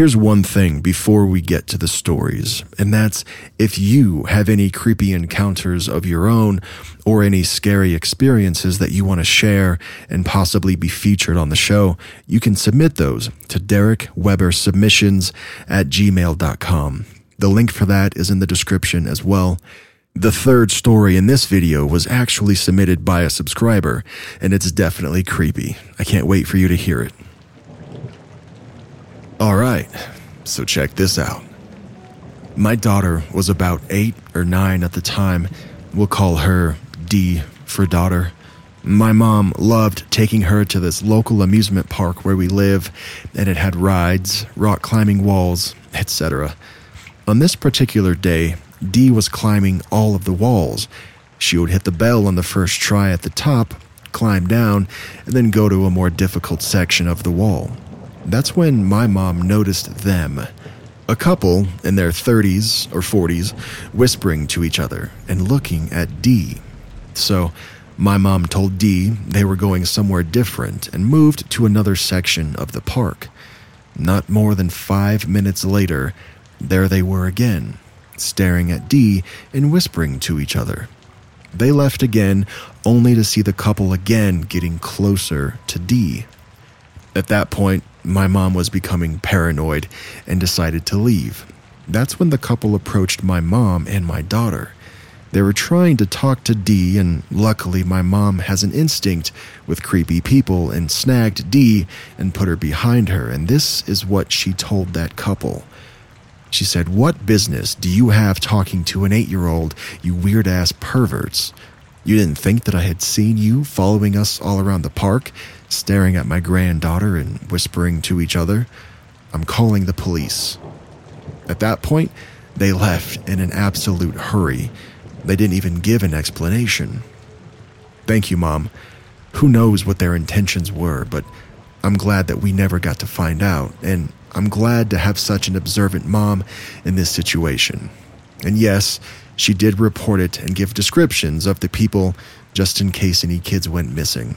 Here's one thing before we get to the stories, and that's if you have any creepy encounters of your own or any scary experiences that you want to share and possibly be featured on the show, you can submit those to Darek Weber Submissions at gmail.com. The link for that is in the description as well. The third story in this video was actually submitted by a subscriber, and it's definitely creepy. I can't wait for you to hear it. All right, so check this out. My daughter was about eight or nine at the time. We'll call her D for daughter. My mom loved taking her to this local amusement park where we live, and it had rides, rock climbing walls, etc. On this particular day, Dee was climbing all of the walls. She would hit the bell on the first try at the top, climb down, and then go to a more difficult section of the wall. That's when my mom noticed them. A couple in their 30s or 40s whispering to each other and looking at D. So, my mom told D they were going somewhere different and moved to another section of the park. Not more than five minutes later, there they were again, staring at D and whispering to each other. They left again, only to see the couple again getting closer to D. At that point, my mom was becoming paranoid and decided to leave. That's when the couple approached my mom and my daughter. They were trying to talk to Dee, and luckily, my mom has an instinct with creepy people and snagged Dee and put her behind her. And this is what she told that couple. She said, What business do you have talking to an eight year old, you weird ass perverts? You didn't think that I had seen you following us all around the park, staring at my granddaughter and whispering to each other? I'm calling the police. At that point, they left in an absolute hurry. They didn't even give an explanation. Thank you, Mom. Who knows what their intentions were, but I'm glad that we never got to find out, and I'm glad to have such an observant mom in this situation. And yes, she did report it and give descriptions of the people just in case any kids went missing.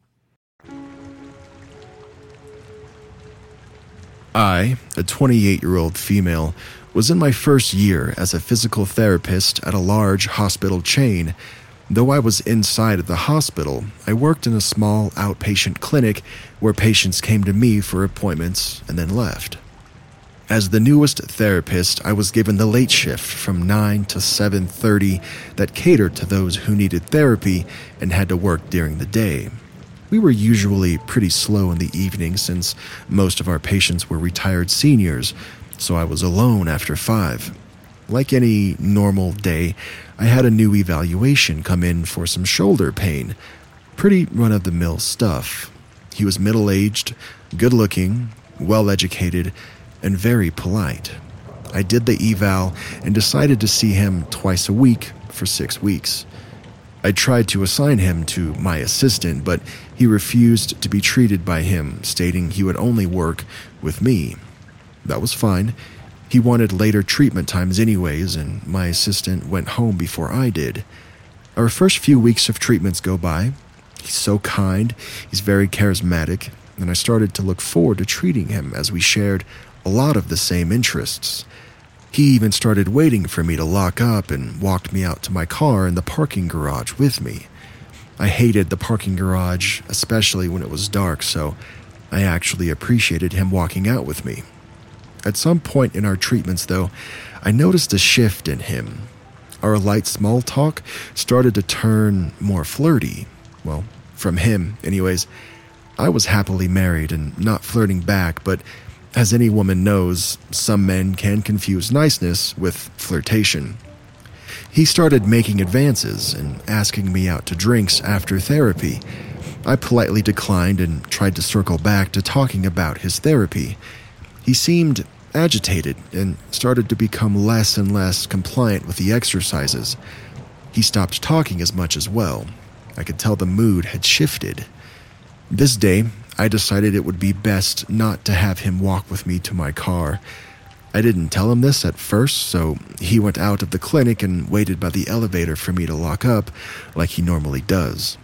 I, a 28 year old female, was in my first year as a physical therapist at a large hospital chain. Though I was inside of the hospital, I worked in a small outpatient clinic where patients came to me for appointments and then left. As the newest therapist, I was given the late shift from 9 to 7:30 that catered to those who needed therapy and had to work during the day. We were usually pretty slow in the evening since most of our patients were retired seniors, so I was alone after 5. Like any normal day, I had a new evaluation come in for some shoulder pain. Pretty run of the mill stuff. He was middle aged, good looking, well educated, and very polite. I did the eval and decided to see him twice a week for six weeks. I tried to assign him to my assistant, but he refused to be treated by him, stating he would only work with me. That was fine. He wanted later treatment times, anyways, and my assistant went home before I did. Our first few weeks of treatments go by. He's so kind, he's very charismatic, and I started to look forward to treating him as we shared a lot of the same interests. He even started waiting for me to lock up and walked me out to my car in the parking garage with me. I hated the parking garage, especially when it was dark, so I actually appreciated him walking out with me. At some point in our treatments, though, I noticed a shift in him. Our light small talk started to turn more flirty. Well, from him, anyways. I was happily married and not flirting back, but as any woman knows, some men can confuse niceness with flirtation. He started making advances and asking me out to drinks after therapy. I politely declined and tried to circle back to talking about his therapy. He seemed agitated and started to become less and less compliant with the exercises. He stopped talking as much as well. I could tell the mood had shifted. This day, I decided it would be best not to have him walk with me to my car. I didn't tell him this at first, so he went out of the clinic and waited by the elevator for me to lock up, like he normally does.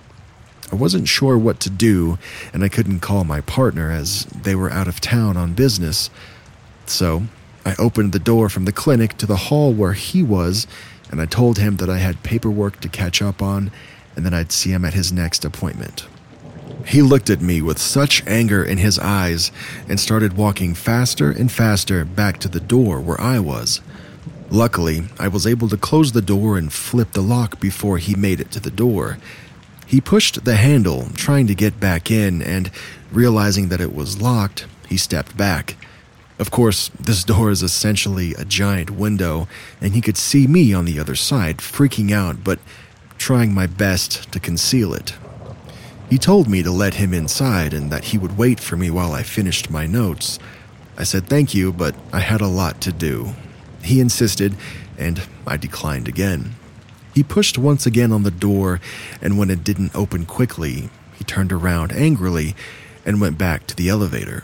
I wasn't sure what to do, and I couldn't call my partner as they were out of town on business. So I opened the door from the clinic to the hall where he was, and I told him that I had paperwork to catch up on and that I'd see him at his next appointment. He looked at me with such anger in his eyes and started walking faster and faster back to the door where I was. Luckily, I was able to close the door and flip the lock before he made it to the door. He pushed the handle, trying to get back in, and realizing that it was locked, he stepped back. Of course, this door is essentially a giant window, and he could see me on the other side, freaking out, but trying my best to conceal it. He told me to let him inside and that he would wait for me while I finished my notes. I said thank you, but I had a lot to do. He insisted, and I declined again. He pushed once again on the door, and when it didn't open quickly, he turned around angrily and went back to the elevator.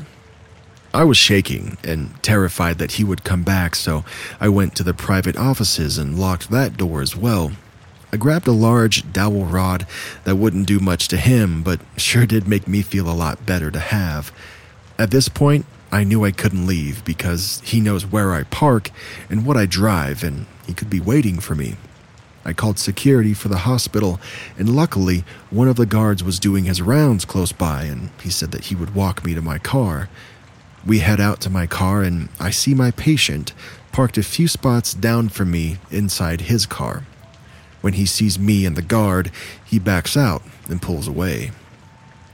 I was shaking and terrified that he would come back, so I went to the private offices and locked that door as well. I grabbed a large dowel rod that wouldn't do much to him, but sure did make me feel a lot better to have. At this point, I knew I couldn't leave because he knows where I park and what I drive, and he could be waiting for me. I called security for the hospital, and luckily, one of the guards was doing his rounds close by, and he said that he would walk me to my car. We head out to my car, and I see my patient parked a few spots down from me inside his car. When he sees me and the guard, he backs out and pulls away.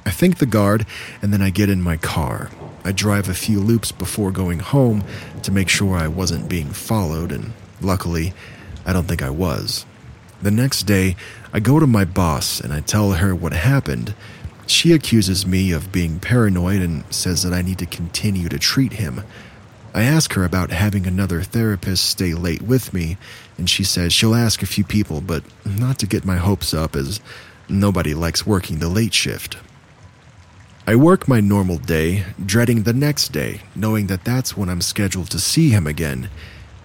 I thank the guard, and then I get in my car. I drive a few loops before going home to make sure I wasn't being followed, and luckily, I don't think I was. The next day, I go to my boss and I tell her what happened. She accuses me of being paranoid and says that I need to continue to treat him. I ask her about having another therapist stay late with me, and she says she'll ask a few people, but not to get my hopes up, as nobody likes working the late shift. I work my normal day, dreading the next day, knowing that that's when I'm scheduled to see him again.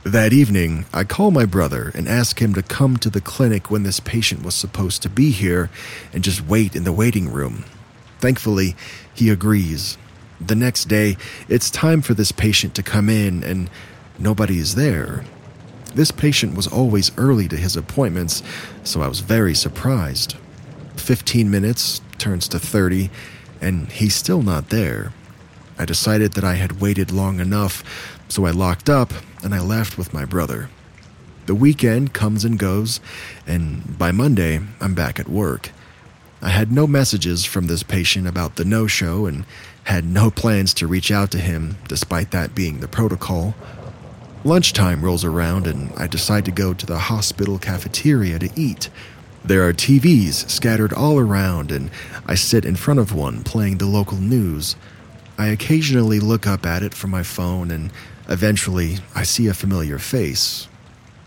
That evening, I call my brother and ask him to come to the clinic when this patient was supposed to be here and just wait in the waiting room. Thankfully, he agrees, the next day, it's time for this patient to come in, and nobody is there. This patient was always early to his appointments, so I was very surprised. 15 minutes turns to 30, and he's still not there. I decided that I had waited long enough, so I locked up and I left with my brother. The weekend comes and goes, and by Monday, I'm back at work. I had no messages from this patient about the no show and had no plans to reach out to him, despite that being the protocol. Lunchtime rolls around, and I decide to go to the hospital cafeteria to eat. There are TVs scattered all around, and I sit in front of one playing the local news. I occasionally look up at it from my phone, and eventually I see a familiar face.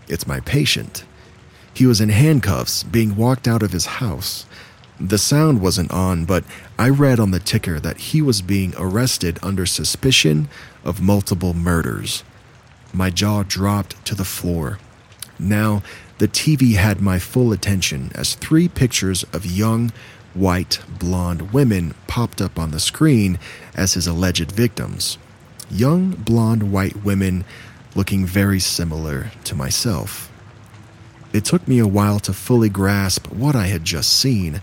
It's my patient. He was in handcuffs, being walked out of his house. The sound wasn't on, but I read on the ticker that he was being arrested under suspicion of multiple murders. My jaw dropped to the floor. Now, the TV had my full attention as three pictures of young, white, blonde women popped up on the screen as his alleged victims. Young, blonde, white women looking very similar to myself. It took me a while to fully grasp what I had just seen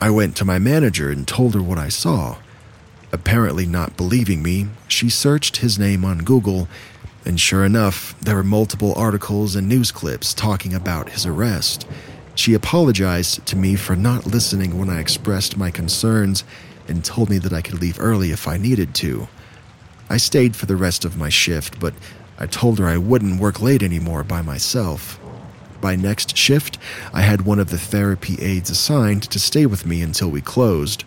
I went to my manager and told her what I saw. Apparently, not believing me, she searched his name on Google, and sure enough, there were multiple articles and news clips talking about his arrest. She apologized to me for not listening when I expressed my concerns and told me that I could leave early if I needed to. I stayed for the rest of my shift, but I told her I wouldn't work late anymore by myself. By next shift, I had one of the therapy aides assigned to stay with me until we closed.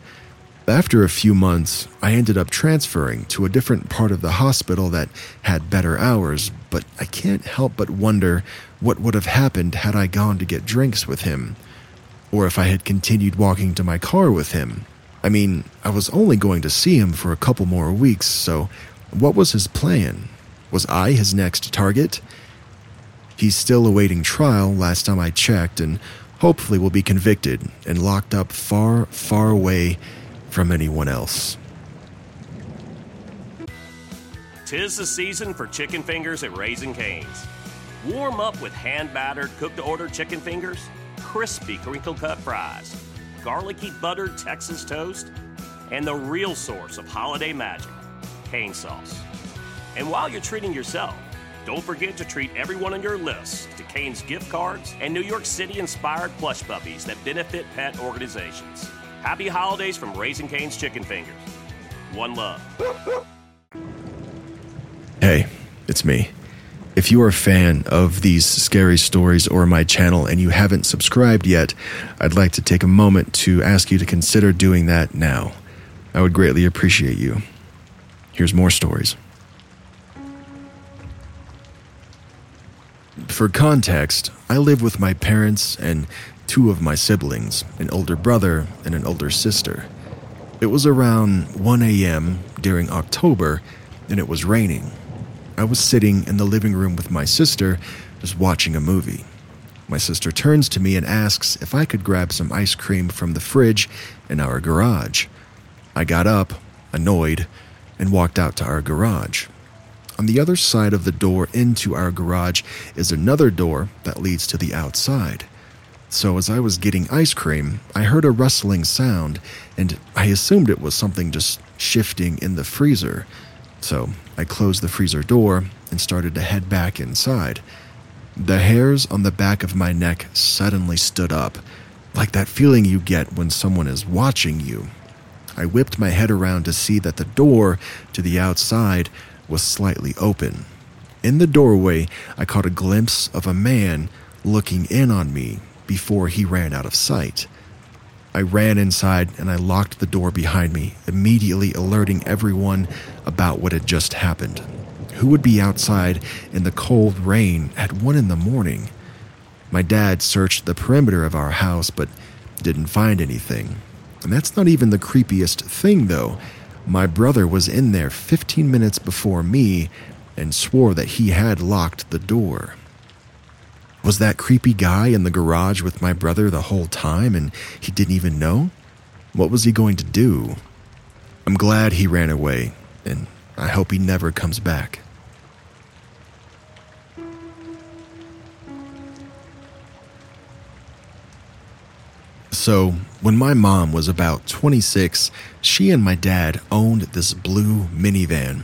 After a few months, I ended up transferring to a different part of the hospital that had better hours, but I can't help but wonder what would have happened had I gone to get drinks with him, or if I had continued walking to my car with him. I mean, I was only going to see him for a couple more weeks, so what was his plan? Was I his next target? He's still awaiting trial last time I checked, and hopefully will be convicted and locked up far, far away from anyone else. Tis the season for chicken fingers at Raising Cane's. Warm up with hand battered, cooked to order chicken fingers, crispy crinkle cut fries, garlicky buttered Texas toast, and the real source of holiday magic, cane sauce. And while you're treating yourself, don't forget to treat everyone on your list to Cane's gift cards and New York City inspired plush puppies that benefit pet organizations. Happy holidays from Raising Cane's Chicken Fingers. One love. Hey, it's me. If you are a fan of these scary stories or my channel and you haven't subscribed yet, I'd like to take a moment to ask you to consider doing that now. I would greatly appreciate you. Here's more stories. For context, I live with my parents and two of my siblings, an older brother and an older sister. It was around 1 a.m. during October, and it was raining. I was sitting in the living room with my sister, just watching a movie. My sister turns to me and asks if I could grab some ice cream from the fridge in our garage. I got up, annoyed, and walked out to our garage. On the other side of the door into our garage is another door that leads to the outside. So, as I was getting ice cream, I heard a rustling sound, and I assumed it was something just shifting in the freezer. So, I closed the freezer door and started to head back inside. The hairs on the back of my neck suddenly stood up, like that feeling you get when someone is watching you. I whipped my head around to see that the door to the outside was slightly open. In the doorway, I caught a glimpse of a man looking in on me before he ran out of sight. I ran inside and I locked the door behind me, immediately alerting everyone about what had just happened. Who would be outside in the cold rain at one in the morning? My dad searched the perimeter of our house but didn't find anything. And that's not even the creepiest thing, though. My brother was in there 15 minutes before me and swore that he had locked the door. Was that creepy guy in the garage with my brother the whole time and he didn't even know? What was he going to do? I'm glad he ran away, and I hope he never comes back. So, when my mom was about 26, she and my dad owned this blue minivan.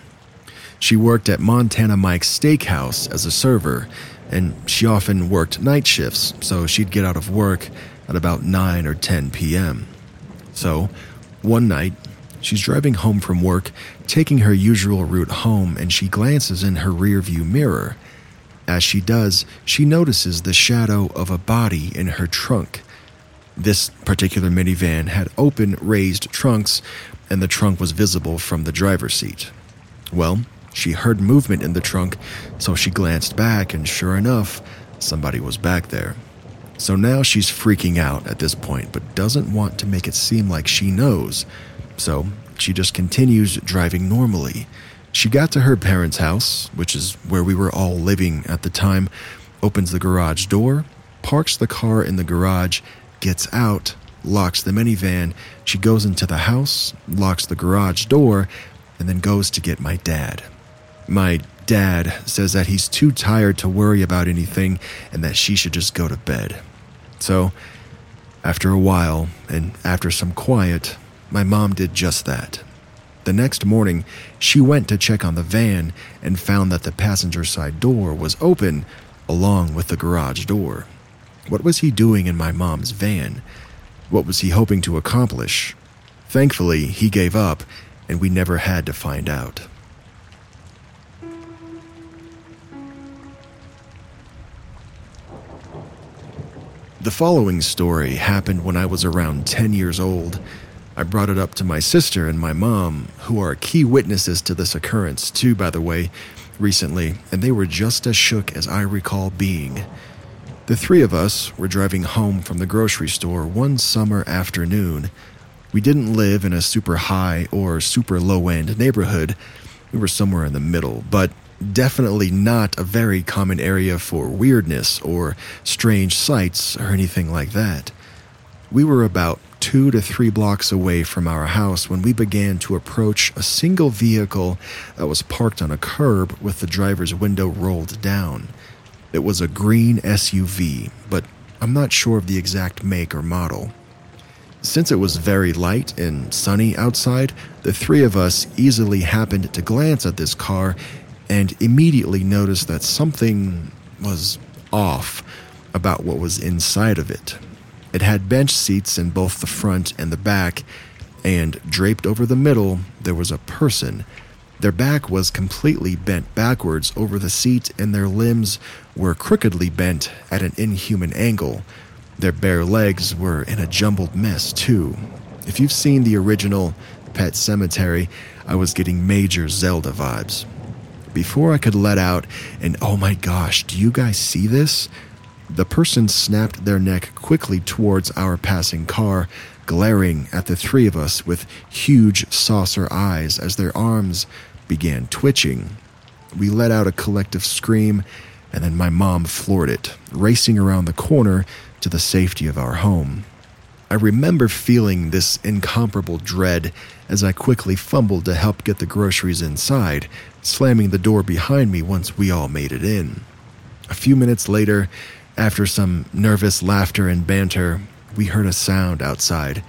She worked at Montana Mike's Steakhouse as a server, and she often worked night shifts, so she'd get out of work at about 9 or 10 p.m. So, one night, she's driving home from work, taking her usual route home, and she glances in her rearview mirror. As she does, she notices the shadow of a body in her trunk. This particular minivan had open, raised trunks, and the trunk was visible from the driver's seat. Well, she heard movement in the trunk, so she glanced back, and sure enough, somebody was back there. So now she's freaking out at this point, but doesn't want to make it seem like she knows. So she just continues driving normally. She got to her parents' house, which is where we were all living at the time, opens the garage door, parks the car in the garage, gets out, locks the minivan. She goes into the house, locks the garage door, and then goes to get my dad. My dad says that he's too tired to worry about anything and that she should just go to bed. So, after a while, and after some quiet, my mom did just that. The next morning, she went to check on the van and found that the passenger side door was open, along with the garage door. What was he doing in my mom's van? What was he hoping to accomplish? Thankfully, he gave up, and we never had to find out. The following story happened when I was around 10 years old. I brought it up to my sister and my mom, who are key witnesses to this occurrence, too, by the way, recently, and they were just as shook as I recall being. The three of us were driving home from the grocery store one summer afternoon. We didn't live in a super high or super low end neighborhood. We were somewhere in the middle, but definitely not a very common area for weirdness or strange sights or anything like that. We were about two to three blocks away from our house when we began to approach a single vehicle that was parked on a curb with the driver's window rolled down. It was a green SUV, but I'm not sure of the exact make or model. Since it was very light and sunny outside, the three of us easily happened to glance at this car and immediately noticed that something was off about what was inside of it. It had bench seats in both the front and the back, and draped over the middle, there was a person. Their back was completely bent backwards over the seat, and their limbs were crookedly bent at an inhuman angle. Their bare legs were in a jumbled mess, too. If you've seen the original Pet Sematary, I was getting major Zelda vibes. Before I could let out an oh my gosh, do you guys see this? The person snapped their neck quickly towards our passing car, glaring at the three of us with huge saucer eyes as their arms began twitching. We let out a collective scream, and then my mom floored it, racing around the corner to the safety of our home. I remember feeling this incomparable dread as I quickly fumbled to help get the groceries inside, slamming the door behind me once we all made it in. A few minutes later, after some nervous laughter and banter, we heard a sound outside.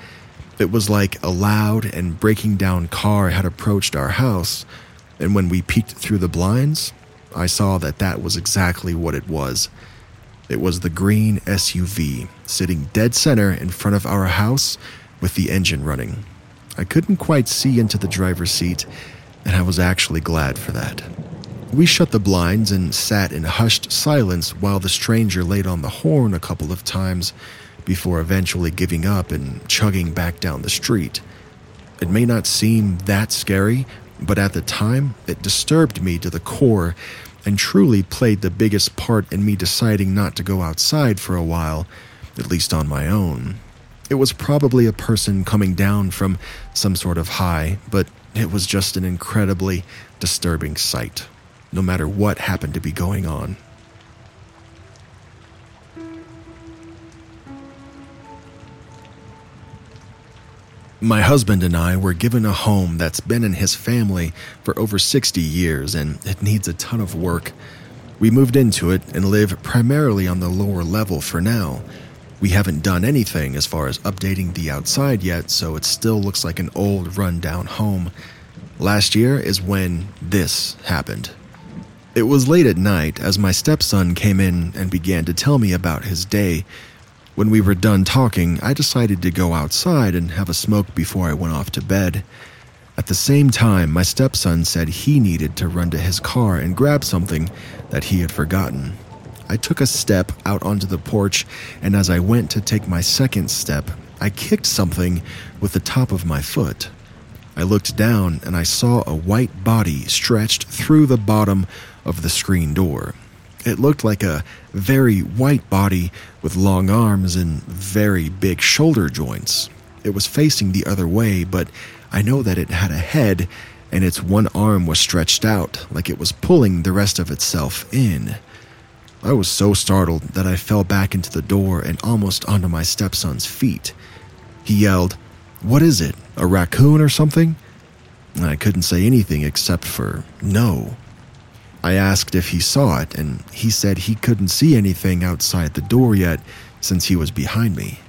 It was like a loud and breaking down car had approached our house, and when we peeked through the blinds, I saw that that was exactly what it was. It was the green SUV sitting dead center in front of our house with the engine running. I couldn't quite see into the driver's seat, and I was actually glad for that. We shut the blinds and sat in hushed silence while the stranger laid on the horn a couple of times before eventually giving up and chugging back down the street. It may not seem that scary, but at the time, it disturbed me to the core and truly played the biggest part in me deciding not to go outside for a while, at least on my own. It was probably a person coming down from some sort of high, but it was just an incredibly disturbing sight no matter what happened to be going on. My husband and I were given a home that's been in his family for over 60 years and it needs a ton of work. We moved into it and live primarily on the lower level for now. We haven't done anything as far as updating the outside yet, so it still looks like an old, rundown home. Last year is when this happened. It was late at night as my stepson came in and began to tell me about his day. When we were done talking, I decided to go outside and have a smoke before I went off to bed. At the same time, my stepson said he needed to run to his car and grab something that he had forgotten. I took a step out onto the porch, and as I went to take my second step, I kicked something with the top of my foot. I looked down and I saw a white body stretched through the bottom of the screen door. It looked like a very white body with long arms and very big shoulder joints. It was facing the other way, but I know that it had a head and its one arm was stretched out like it was pulling the rest of itself in. I was so startled that I fell back into the door and almost onto my stepson's feet. He yelled, What is it? A raccoon or something? I couldn't say anything except for no. I asked if he saw it, and he said he couldn't see anything outside the door yet since he was behind me.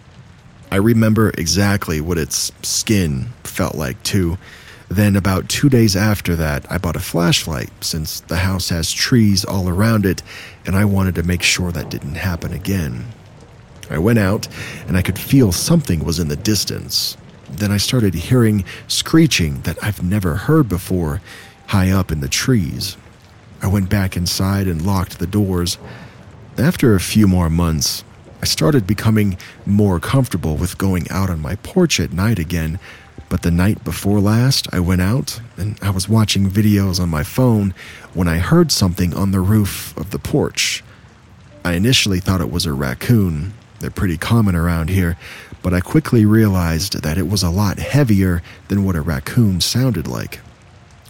I remember exactly what its skin felt like, too. Then, about two days after that, I bought a flashlight since the house has trees all around it, and I wanted to make sure that didn't happen again. I went out, and I could feel something was in the distance. Then I started hearing screeching that I've never heard before high up in the trees. I went back inside and locked the doors. After a few more months, I started becoming more comfortable with going out on my porch at night again but the night before last, I went out and I was watching videos on my phone when I heard something on the roof of the porch. I initially thought it was a raccoon. They're pretty common around here, but I quickly realized that it was a lot heavier than what a raccoon sounded like.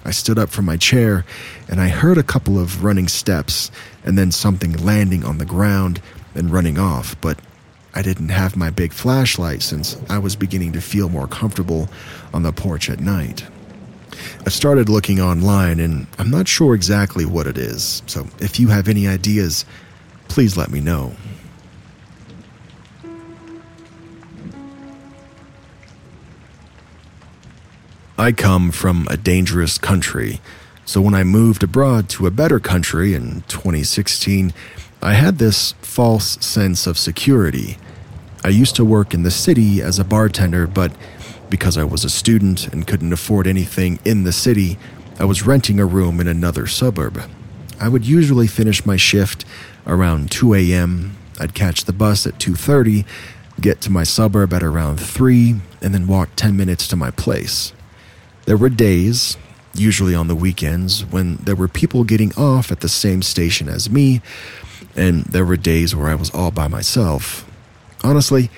I stood up from my chair and I heard a couple of running steps and then something landing on the ground and running off, but I didn't have my big flashlight since I was beginning to feel more comfortable on the porch at night. I started looking online and I'm not sure exactly what it is, so if you have any ideas, please let me know. I come from a dangerous country, so when I moved abroad to a better country in 2016, I had this false sense of security. I used to work in the city as a bartender, but because I was a student and couldn't afford anything in the city, I was renting a room in another suburb. I would usually finish my shift around 2 a.m. I'd catch the bus at 2:30, get to my suburb at around 3, and then walk 10 minutes to my place. There were days, usually on the weekends, when there were people getting off at the same station as me, and there were days where I was all by myself, Honestly,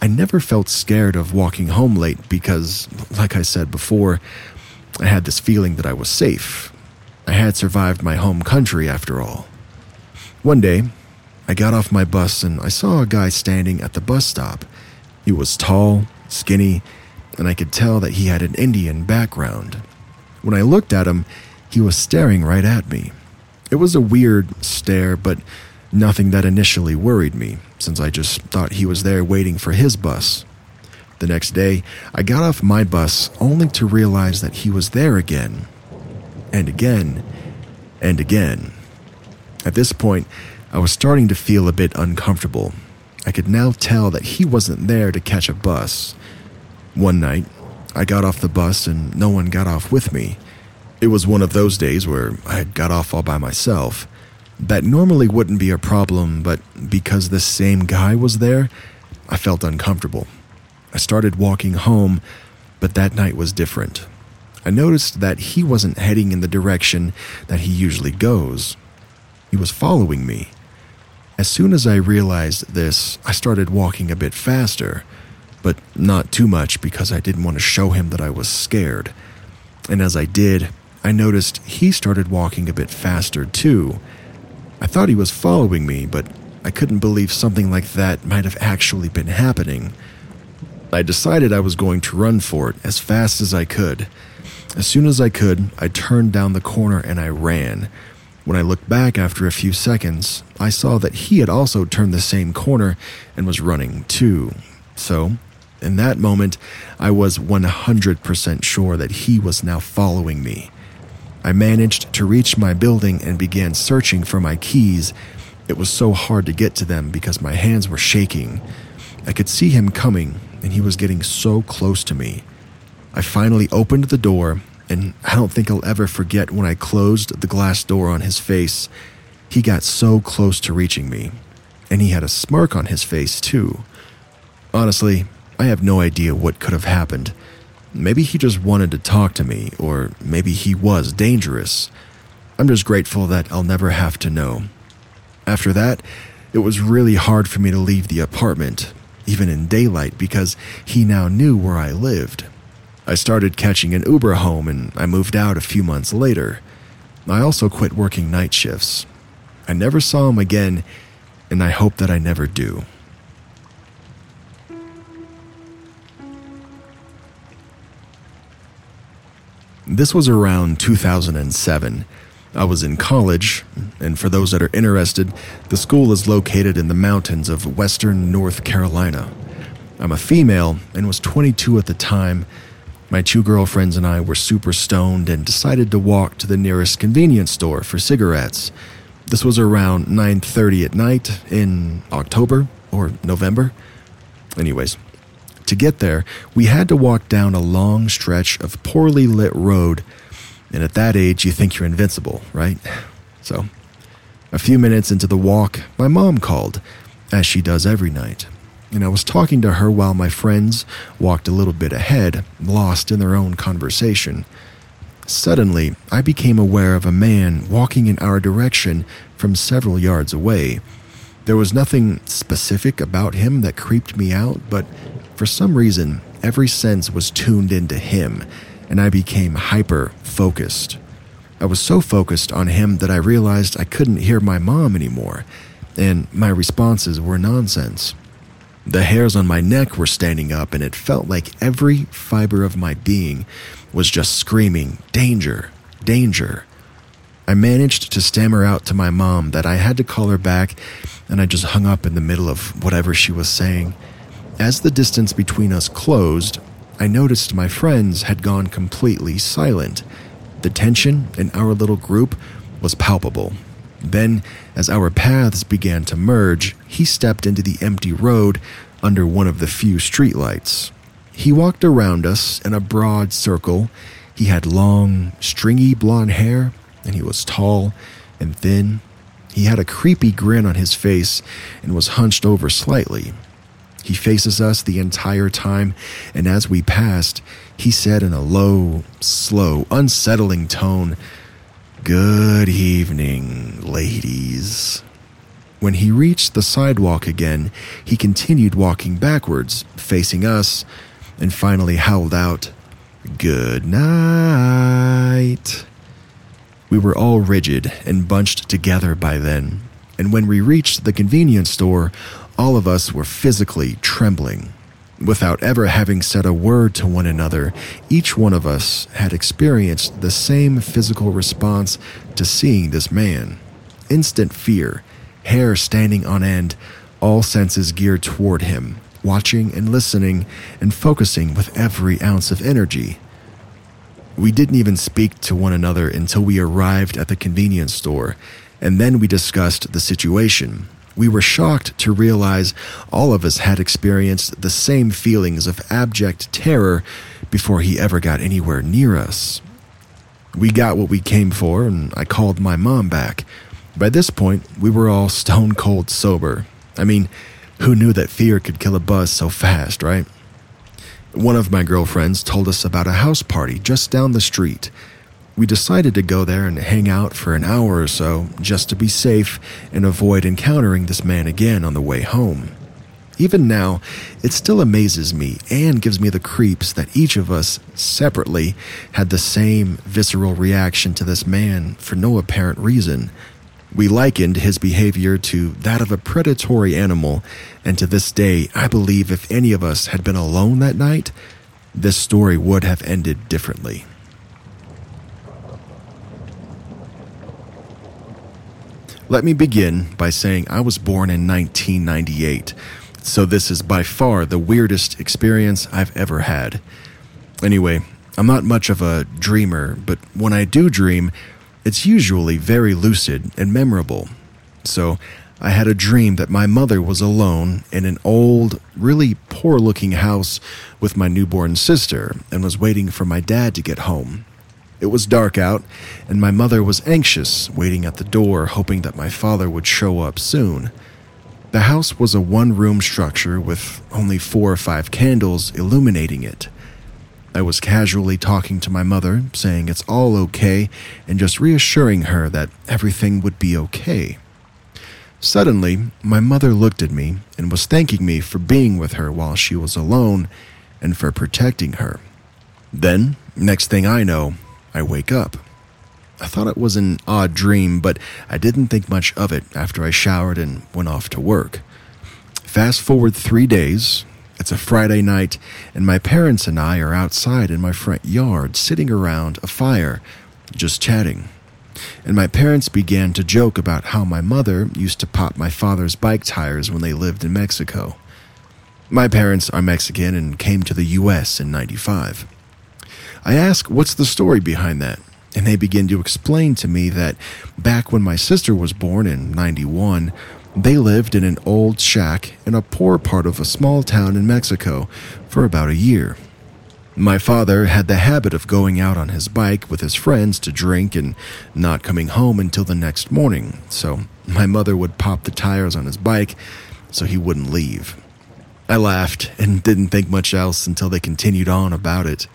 I never felt scared of walking home late because, like I said before, I had this feeling that I was safe. I had survived my home country after all. One day, I got off my bus and I saw a guy standing at the bus stop. He was tall, skinny, and I could tell that he had an Indian background. When I looked at him, he was staring right at me. It was a weird stare, but Nothing that initially worried me, since I just thought he was there waiting for his bus. The next day, I got off my bus only to realize that he was there again, and again, and again. At this point, I was starting to feel a bit uncomfortable. I could now tell that he wasn't there to catch a bus. One night, I got off the bus and no one got off with me. It was one of those days where I had got off all by myself. That normally wouldn't be a problem, but because the same guy was there, I felt uncomfortable. I started walking home, but that night was different. I noticed that he wasn't heading in the direction that he usually goes. He was following me. As soon as I realized this, I started walking a bit faster, but not too much because I didn't want to show him that I was scared. And as I did, I noticed he started walking a bit faster too I thought he was following me, but I couldn't believe something like that might have actually been happening. I decided I was going to run for it as fast as I could. As soon as I could, I turned down the corner and I ran. When I looked back after a few seconds, I saw that he had also turned the same corner and was running too. So, in that moment, I was 100% sure that he was now following me. I managed to reach my building and began searching for my keys. It was so hard to get to them because my hands were shaking. I could see him coming, and he was getting so close to me. I finally opened the door, and I don't think I'll ever forget when I closed the glass door on his face. He got so close to reaching me, and he had a smirk on his face, too. Honestly, I have no idea what could have happened. Maybe he just wanted to talk to me, or maybe he was dangerous. I'm just grateful that I'll never have to know. After that, it was really hard for me to leave the apartment, even in daylight, because he now knew where I lived. I started catching an Uber home and I moved out a few months later. I also quit working night shifts. I never saw him again, and I hope that I never do. This was around 2007. I was in college, and for those that are interested, the school is located in the mountains of western North Carolina. I'm a female and was 22 at the time. My two girlfriends and I were super stoned and decided to walk to the nearest convenience store for cigarettes. This was around 9:30 at night in October or November. Anyways, to get there, we had to walk down a long stretch of poorly lit road, and at that age you think you're invincible, right? So, a few minutes into the walk, my mom called, as she does every night and I was talking to her while my friends walked a little bit ahead, lost in their own conversation. Suddenly, I became aware of a man walking in our direction from several yards away. There was nothing specific about him that creeped me out, but for some reason, every sense was tuned into him, and I became hyper focused. I was so focused on him that I realized I couldn't hear my mom anymore, and my responses were nonsense. The hairs on my neck were standing up, and it felt like every fiber of my being was just screaming, Danger, danger. I managed to stammer out to my mom that I had to call her back, and I just hung up in the middle of whatever she was saying. As the distance between us closed, I noticed my friends had gone completely silent. The tension in our little group was palpable. Then, as our paths began to merge, he stepped into the empty road under one of the few streetlights. He walked around us in a broad circle. He had long, stringy blonde hair, and he was tall and thin. He had a creepy grin on his face and was hunched over slightly. He faces us the entire time, and as we passed, he said in a low, slow, unsettling tone, Good evening, ladies. When he reached the sidewalk again, he continued walking backwards, facing us, and finally howled out, Good night. We were all rigid and bunched together by then, and when we reached the convenience store, all of us were physically trembling. Without ever having said a word to one another, each one of us had experienced the same physical response to seeing this man instant fear, hair standing on end, all senses geared toward him, watching and listening and focusing with every ounce of energy. We didn't even speak to one another until we arrived at the convenience store, and then we discussed the situation we were shocked to realize all of us had experienced the same feelings of abject terror before he ever got anywhere near us. We got what we came for, and I called my mom back. By this point, we were all stone cold sober. I mean, who knew that fear could kill a buzz so fast, right? One of my girlfriends told us about a house party just down the street we decided to go there and hang out for an hour or so just to be safe and avoid encountering this man again on the way home. Even now, it still amazes me and gives me the creeps that each of us, separately, had the same visceral reaction to this man for no apparent reason. We likened his behavior to that of a predatory animal, and to this day, I believe if any of us had been alone that night, this story would have ended differently. Let me begin by saying I was born in 1998, so this is by far the weirdest experience I've ever had. Anyway, I'm not much of a dreamer, but when I do dream, it's usually very lucid and memorable. So, I had a dream that my mother was alone in an old, really poor looking house with my newborn sister and was waiting for my dad to get home. It was dark out, and my mother was anxious, waiting at the door, hoping that my father would show up soon. The house was a one room structure with only four or five candles illuminating it. I was casually talking to my mother, saying it's all okay, and just reassuring her that everything would be okay. Suddenly, my mother looked at me and was thanking me for being with her while she was alone and for protecting her. Then, next thing I know, I wake up. I thought it was an odd dream, but I didn't think much of it after I showered and went off to work. Fast forward three days. It's a Friday night, and my parents and I are outside in my front yard sitting around a fire, just chatting. And my parents began to joke about how my mother used to pop my father's bike tires when they lived in Mexico. My parents are Mexican and came to the US in 95. I ask, What's the story behind that? And they begin to explain to me that back when my sister was born in 91, they lived in an old shack in a poor part of a small town in Mexico for about a year. My father had the habit of going out on his bike with his friends to drink and not coming home until the next morning, so my mother would pop the tires on his bike so he wouldn't leave. I laughed and didn't think much else until they continued on about it.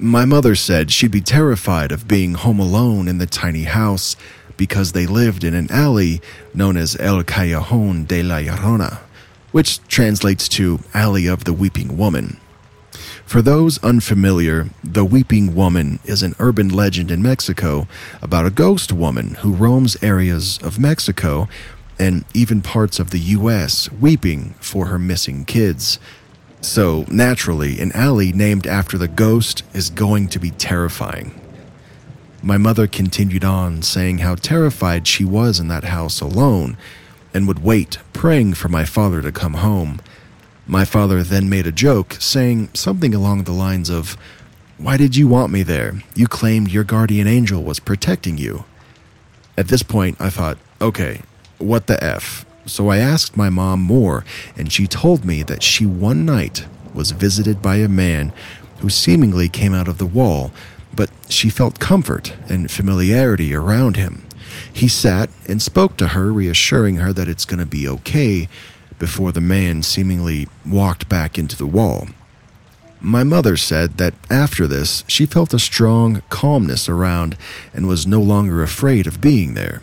My mother said she'd be terrified of being home alone in the tiny house because they lived in an alley known as El Callejon de la Llorona, which translates to Alley of the Weeping Woman. For those unfamiliar, the Weeping Woman is an urban legend in Mexico about a ghost woman who roams areas of Mexico and even parts of the US weeping for her missing kids. So, naturally, an alley named after the ghost is going to be terrifying. My mother continued on, saying how terrified she was in that house alone and would wait, praying for my father to come home. My father then made a joke, saying something along the lines of, Why did you want me there? You claimed your guardian angel was protecting you. At this point, I thought, okay, what the F? So I asked my mom more, and she told me that she one night was visited by a man who seemingly came out of the wall, but she felt comfort and familiarity around him. He sat and spoke to her, reassuring her that it's going to be okay, before the man seemingly walked back into the wall. My mother said that after this, she felt a strong calmness around and was no longer afraid of being there.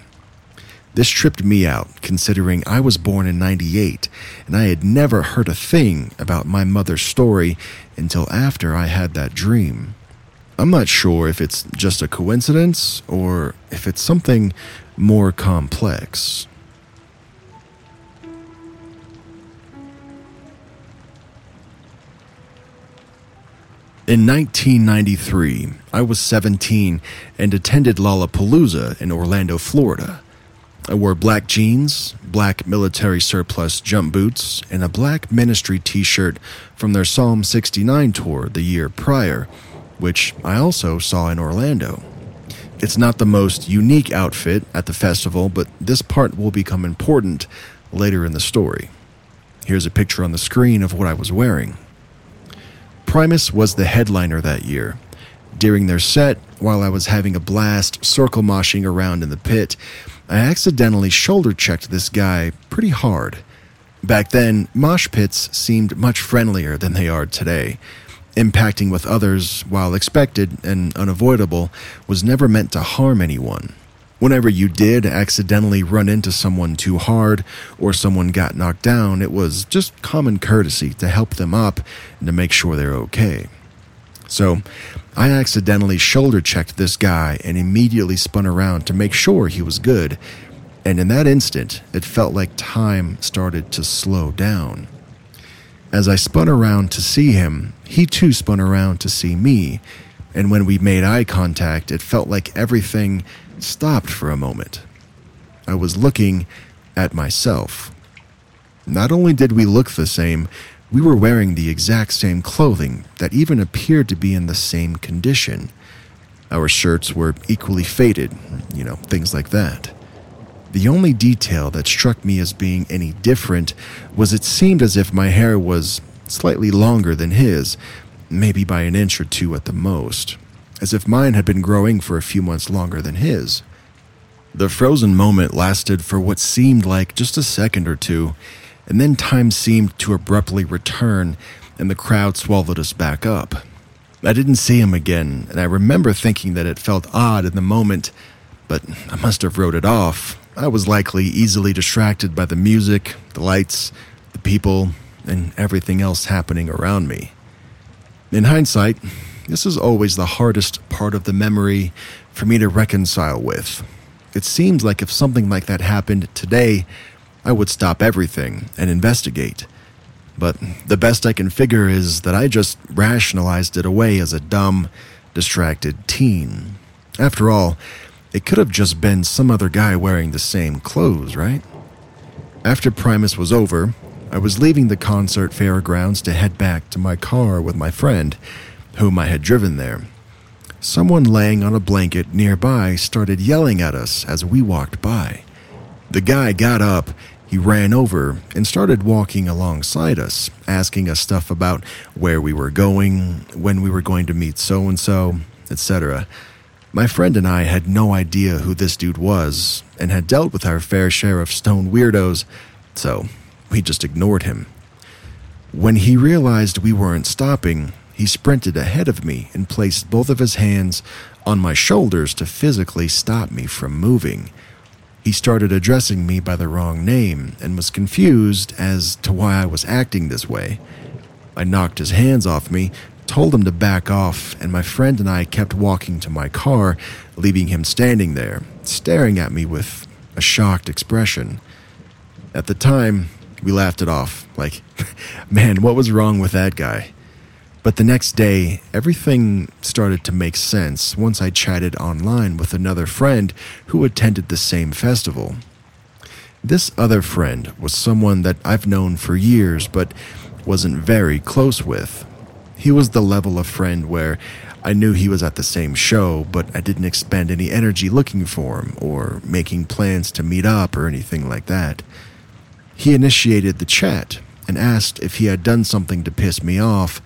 This tripped me out, considering I was born in 98 and I had never heard a thing about my mother's story until after I had that dream. I'm not sure if it's just a coincidence or if it's something more complex. In 1993, I was 17 and attended Lollapalooza in Orlando, Florida. I wore black jeans, black military surplus jump boots, and a black ministry t shirt from their Psalm 69 tour the year prior, which I also saw in Orlando. It's not the most unique outfit at the festival, but this part will become important later in the story. Here's a picture on the screen of what I was wearing. Primus was the headliner that year. During their set, while I was having a blast circle moshing around in the pit, I accidentally shoulder checked this guy pretty hard. Back then, mosh pits seemed much friendlier than they are today. Impacting with others, while expected and unavoidable, was never meant to harm anyone. Whenever you did accidentally run into someone too hard or someone got knocked down, it was just common courtesy to help them up and to make sure they're okay. So, I accidentally shoulder checked this guy and immediately spun around to make sure he was good. And in that instant, it felt like time started to slow down. As I spun around to see him, he too spun around to see me. And when we made eye contact, it felt like everything stopped for a moment. I was looking at myself. Not only did we look the same, we were wearing the exact same clothing that even appeared to be in the same condition. Our shirts were equally faded, you know, things like that. The only detail that struck me as being any different was it seemed as if my hair was slightly longer than his, maybe by an inch or two at the most as if mine had been growing for a few months longer than his. The frozen moment lasted for what seemed like just a second or two, and then time seemed to abruptly return and the crowd swallowed us back up. I didn't see him again, and I remember thinking that it felt odd in the moment, but I must have wrote it off. I was likely easily distracted by the music, the lights, the people, and everything else happening around me. In hindsight, this is always the hardest part of the memory for me to reconcile with. It seems like if something like that happened today, I would stop everything and investigate. But the best I can figure is that I just rationalized it away as a dumb, distracted teen. After all, it could have just been some other guy wearing the same clothes, right? After Primus was over, I was leaving the concert fairgrounds to head back to my car with my friend whom I had driven there. someone laying on a blanket nearby started yelling at us as we walked by. The guy got up, he ran over, and started walking alongside us, asking us stuff about where we were going, when we were going to meet so and so, etc. My friend and I had no idea who this dude was and had dealt with our fair share of stone weirdos, so we just ignored him. When he realized we weren't stopping, he sprinted ahead of me and placed both of his hands on my shoulders to physically stop me from moving. He started addressing me by the wrong name and was confused as to why I was acting this way. I knocked his hands off me, told him to back off, and my friend and I kept walking to my car, leaving him standing there, staring at me with a shocked expression. At the time, we laughed it off, like, man, what was wrong with that guy? But the next day, everything started to make sense once I chatted online with another friend who attended the same festival. This other friend was someone that I've known for years but wasn't very close with. He was the level of friend where I knew he was at the same show, but I didn't expend any energy looking for him or making plans to meet up or anything like that. He initiated the chat and asked if he had done something to piss me off.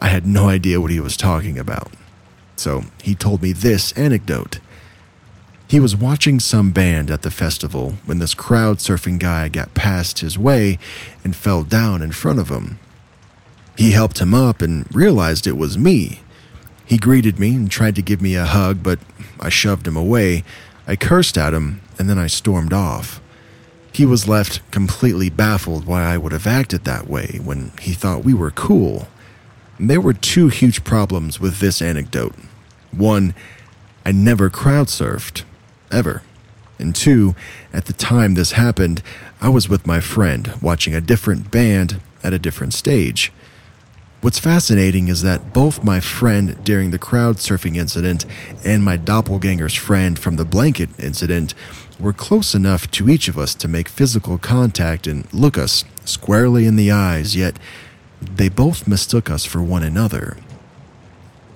I had no idea what he was talking about. So he told me this anecdote. He was watching some band at the festival when this crowd surfing guy got past his way and fell down in front of him. He helped him up and realized it was me. He greeted me and tried to give me a hug, but I shoved him away. I cursed at him, and then I stormed off. He was left completely baffled why I would have acted that way when he thought we were cool. There were two huge problems with this anecdote. One, I never crowd surfed, ever. And two, at the time this happened, I was with my friend watching a different band at a different stage. What's fascinating is that both my friend during the crowd surfing incident and my doppelganger's friend from the blanket incident were close enough to each of us to make physical contact and look us squarely in the eyes, yet they both mistook us for one another.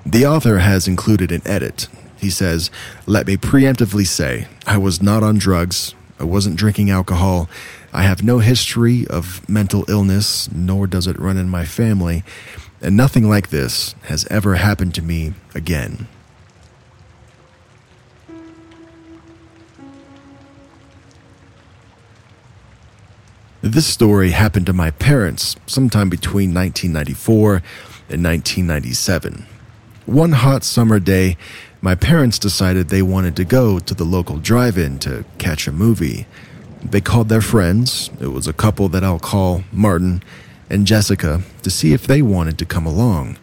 The author has included an edit. He says, Let me preemptively say, I was not on drugs, I wasn't drinking alcohol, I have no history of mental illness, nor does it run in my family, and nothing like this has ever happened to me again. This story happened to my parents sometime between 1994 and 1997. One hot summer day, my parents decided they wanted to go to the local drive in to catch a movie. They called their friends, it was a couple that I'll call Martin and Jessica, to see if they wanted to come along.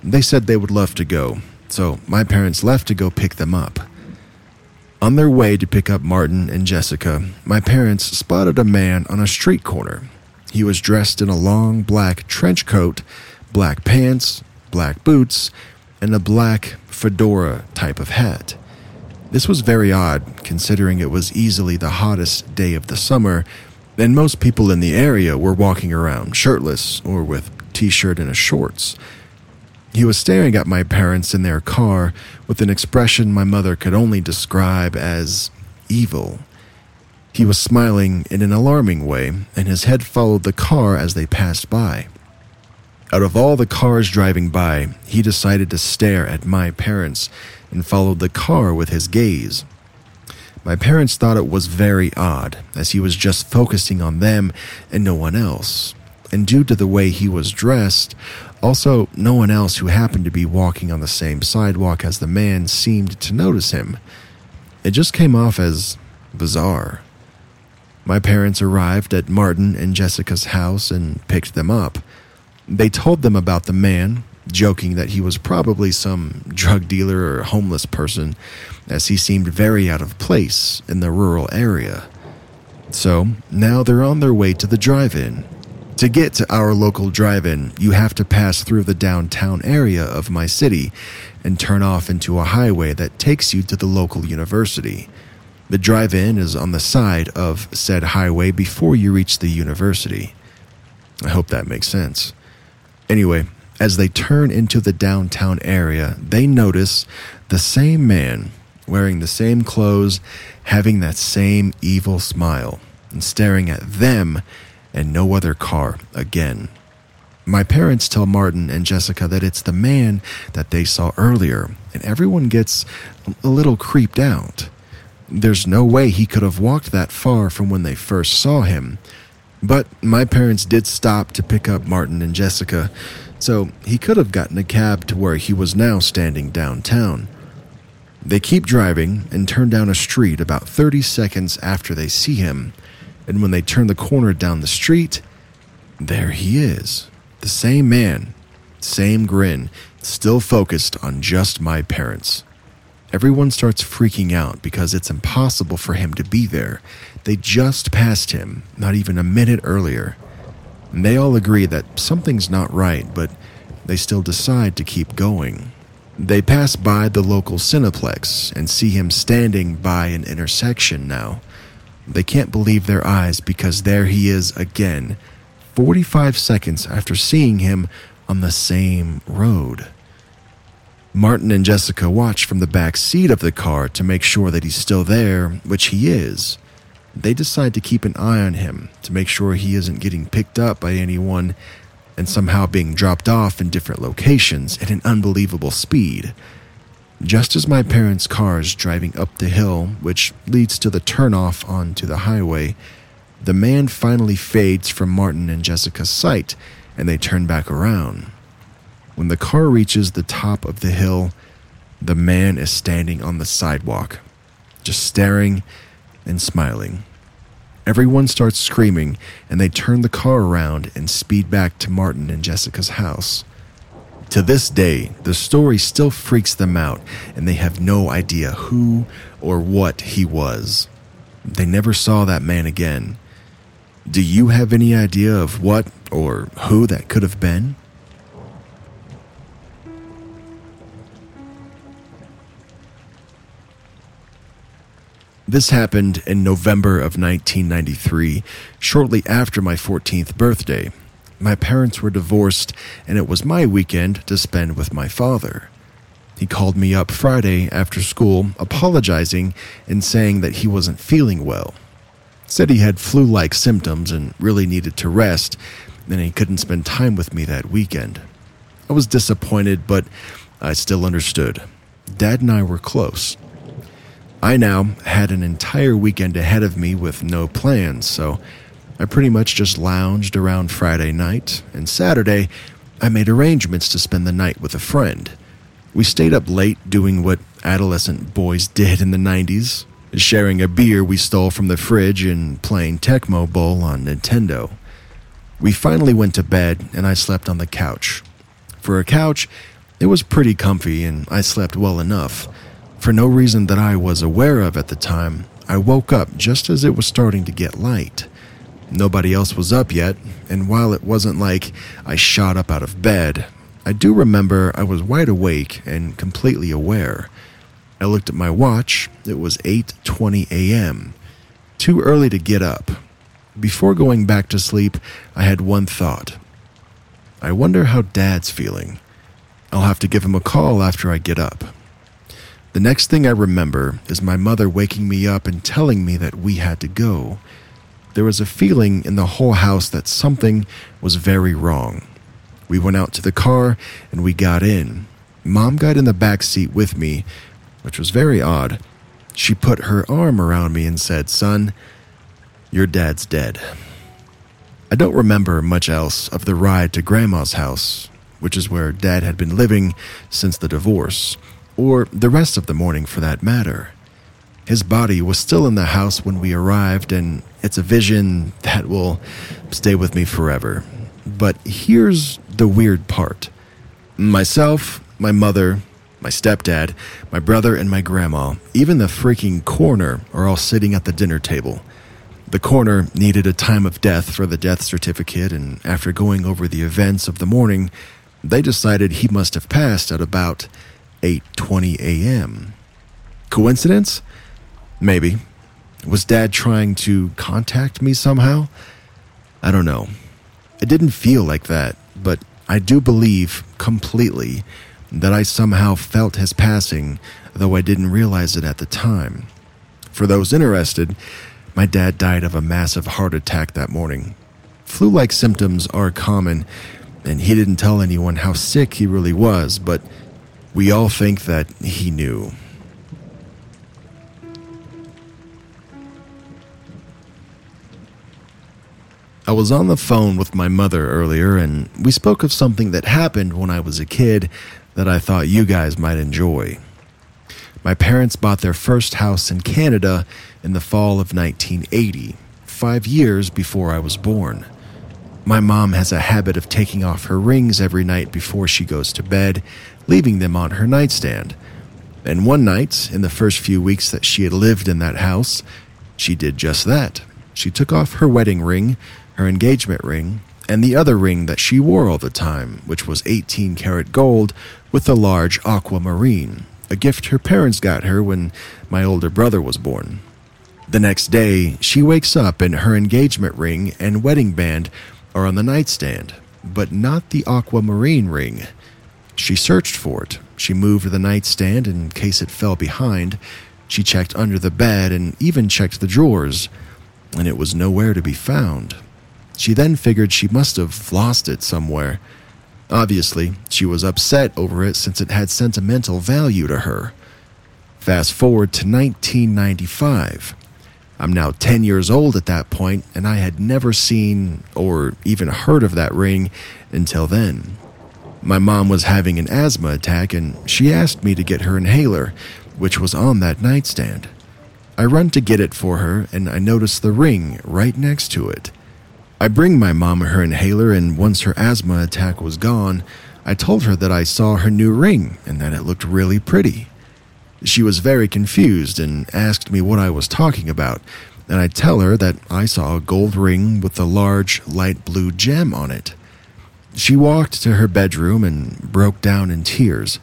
They said they would love to go, so my parents left to go pick them up. On their way to pick up Martin and Jessica, my parents spotted a man on a street corner. He was dressed in a long black trench coat, black pants, black boots, and a black fedora type of hat. This was very odd, considering it was easily the hottest day of the summer, and most people in the area were walking around shirtless or with t shirt and shorts. He was staring at my parents in their car with an expression my mother could only describe as evil. He was smiling in an alarming way, and his head followed the car as they passed by. Out of all the cars driving by, he decided to stare at my parents and followed the car with his gaze. My parents thought it was very odd, as he was just focusing on them and no one else. And due to the way he was dressed, also no one else who happened to be walking on the same sidewalk as the man seemed to notice him. It just came off as bizarre. My parents arrived at Martin and Jessica's house and picked them up. They told them about the man, joking that he was probably some drug dealer or homeless person, as he seemed very out of place in the rural area. So now they're on their way to the drive in. To get to our local drive in, you have to pass through the downtown area of my city and turn off into a highway that takes you to the local university. The drive in is on the side of said highway before you reach the university. I hope that makes sense. Anyway, As they turn into the downtown area, they notice the same man wearing the same clothes, having that same evil smile, and staring at them and no other car again. My parents tell Martin and Jessica that it's the man that they saw earlier, and everyone gets a little creeped out. There's no way he could have walked that far from when they first saw him. But my parents did stop to pick up Martin and Jessica, so he could have gotten a cab to where he was now standing downtown. They keep driving and turn down a street about 30 seconds after they see him, and when they turn the corner down the street, there he is. The same man, same grin, still focused on just my parents. Everyone starts freaking out because it's impossible for him to be there. They just passed him, not even a minute earlier. And they all agree that something's not right, but they still decide to keep going. They pass by the local Cineplex and see him standing by an intersection now. They can't believe their eyes because there he is again, 45 seconds after seeing him on the same road. Martin and Jessica watch from the back seat of the car to make sure that he's still there, which he is. They decide to keep an eye on him to make sure he isn't getting picked up by anyone and somehow being dropped off in different locations at an unbelievable speed. Just as my parents' car is driving up the hill, which leads to the turnoff onto the highway, the man finally fades from Martin and Jessica's sight and they turn back around. When the car reaches the top of the hill, the man is standing on the sidewalk, just staring and smiling. Everyone starts screaming, and they turn the car around and speed back to Martin and Jessica's house. To this day, the story still freaks them out, and they have no idea who or what he was. They never saw that man again. Do you have any idea of what or who that could have been? This happened in November of 1993, shortly after my 14th birthday. My parents were divorced, and it was my weekend to spend with my father. He called me up Friday after school, apologizing and saying that he wasn't feeling well. Said he had flu like symptoms and really needed to rest, and he couldn't spend time with me that weekend. I was disappointed, but I still understood. Dad and I were close. I now had an entire weekend ahead of me with no plans, so I pretty much just lounged around Friday night, and Saturday, I made arrangements to spend the night with a friend. We stayed up late doing what adolescent boys did in the 90s, sharing a beer we stole from the fridge and playing Tecmo Bowl on Nintendo. We finally went to bed, and I slept on the couch. For a couch, it was pretty comfy, and I slept well enough. For no reason that I was aware of at the time, I woke up just as it was starting to get light. Nobody else was up yet, and while it wasn't like I shot up out of bed, I do remember I was wide awake and completely aware. I looked at my watch. It was 8:20 a.m. Too early to get up. Before going back to sleep, I had one thought. I wonder how Dad's feeling. I'll have to give him a call after I get up. The next thing I remember is my mother waking me up and telling me that we had to go. There was a feeling in the whole house that something was very wrong. We went out to the car and we got in. Mom got in the back seat with me, which was very odd. She put her arm around me and said, Son, your dad's dead. I don't remember much else of the ride to Grandma's house, which is where Dad had been living since the divorce or the rest of the morning for that matter. His body was still in the house when we arrived, and it's a vision that will stay with me forever. But here's the weird part myself, my mother, my stepdad, my brother, and my grandma, even the freaking coroner, are all sitting at the dinner table. The coroner needed a time of death for the death certificate, and after going over the events of the morning, they decided he must have passed at about 8:20 a.m. Coincidence? Maybe. Was dad trying to contact me somehow? I don't know. It didn't feel like that, but I do believe completely that I somehow felt his passing, though I didn't realize it at the time. For those interested, my dad died of a massive heart attack that morning. Flu like symptoms are common, and he didn't tell anyone how sick he really was, but we all think that he knew. I was on the phone with my mother earlier, and we spoke of something that happened when I was a kid that I thought you guys might enjoy. My parents bought their first house in Canada in the fall of 1980, five years before I was born. My mom has a habit of taking off her rings every night before she goes to bed, leaving them on her nightstand. And one night, in the first few weeks that she had lived in that house, she did just that. She took off her wedding ring, her engagement ring, and the other ring that she wore all the time, which was 18 karat gold with a large aquamarine, a gift her parents got her when my older brother was born. The next day, she wakes up and her engagement ring and wedding band are on the nightstand, but not the aquamarine ring. She searched for it. She moved the nightstand in case it fell behind. She checked under the bed and even checked the drawers, and it was nowhere to be found. She then figured she must have lost it somewhere. Obviously, she was upset over it since it had sentimental value to her. Fast forward to 1995. I'm now 10 years old at that point, and I had never seen or even heard of that ring until then. My mom was having an asthma attack, and she asked me to get her inhaler, which was on that nightstand. I run to get it for her, and I notice the ring right next to it. I bring my mom her inhaler, and once her asthma attack was gone, I told her that I saw her new ring and that it looked really pretty. She was very confused and asked me what I was talking about, and I tell her that I saw a gold ring with a large light blue gem on it. She walked to her bedroom and broke down in tears.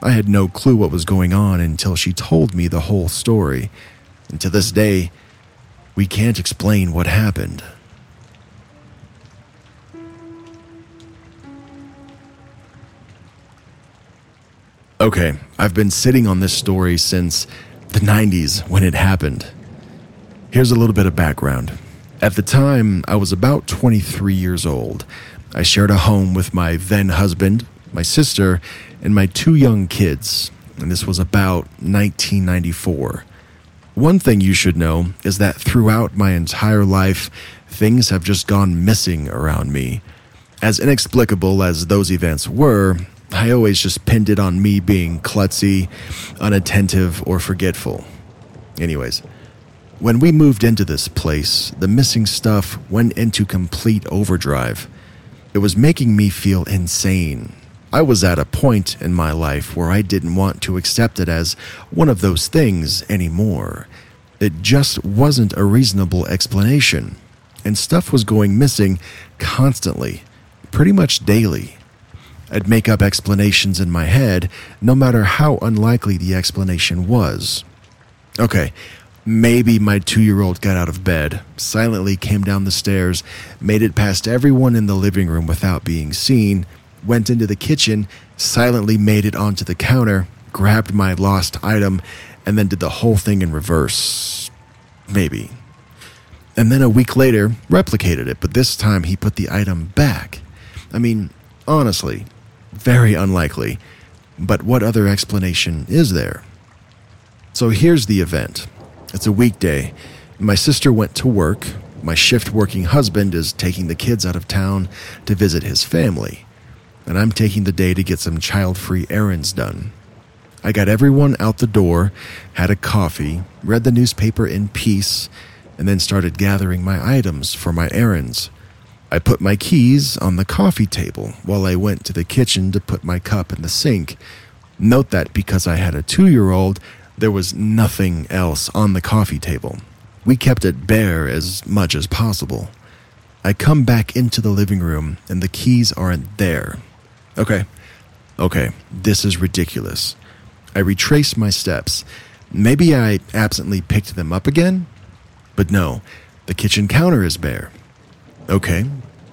I had no clue what was going on until she told me the whole story, and to this day, we can't explain what happened. Okay, I've been sitting on this story since the 90s when it happened. Here's a little bit of background. At the time, I was about 23 years old. I shared a home with my then husband, my sister, and my two young kids, and this was about 1994. One thing you should know is that throughout my entire life, things have just gone missing around me. As inexplicable as those events were, I always just pinned it on me being klutzy, unattentive, or forgetful. Anyways, when we moved into this place, the missing stuff went into complete overdrive. It was making me feel insane. I was at a point in my life where I didn't want to accept it as one of those things anymore. It just wasn't a reasonable explanation. And stuff was going missing constantly, pretty much daily. I'd make up explanations in my head, no matter how unlikely the explanation was. Okay, maybe my two year old got out of bed, silently came down the stairs, made it past everyone in the living room without being seen, went into the kitchen, silently made it onto the counter, grabbed my lost item, and then did the whole thing in reverse. Maybe. And then a week later, replicated it, but this time he put the item back. I mean, honestly, very unlikely. But what other explanation is there? So here's the event it's a weekday. My sister went to work. My shift working husband is taking the kids out of town to visit his family. And I'm taking the day to get some child free errands done. I got everyone out the door, had a coffee, read the newspaper in peace, and then started gathering my items for my errands. I put my keys on the coffee table while I went to the kitchen to put my cup in the sink. Note that because I had a two year old, there was nothing else on the coffee table. We kept it bare as much as possible. I come back into the living room and the keys aren't there. Okay, okay, this is ridiculous. I retrace my steps. Maybe I absently picked them up again? But no, the kitchen counter is bare. Okay,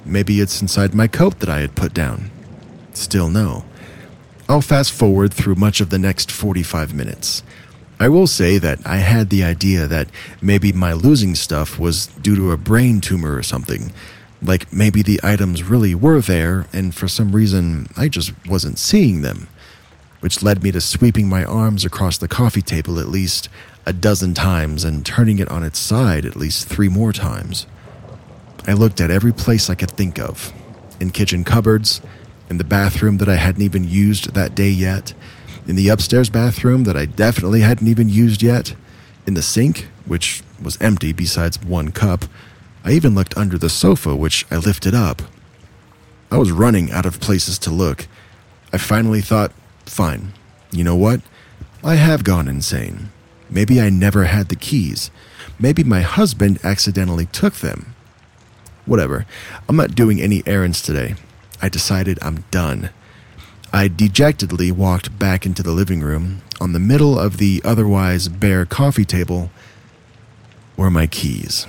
maybe it's inside my coat that I had put down. Still no. I'll fast forward through much of the next 45 minutes. I will say that I had the idea that maybe my losing stuff was due to a brain tumor or something. Like maybe the items really were there, and for some reason I just wasn't seeing them. Which led me to sweeping my arms across the coffee table at least a dozen times and turning it on its side at least three more times. I looked at every place I could think of in kitchen cupboards, in the bathroom that I hadn't even used that day yet, in the upstairs bathroom that I definitely hadn't even used yet, in the sink, which was empty besides one cup. I even looked under the sofa, which I lifted up. I was running out of places to look. I finally thought, fine, you know what? I have gone insane. Maybe I never had the keys. Maybe my husband accidentally took them. Whatever. I'm not doing any errands today. I decided I'm done. I dejectedly walked back into the living room. On the middle of the otherwise bare coffee table were my keys.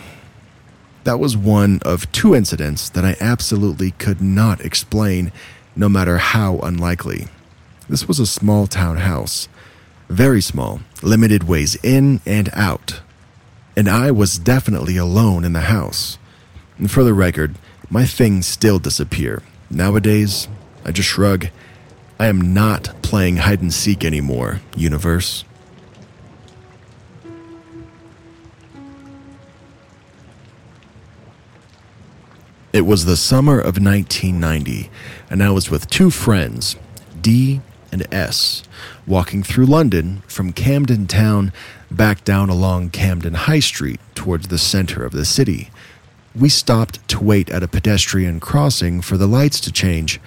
That was one of two incidents that I absolutely could not explain, no matter how unlikely. This was a small town house. Very small, limited ways in and out. And I was definitely alone in the house. And for the record, my things still disappear. Nowadays, I just shrug. I am not playing hide and seek anymore, universe. It was the summer of 1990, and I was with two friends, D and S, walking through London from Camden Town back down along Camden High Street towards the center of the city. We stopped to wait at a pedestrian crossing for the lights to change.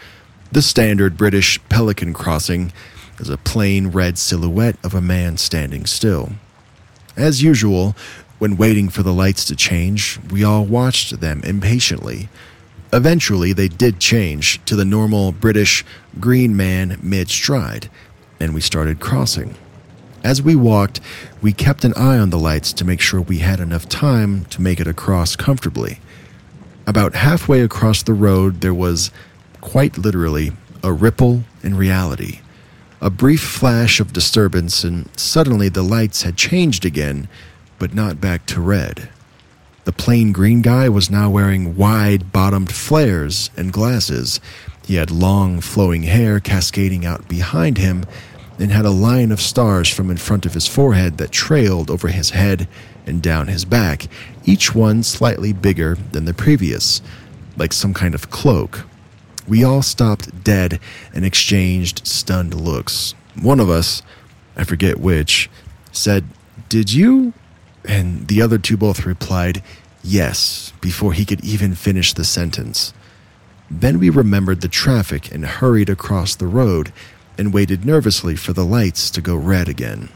The standard British pelican crossing is a plain red silhouette of a man standing still. As usual, when waiting for the lights to change, we all watched them impatiently. Eventually, they did change to the normal British green man mid stride, and we started crossing. As we walked, we kept an eye on the lights to make sure we had enough time to make it across comfortably. About halfway across the road, there was, quite literally, a ripple in reality. A brief flash of disturbance, and suddenly the lights had changed again, but not back to red. The plain green guy was now wearing wide bottomed flares and glasses. He had long, flowing hair cascading out behind him and had a line of stars from in front of his forehead that trailed over his head and down his back, each one slightly bigger than the previous, like some kind of cloak. We all stopped dead and exchanged stunned looks. One of us, I forget which, said, Did you? And the other two both replied, Yes, before he could even finish the sentence. Then we remembered the traffic and hurried across the road and waited nervously for the lights to go red again.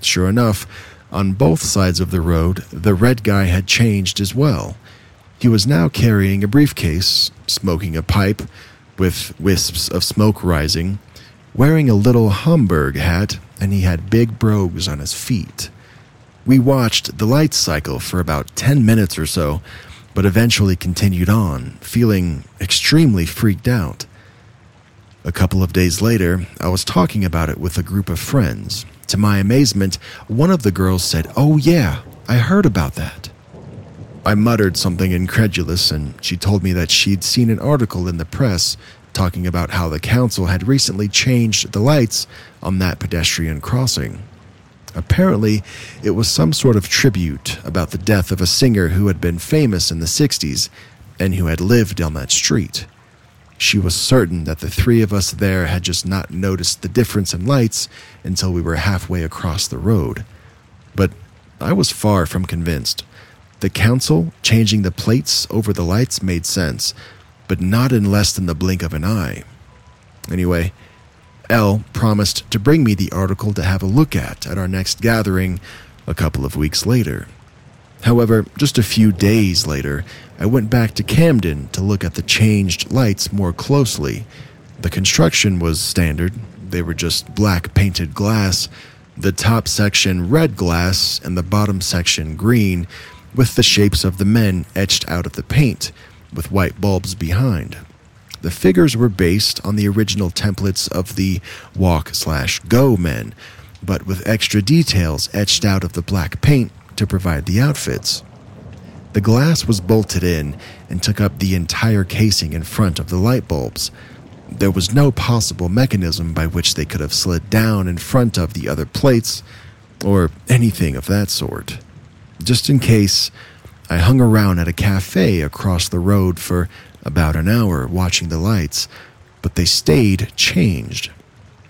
Sure enough, on both sides of the road, the red guy had changed as well. He was now carrying a briefcase, smoking a pipe, with wisps of smoke rising, wearing a little Homburg hat, and he had big brogues on his feet. We watched the light cycle for about 10 minutes or so, but eventually continued on, feeling extremely freaked out. A couple of days later, I was talking about it with a group of friends. To my amazement, one of the girls said, Oh, yeah, I heard about that. I muttered something incredulous, and she told me that she'd seen an article in the press talking about how the council had recently changed the lights on that pedestrian crossing. Apparently, it was some sort of tribute about the death of a singer who had been famous in the 60s and who had lived on that street. She was certain that the three of us there had just not noticed the difference in lights until we were halfway across the road. But I was far from convinced. The council changing the plates over the lights made sense, but not in less than the blink of an eye. Anyway, L promised to bring me the article to have a look at at our next gathering a couple of weeks later. However, just a few days later, I went back to Camden to look at the changed lights more closely. The construction was standard, they were just black painted glass, the top section red glass and the bottom section green, with the shapes of the men etched out of the paint, with white bulbs behind. The figures were based on the original templates of the walk slash go men, but with extra details etched out of the black paint to provide the outfits. The glass was bolted in and took up the entire casing in front of the light bulbs. There was no possible mechanism by which they could have slid down in front of the other plates or anything of that sort. Just in case, I hung around at a cafe across the road for about an hour watching the lights, but they stayed changed.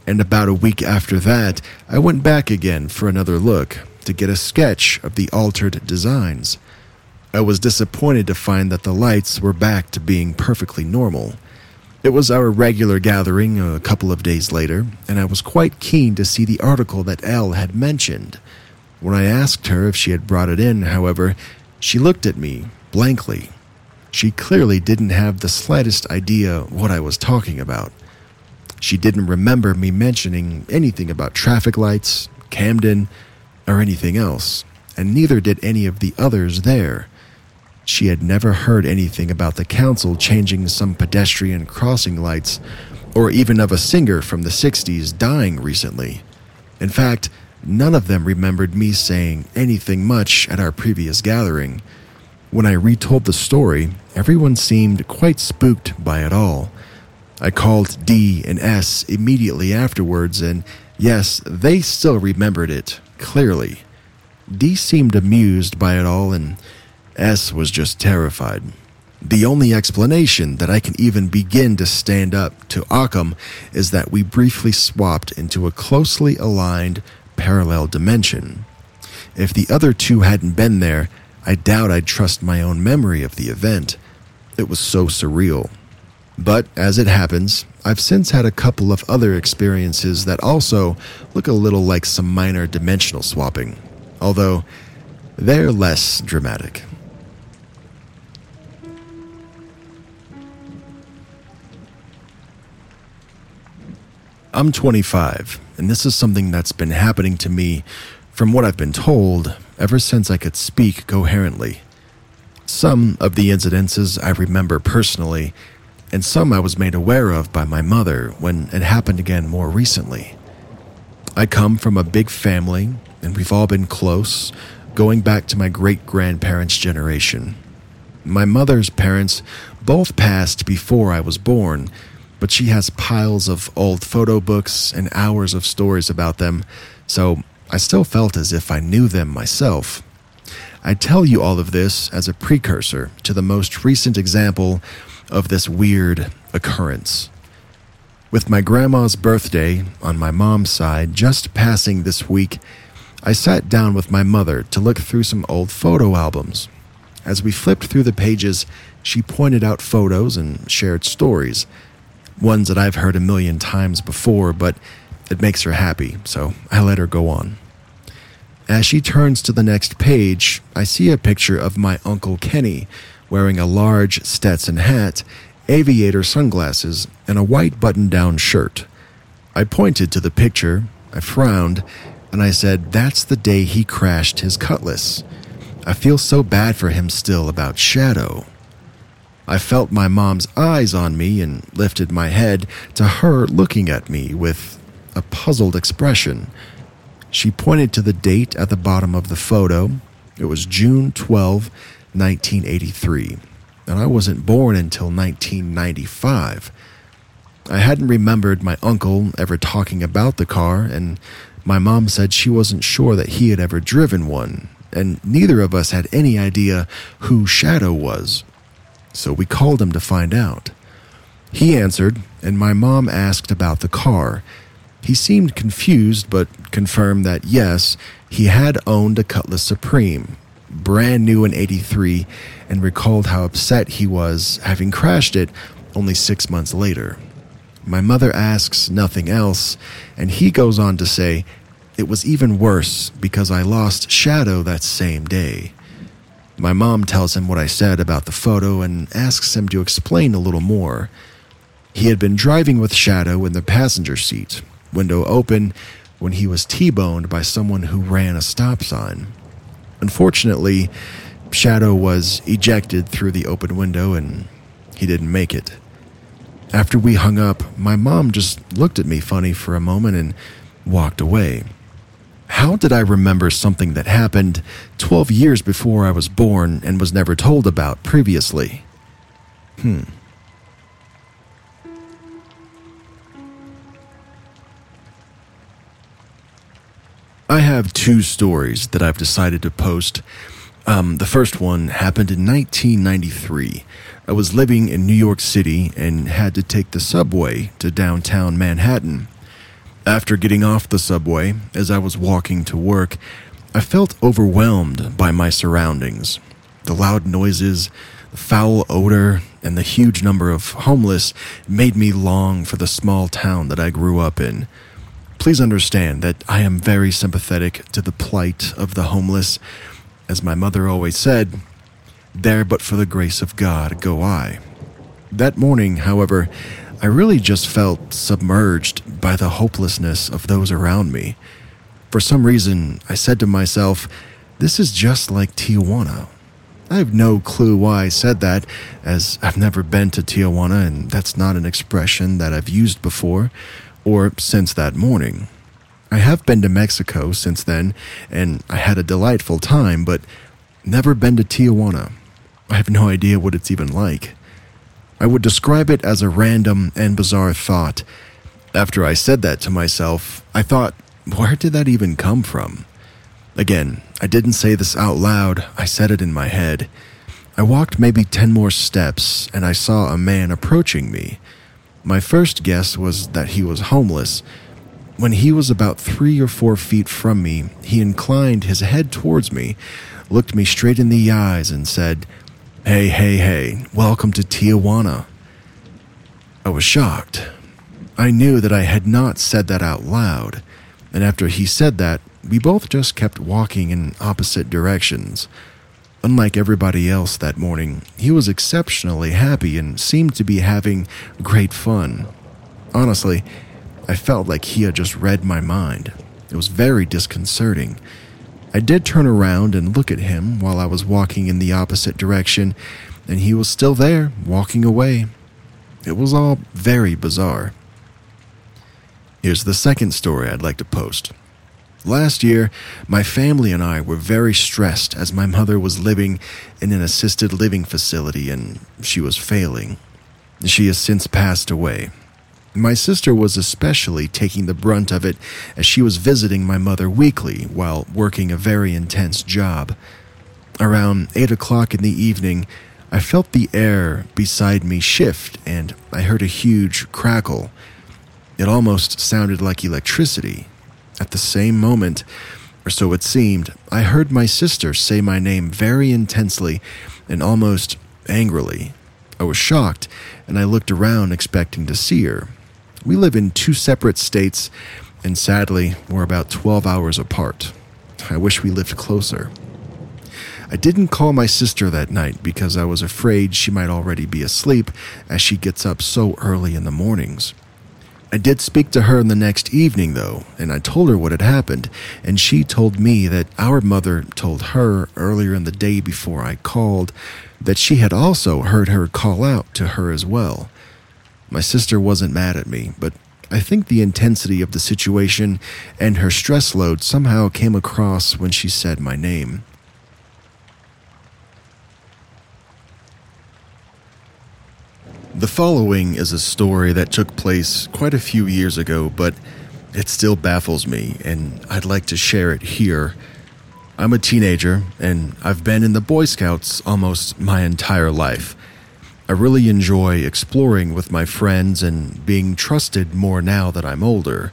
And about a week after that, I went back again for another look to get a sketch of the altered designs. I was disappointed to find that the lights were back to being perfectly normal. It was our regular gathering a couple of days later, and I was quite keen to see the article that Elle had mentioned. When I asked her if she had brought it in, however, she looked at me blankly. She clearly didn't have the slightest idea what I was talking about. She didn't remember me mentioning anything about traffic lights, Camden, or anything else, and neither did any of the others there. She had never heard anything about the council changing some pedestrian crossing lights, or even of a singer from the 60s dying recently. In fact, none of them remembered me saying anything much at our previous gathering. When I retold the story, everyone seemed quite spooked by it all. I called D and S immediately afterwards, and yes, they still remembered it, clearly. D seemed amused by it all, and S was just terrified. The only explanation that I can even begin to stand up to Occam is that we briefly swapped into a closely aligned parallel dimension. If the other two hadn't been there, I doubt I'd trust my own memory of the event. It was so surreal. But as it happens, I've since had a couple of other experiences that also look a little like some minor dimensional swapping, although they're less dramatic. I'm 25, and this is something that's been happening to me, from what I've been told, ever since I could speak coherently. Some of the incidences I remember personally, and some I was made aware of by my mother when it happened again more recently. I come from a big family, and we've all been close, going back to my great grandparents' generation. My mother's parents both passed before I was born, but she has piles of old photo books and hours of stories about them, so I still felt as if I knew them myself. I tell you all of this as a precursor to the most recent example of this weird occurrence. With my grandma's birthday on my mom's side just passing this week, I sat down with my mother to look through some old photo albums. As we flipped through the pages, she pointed out photos and shared stories ones that I've heard a million times before, but it makes her happy, so I let her go on. As she turns to the next page, I see a picture of my Uncle Kenny wearing a large Stetson hat, aviator sunglasses, and a white button down shirt. I pointed to the picture, I frowned, and I said, That's the day he crashed his Cutlass. I feel so bad for him still about Shadow. I felt my mom's eyes on me and lifted my head to her looking at me with a puzzled expression. She pointed to the date at the bottom of the photo. It was June 12, 1983, and I wasn't born until 1995. I hadn't remembered my uncle ever talking about the car, and my mom said she wasn't sure that he had ever driven one, and neither of us had any idea who Shadow was so we called him to find out. He answered, and my mom asked about the car. He seemed confused, but confirmed that yes, he had owned a Cutlass Supreme, brand new in 83, and recalled how upset he was having crashed it only six months later. My mother asks nothing else, and he goes on to say, It was even worse because I lost Shadow that same day. My mom tells him what I said about the photo and asks him to explain a little more. He had been driving with Shadow in the passenger seat, window open, when he was T boned by someone who ran a stop sign. Unfortunately, Shadow was ejected through the open window and he didn't make it. After we hung up, my mom just looked at me funny for a moment and walked away. How did I remember something that happened 12 years before I was born and was never told about previously? Hmm. I have two stories that I've decided to post. Um, the first one happened in 1993. I was living in New York City and had to take the subway to downtown Manhattan. After getting off the subway, as I was walking to work, I felt overwhelmed by my surroundings. The loud noises, the foul odor, and the huge number of homeless made me long for the small town that I grew up in. Please understand that I am very sympathetic to the plight of the homeless. As my mother always said, there but for the grace of God go I. That morning, however, I really just felt submerged by the hopelessness of those around me. For some reason, I said to myself, this is just like Tijuana. I have no clue why I said that, as I've never been to Tijuana, and that's not an expression that I've used before, or since that morning. I have been to Mexico since then, and I had a delightful time, but never been to Tijuana. I have no idea what it's even like. I would describe it as a random and bizarre thought. After I said that to myself, I thought, where did that even come from? Again, I didn't say this out loud, I said it in my head. I walked maybe 10 more steps and I saw a man approaching me. My first guess was that he was homeless. When he was about three or four feet from me, he inclined his head towards me, looked me straight in the eyes, and said, Hey, hey, hey, welcome to Tijuana. I was shocked. I knew that I had not said that out loud, and after he said that, we both just kept walking in opposite directions. Unlike everybody else that morning, he was exceptionally happy and seemed to be having great fun. Honestly, I felt like he had just read my mind. It was very disconcerting. I did turn around and look at him while I was walking in the opposite direction, and he was still there, walking away. It was all very bizarre. Here's the second story I'd like to post. Last year, my family and I were very stressed as my mother was living in an assisted living facility and she was failing. She has since passed away, my sister was especially taking the brunt of it as she was visiting my mother weekly while working a very intense job. Around 8 o'clock in the evening, I felt the air beside me shift and I heard a huge crackle. It almost sounded like electricity. At the same moment, or so it seemed, I heard my sister say my name very intensely and almost angrily. I was shocked and I looked around expecting to see her. We live in two separate states, and sadly, we're about 12 hours apart. I wish we lived closer. I didn't call my sister that night because I was afraid she might already be asleep as she gets up so early in the mornings. I did speak to her the next evening, though, and I told her what had happened, and she told me that our mother told her earlier in the day before I called that she had also heard her call out to her as well. My sister wasn't mad at me, but I think the intensity of the situation and her stress load somehow came across when she said my name. The following is a story that took place quite a few years ago, but it still baffles me, and I'd like to share it here. I'm a teenager, and I've been in the Boy Scouts almost my entire life. I really enjoy exploring with my friends and being trusted more now that I'm older.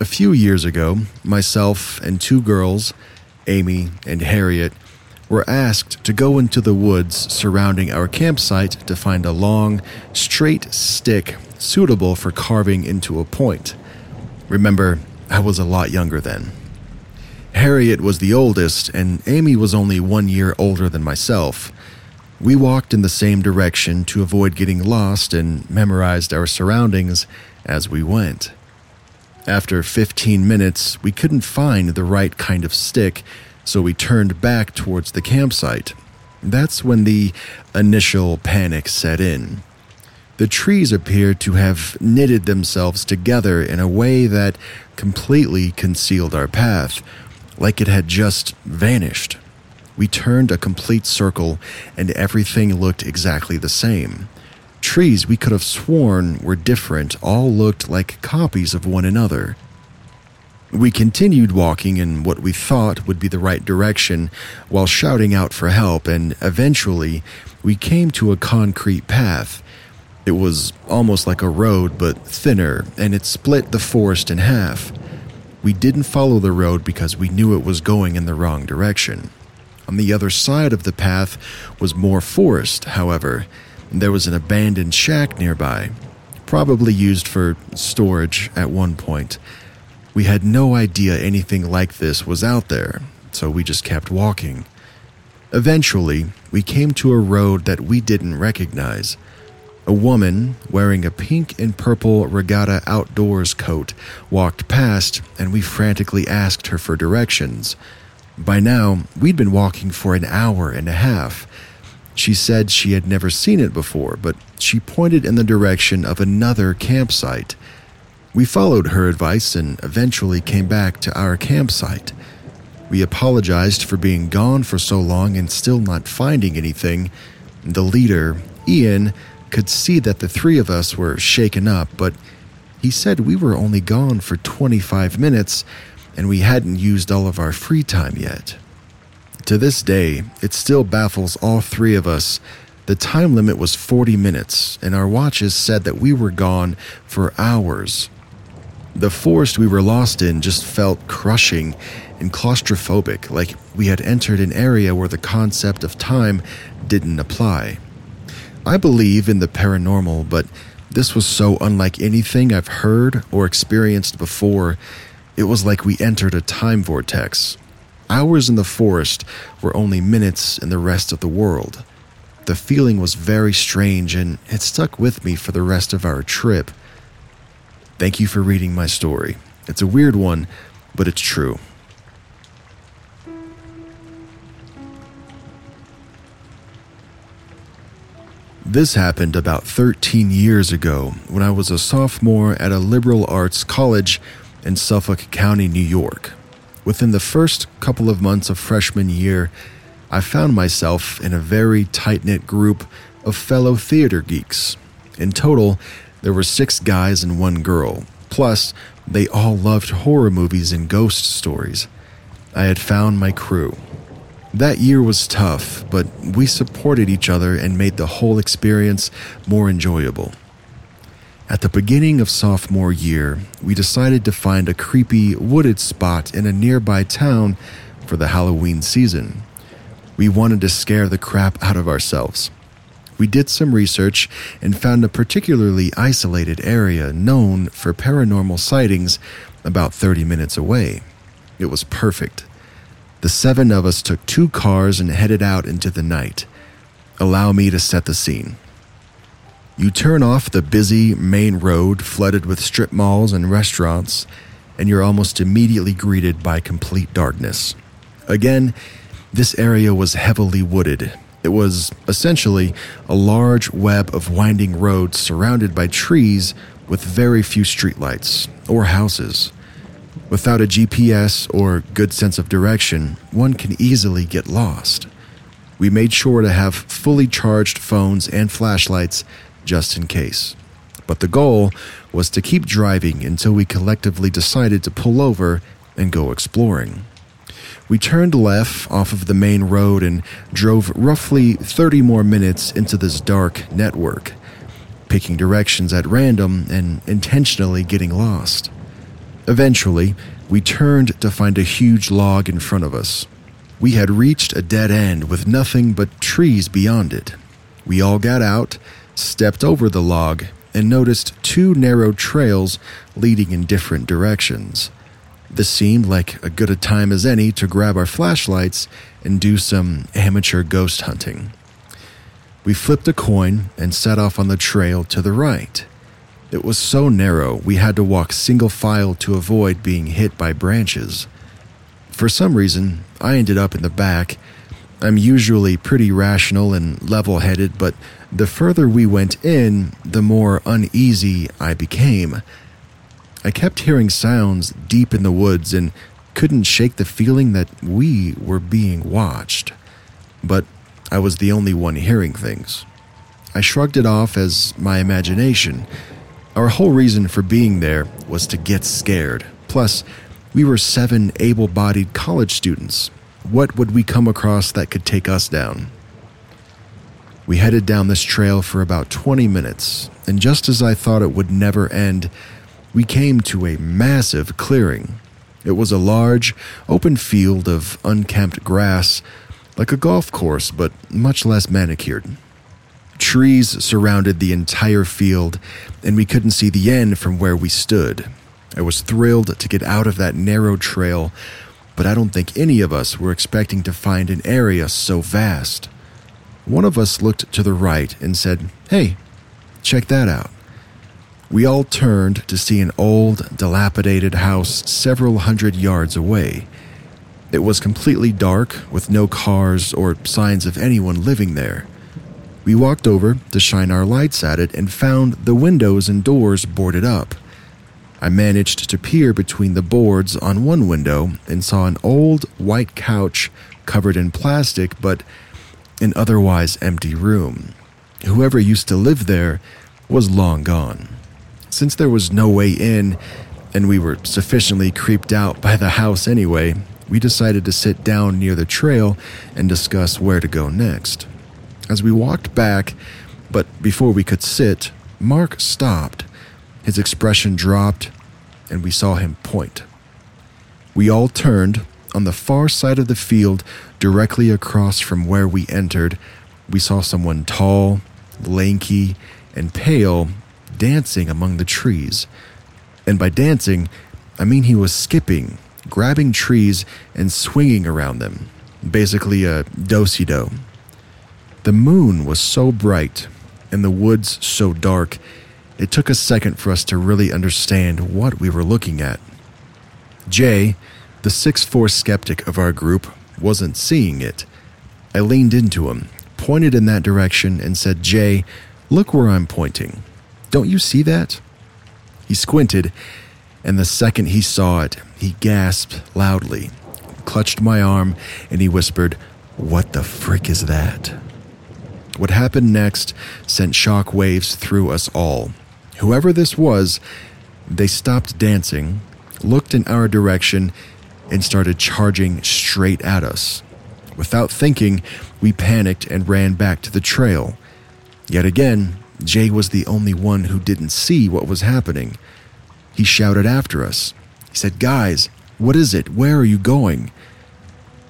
A few years ago, myself and two girls, Amy and Harriet, were asked to go into the woods surrounding our campsite to find a long, straight stick suitable for carving into a point. Remember, I was a lot younger then. Harriet was the oldest, and Amy was only one year older than myself. We walked in the same direction to avoid getting lost and memorized our surroundings as we went. After 15 minutes, we couldn't find the right kind of stick, so we turned back towards the campsite. That's when the initial panic set in. The trees appeared to have knitted themselves together in a way that completely concealed our path, like it had just vanished. We turned a complete circle, and everything looked exactly the same. Trees we could have sworn were different all looked like copies of one another. We continued walking in what we thought would be the right direction while shouting out for help, and eventually we came to a concrete path. It was almost like a road, but thinner, and it split the forest in half. We didn't follow the road because we knew it was going in the wrong direction. On the other side of the path was more forest, however. There was an abandoned shack nearby, probably used for storage at one point. We had no idea anything like this was out there, so we just kept walking. Eventually, we came to a road that we didn't recognize. A woman wearing a pink and purple regatta outdoors coat walked past, and we frantically asked her for directions. By now, we'd been walking for an hour and a half. She said she had never seen it before, but she pointed in the direction of another campsite. We followed her advice and eventually came back to our campsite. We apologized for being gone for so long and still not finding anything. The leader, Ian, could see that the three of us were shaken up, but he said we were only gone for 25 minutes and we hadn't used all of our free time yet. To this day, it still baffles all three of us. The time limit was 40 minutes, and our watches said that we were gone for hours. The forest we were lost in just felt crushing and claustrophobic, like we had entered an area where the concept of time didn't apply. I believe in the paranormal, but this was so unlike anything I've heard or experienced before. It was like we entered a time vortex. Hours in the forest were only minutes in the rest of the world. The feeling was very strange and it stuck with me for the rest of our trip. Thank you for reading my story. It's a weird one, but it's true. This happened about 13 years ago when I was a sophomore at a liberal arts college in Suffolk County, New York. Within the first couple of months of freshman year, I found myself in a very tight knit group of fellow theater geeks. In total, there were six guys and one girl. Plus, they all loved horror movies and ghost stories. I had found my crew. That year was tough, but we supported each other and made the whole experience more enjoyable. At the beginning of sophomore year, we decided to find a creepy, wooded spot in a nearby town for the Halloween season. We wanted to scare the crap out of ourselves. We did some research and found a particularly isolated area known for paranormal sightings about 30 minutes away. It was perfect. The seven of us took two cars and headed out into the night. Allow me to set the scene. You turn off the busy main road flooded with strip malls and restaurants, and you're almost immediately greeted by complete darkness. Again, this area was heavily wooded. It was essentially a large web of winding roads surrounded by trees with very few streetlights or houses. Without a GPS or good sense of direction, one can easily get lost. We made sure to have fully charged phones and flashlights just in case. But the goal was to keep driving until we collectively decided to pull over and go exploring. We turned left off of the main road and drove roughly 30 more minutes into this dark network, picking directions at random and intentionally getting lost. Eventually, we turned to find a huge log in front of us. We had reached a dead end with nothing but trees beyond it. We all got out, stepped over the log, and noticed two narrow trails leading in different directions. This seemed like a good a time as any to grab our flashlights and do some amateur ghost hunting. We flipped a coin and set off on the trail to the right. It was so narrow we had to walk single file to avoid being hit by branches. For some reason, I ended up in the back, I'm usually pretty rational and level headed, but the further we went in, the more uneasy I became. I kept hearing sounds deep in the woods and couldn't shake the feeling that we were being watched. But I was the only one hearing things. I shrugged it off as my imagination. Our whole reason for being there was to get scared. Plus, we were seven able bodied college students. What would we come across that could take us down? We headed down this trail for about 20 minutes, and just as I thought it would never end, we came to a massive clearing. It was a large, open field of unkempt grass, like a golf course, but much less manicured. Trees surrounded the entire field, and we couldn't see the end from where we stood. I was thrilled to get out of that narrow trail, but I don't think any of us were expecting to find an area so vast. One of us looked to the right and said, Hey, check that out. We all turned to see an old, dilapidated house several hundred yards away. It was completely dark, with no cars or signs of anyone living there. We walked over to shine our lights at it and found the windows and doors boarded up. I managed to peer between the boards on one window and saw an old white couch covered in plastic but an otherwise empty room. Whoever used to live there was long gone. Since there was no way in, and we were sufficiently creeped out by the house anyway, we decided to sit down near the trail and discuss where to go next. As we walked back, but before we could sit, Mark stopped. His expression dropped, and we saw him point. We all turned. On the far side of the field, directly across from where we entered, we saw someone tall, lanky, and pale dancing among the trees. And by dancing, I mean he was skipping, grabbing trees, and swinging around them. Basically, a do si do. The moon was so bright and the woods so dark, it took a second for us to really understand what we were looking at. Jay, the 6'4 skeptic of our group, wasn't seeing it. I leaned into him, pointed in that direction, and said, Jay, look where I'm pointing. Don't you see that? He squinted, and the second he saw it, he gasped loudly, clutched my arm, and he whispered, What the frick is that? What happened next sent shock waves through us all. Whoever this was, they stopped dancing, looked in our direction, and started charging straight at us. Without thinking, we panicked and ran back to the trail. Yet again, Jay was the only one who didn't see what was happening. He shouted after us. He said, Guys, what is it? Where are you going?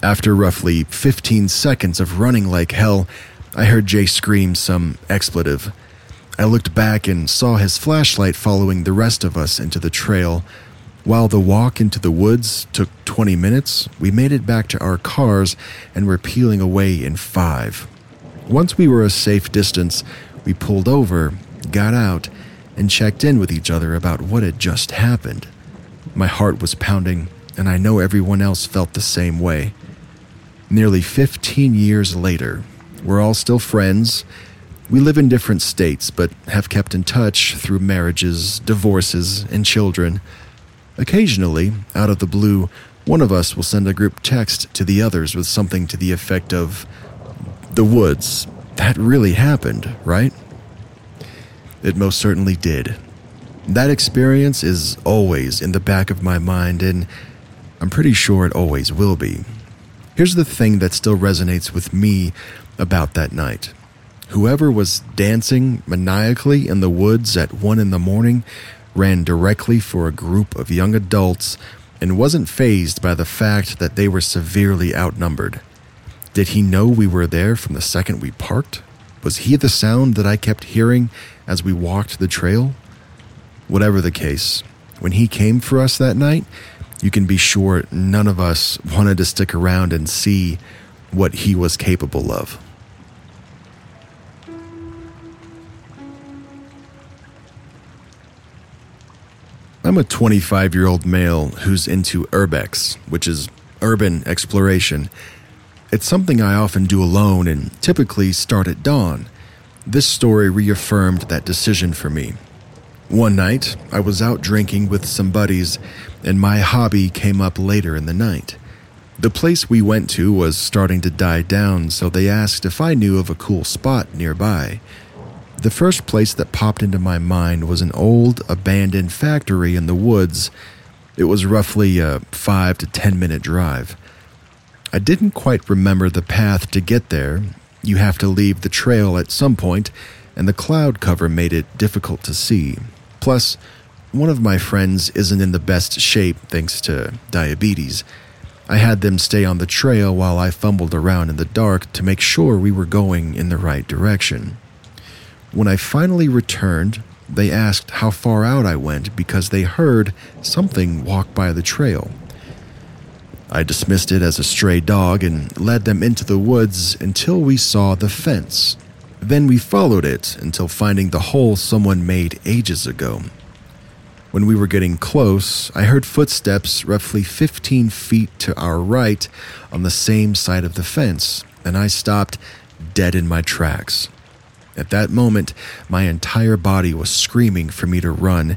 After roughly 15 seconds of running like hell, I heard Jay scream some expletive. I looked back and saw his flashlight following the rest of us into the trail. While the walk into the woods took 20 minutes, we made it back to our cars and were peeling away in five. Once we were a safe distance, we pulled over, got out, and checked in with each other about what had just happened. My heart was pounding, and I know everyone else felt the same way. Nearly 15 years later, we're all still friends. We live in different states, but have kept in touch through marriages, divorces, and children. Occasionally, out of the blue, one of us will send a group text to the others with something to the effect of, The woods, that really happened, right? It most certainly did. That experience is always in the back of my mind, and I'm pretty sure it always will be. Here's the thing that still resonates with me about that night. Whoever was dancing maniacally in the woods at one in the morning ran directly for a group of young adults and wasn't fazed by the fact that they were severely outnumbered. Did he know we were there from the second we parked? Was he the sound that I kept hearing as we walked the trail? Whatever the case, when he came for us that night, you can be sure none of us wanted to stick around and see what he was capable of. I'm a 25 year old male who's into urbex, which is urban exploration. It's something I often do alone and typically start at dawn. This story reaffirmed that decision for me. One night, I was out drinking with some buddies, and my hobby came up later in the night. The place we went to was starting to die down, so they asked if I knew of a cool spot nearby. The first place that popped into my mind was an old, abandoned factory in the woods. It was roughly a five to ten minute drive. I didn't quite remember the path to get there. You have to leave the trail at some point, and the cloud cover made it difficult to see. Plus, one of my friends isn't in the best shape thanks to diabetes. I had them stay on the trail while I fumbled around in the dark to make sure we were going in the right direction. When I finally returned, they asked how far out I went because they heard something walk by the trail. I dismissed it as a stray dog and led them into the woods until we saw the fence. Then we followed it until finding the hole someone made ages ago. When we were getting close, I heard footsteps roughly 15 feet to our right on the same side of the fence, and I stopped dead in my tracks. At that moment, my entire body was screaming for me to run,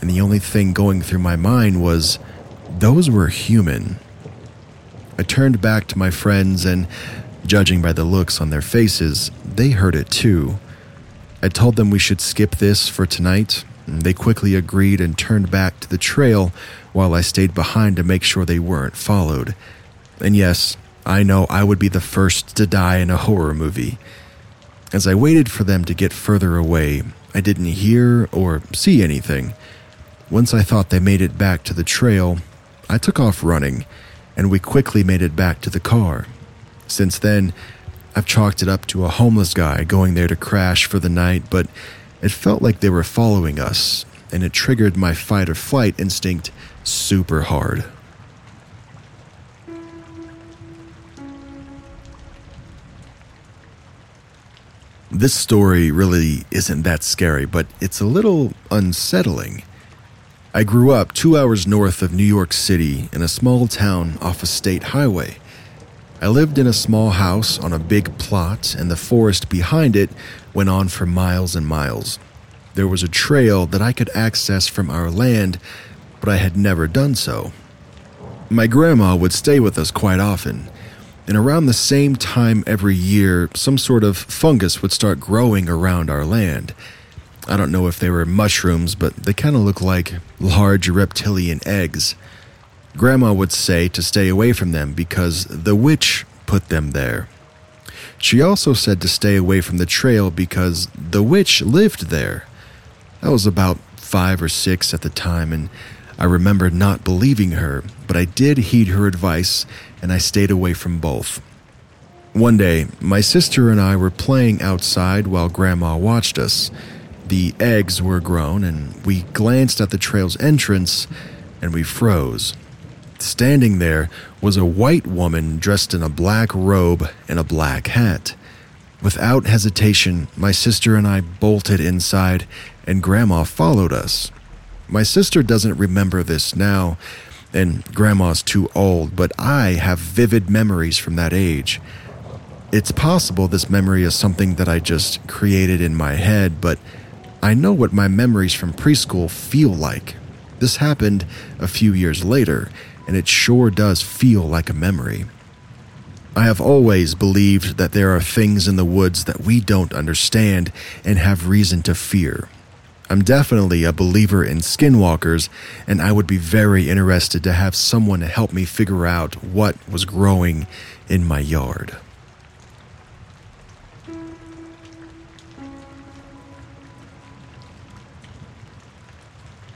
and the only thing going through my mind was those were human. I turned back to my friends, and judging by the looks on their faces, they heard it too. I told them we should skip this for tonight they quickly agreed and turned back to the trail while I stayed behind to make sure they weren't followed. And yes, I know I would be the first to die in a horror movie. As I waited for them to get further away, I didn't hear or see anything. Once I thought they made it back to the trail, I took off running, and we quickly made it back to the car. Since then, I've chalked it up to a homeless guy going there to crash for the night, but it felt like they were following us, and it triggered my fight or flight instinct super hard. This story really isn't that scary, but it's a little unsettling. I grew up two hours north of New York City in a small town off a state highway. I lived in a small house on a big plot, and the forest behind it went on for miles and miles. There was a trail that I could access from our land, but I had never done so. My grandma would stay with us quite often, and around the same time every year, some sort of fungus would start growing around our land. I don't know if they were mushrooms, but they kind of look like large reptilian eggs. Grandma would say to stay away from them because the witch put them there. She also said to stay away from the trail because the witch lived there. I was about five or six at the time, and I remember not believing her, but I did heed her advice and I stayed away from both. One day, my sister and I were playing outside while Grandma watched us. The eggs were grown, and we glanced at the trail's entrance and we froze. Standing there was a white woman dressed in a black robe and a black hat. Without hesitation, my sister and I bolted inside, and Grandma followed us. My sister doesn't remember this now, and Grandma's too old, but I have vivid memories from that age. It's possible this memory is something that I just created in my head, but I know what my memories from preschool feel like. This happened a few years later, and it sure does feel like a memory. I have always believed that there are things in the woods that we don't understand and have reason to fear. I'm definitely a believer in skinwalkers, and I would be very interested to have someone help me figure out what was growing in my yard.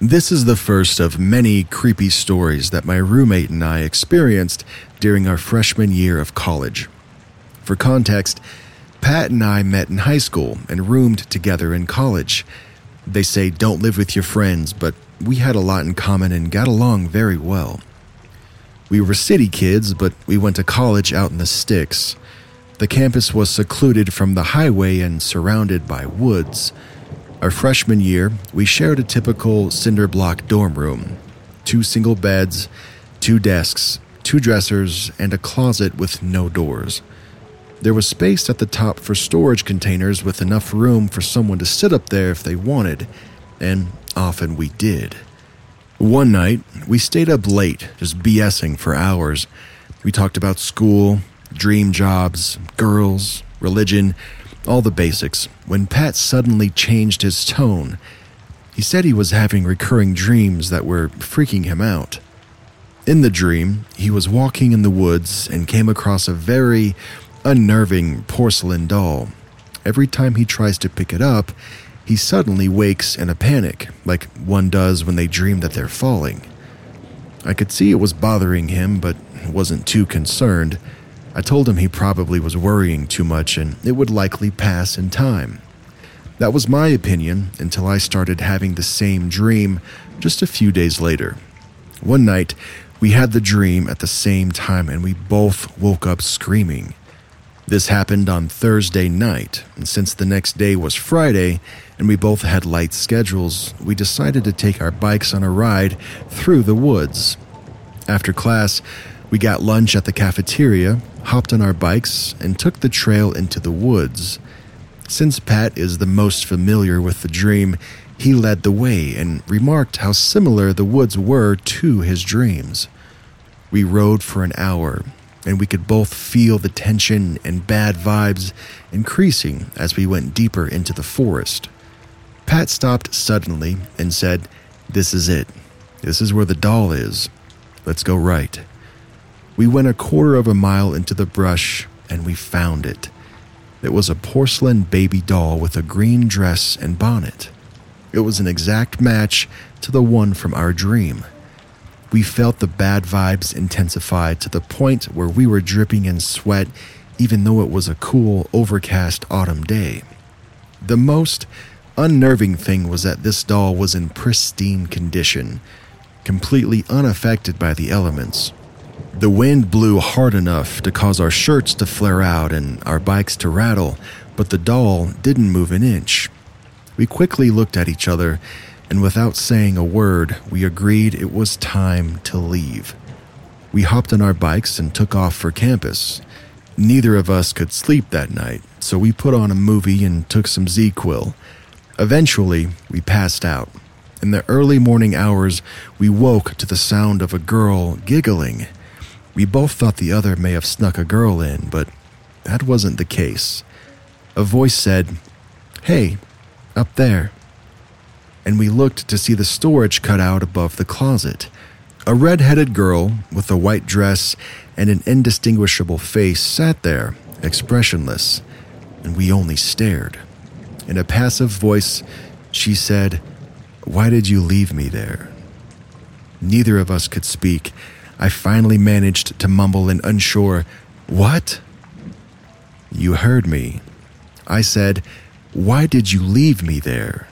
This is the first of many creepy stories that my roommate and I experienced during our freshman year of college. For context, Pat and I met in high school and roomed together in college. They say don't live with your friends, but we had a lot in common and got along very well. We were city kids, but we went to college out in the sticks. The campus was secluded from the highway and surrounded by woods. Our freshman year, we shared a typical cinder block dorm room two single beds, two desks, two dressers, and a closet with no doors. There was space at the top for storage containers with enough room for someone to sit up there if they wanted, and often we did. One night, we stayed up late, just BSing for hours. We talked about school, dream jobs, girls, religion, all the basics, when Pat suddenly changed his tone. He said he was having recurring dreams that were freaking him out. In the dream, he was walking in the woods and came across a very unnerving porcelain doll. Every time he tries to pick it up, he suddenly wakes in a panic, like one does when they dream that they're falling. I could see it was bothering him, but wasn't too concerned. I told him he probably was worrying too much and it would likely pass in time. That was my opinion until I started having the same dream just a few days later. One night, we had the dream at the same time and we both woke up screaming. This happened on Thursday night, and since the next day was Friday and we both had light schedules, we decided to take our bikes on a ride through the woods. After class, we got lunch at the cafeteria, hopped on our bikes, and took the trail into the woods. Since Pat is the most familiar with the dream, he led the way and remarked how similar the woods were to his dreams. We rode for an hour, and we could both feel the tension and bad vibes increasing as we went deeper into the forest. Pat stopped suddenly and said, This is it. This is where the doll is. Let's go right. We went a quarter of a mile into the brush and we found it. It was a porcelain baby doll with a green dress and bonnet. It was an exact match to the one from our dream. We felt the bad vibes intensify to the point where we were dripping in sweat, even though it was a cool, overcast autumn day. The most unnerving thing was that this doll was in pristine condition, completely unaffected by the elements. The wind blew hard enough to cause our shirts to flare out and our bikes to rattle, but the doll didn't move an inch. We quickly looked at each other and without saying a word, we agreed it was time to leave. We hopped on our bikes and took off for campus. Neither of us could sleep that night, so we put on a movie and took some ZzzQuil. Eventually, we passed out. In the early morning hours, we woke to the sound of a girl giggling. We both thought the other may have snuck a girl in, but that wasn't the case. A voice said, Hey, up there and we looked to see the storage cut out above the closet. A red headed girl with a white dress and an indistinguishable face sat there, expressionless, and we only stared. In a passive voice, she said, Why did you leave me there? Neither of us could speak. I finally managed to mumble an unsure, What? You heard me. I said, Why did you leave me there?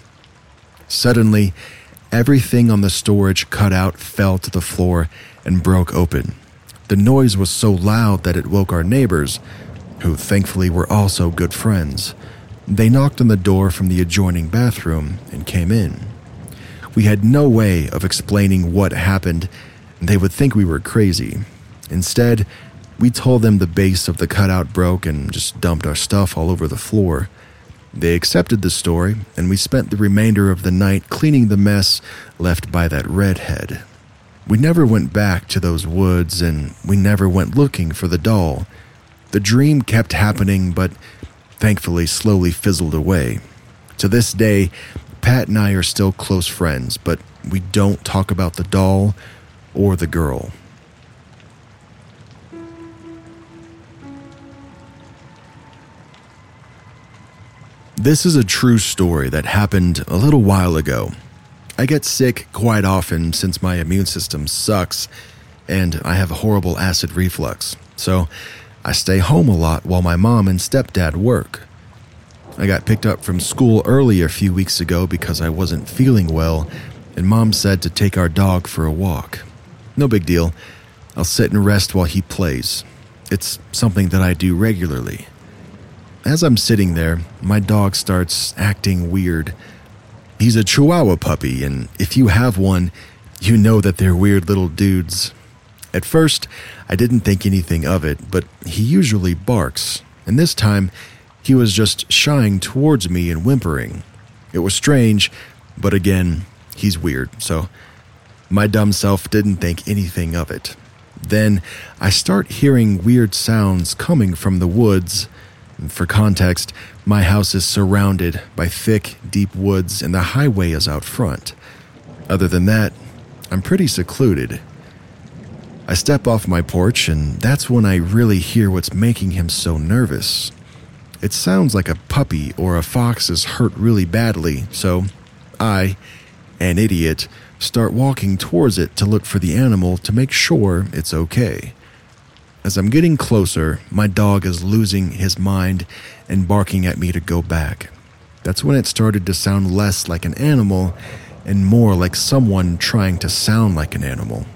Suddenly, everything on the storage cutout fell to the floor and broke open. The noise was so loud that it woke our neighbors, who thankfully were also good friends. They knocked on the door from the adjoining bathroom and came in. We had no way of explaining what happened, they would think we were crazy. Instead, we told them the base of the cutout broke and just dumped our stuff all over the floor. They accepted the story, and we spent the remainder of the night cleaning the mess left by that redhead. We never went back to those woods, and we never went looking for the doll. The dream kept happening, but thankfully slowly fizzled away. To this day, Pat and I are still close friends, but we don't talk about the doll or the girl. This is a true story that happened a little while ago. I get sick quite often since my immune system sucks and I have a horrible acid reflux, so I stay home a lot while my mom and stepdad work. I got picked up from school early a few weeks ago because I wasn't feeling well, and mom said to take our dog for a walk. No big deal. I'll sit and rest while he plays. It's something that I do regularly. As I'm sitting there, my dog starts acting weird. He's a Chihuahua puppy, and if you have one, you know that they're weird little dudes. At first, I didn't think anything of it, but he usually barks, and this time he was just shying towards me and whimpering. It was strange, but again, he's weird, so my dumb self didn't think anything of it. Then I start hearing weird sounds coming from the woods. For context, my house is surrounded by thick, deep woods and the highway is out front. Other than that, I'm pretty secluded. I step off my porch, and that's when I really hear what's making him so nervous. It sounds like a puppy or a fox is hurt really badly, so I, an idiot, start walking towards it to look for the animal to make sure it's okay. As I'm getting closer, my dog is losing his mind and barking at me to go back. That's when it started to sound less like an animal and more like someone trying to sound like an animal.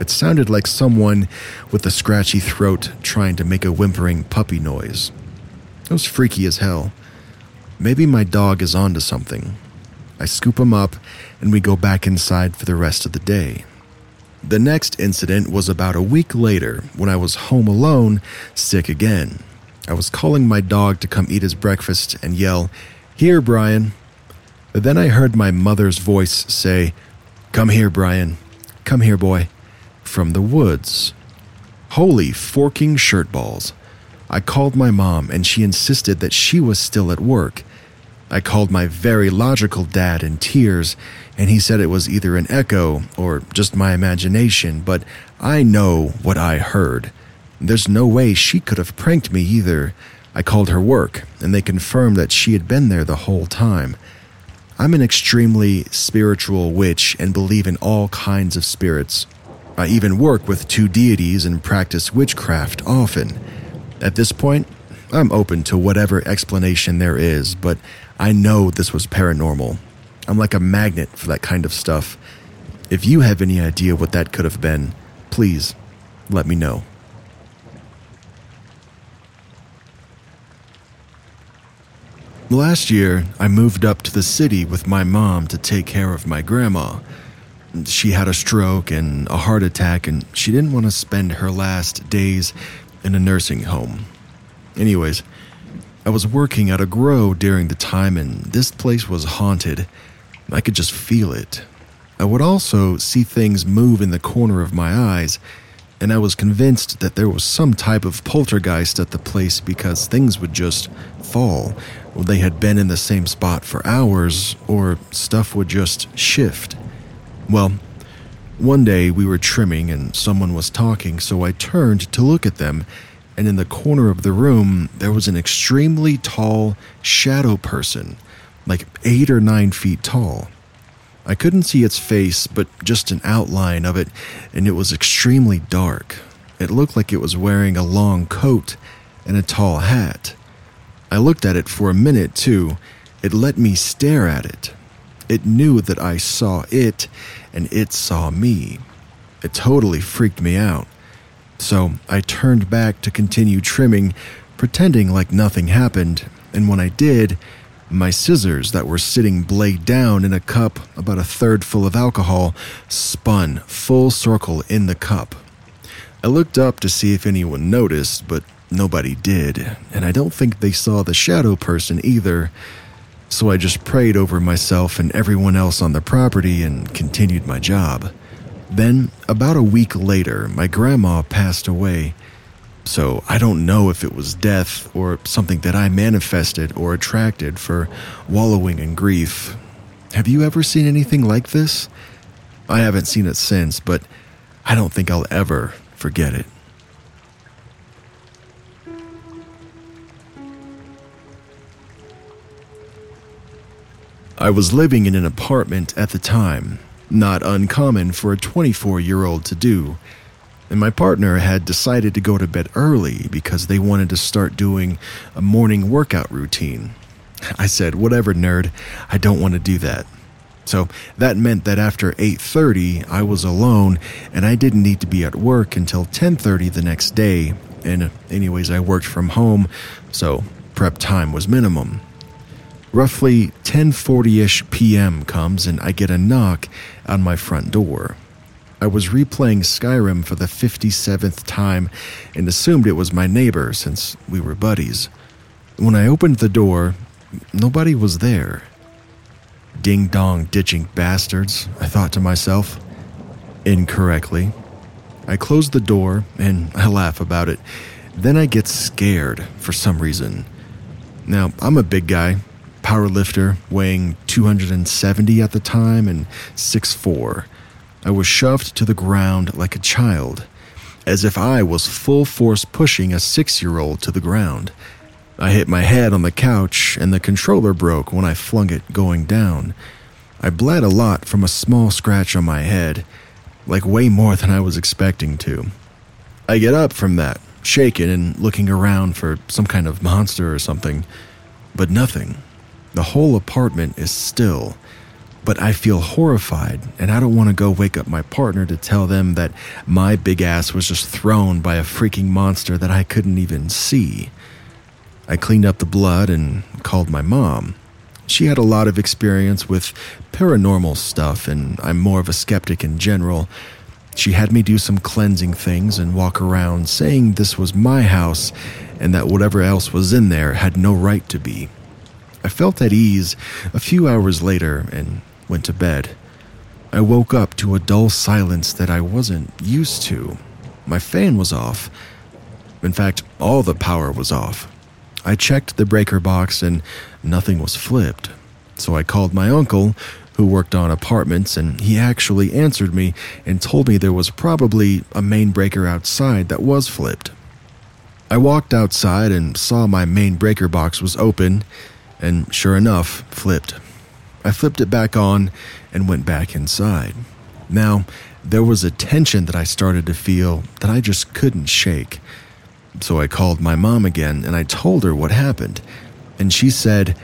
It sounded like someone with a scratchy throat trying to make a whimpering puppy noise. It was freaky as hell. Maybe my dog is onto something. I scoop him up and we go back inside for the rest of the day. The next incident was about a week later when I was home alone, sick again. I was calling my dog to come eat his breakfast and yell, Here, Brian. But then I heard my mother's voice say, Come here, Brian. Come here, boy. From the woods. Holy forking shirt balls. I called my mom and she insisted that she was still at work. I called my very logical dad in tears, and he said it was either an echo or just my imagination, but I know what I heard. There's no way she could have pranked me either. I called her work, and they confirmed that she had been there the whole time. I'm an extremely spiritual witch and believe in all kinds of spirits. I even work with two deities and practice witchcraft often. At this point, I'm open to whatever explanation there is, but I know this was paranormal. I'm like a magnet for that kind of stuff. If you have any idea what that could have been, please let me know. Last year, I moved up to the city with my mom to take care of my grandma. She had a stroke and a heart attack, and she didn't want to spend her last days in a nursing home. Anyways, I was working at a grow during the time, and this place was haunted. I could just feel it. I would also see things move in the corner of my eyes, and I was convinced that there was some type of poltergeist at the place because things would just fall. They had been in the same spot for hours, or stuff would just shift. Well, one day we were trimming and someone was talking, so I turned to look at them and in the corner of the room, there was an extremely tall shadow person, like eight or nine feet tall. I couldn't see its face, but just an outline of it, and it was extremely dark. It looked like it was wearing a long coat and a tall hat. I looked at it for a minute, too. It let me stare at it. It knew that I saw it, and it saw me. It totally freaked me out. So I turned back to continue trimming, pretending like nothing happened, and when I did, my scissors that were sitting blade down in a cup about a third full of alcohol spun full circle in the cup. I looked up to see if anyone noticed, but nobody did, and I don't think they saw the shadow person either. So I just prayed over myself and everyone else on the property and continued my job. Then, about a week later, my grandma passed away. So I don't know if it was death or something that I manifested or attracted for wallowing in grief. Have you ever seen anything like this? I haven't seen it since, but I don't think I'll ever forget it. I was living in an apartment at the time, not uncommon for a 24 year old to do. And my partner had decided to go to bed early because they wanted to start doing a morning workout routine. I said, "Whatever, nerd. I don't want to do that." So that meant that after 8:30, I was alone and I didn't need to be at work until 10:30 the next day. And anyways, I worked from home, so prep time was minimum. Roughly 10:40ish p.m. comes and I get a knock on my front door. I was replaying Skyrim for the 57th time and assumed it was my neighbor since we were buddies. When I opened the door, nobody was there. Ding dong ditching bastards, I thought to myself. Incorrectly. I close the door and I laugh about it. Then I get scared for some reason. Now, I'm a big guy, power lifter, weighing 270 at the time and 6'4. I was shoved to the ground like a child, as if I was full force pushing a six year old to the ground. I hit my head on the couch and the controller broke when I flung it going down. I bled a lot from a small scratch on my head, like way more than I was expecting to. I get up from that, shaken and looking around for some kind of monster or something, but nothing. The whole apartment is still, but I feel horrified and I don't want to go wake up my partner to tell them that my big ass was just thrown by a freaking monster that I couldn't even see. I cleaned up the blood and called my mom. She had a lot of experience with paranormal stuff, and I'm more of a skeptic in general. She had me do some cleansing things and walk around saying this was my house and that whatever else was in there had no right to be. I felt at ease a few hours later and went to bed. I woke up to a dull silence that I wasn't used to. My fan was off. In fact, all the power was off. I checked the breaker box and nothing was flipped. So I called my uncle, who worked on apartments, and he actually answered me and told me there was probably a main breaker outside that was flipped. I walked outside and saw my main breaker box was open, and sure enough, flipped. I flipped it back on and went back inside. Now, there was a tension that I started to feel that I just couldn't shake. So I called my mom again and I told her what happened. And she said,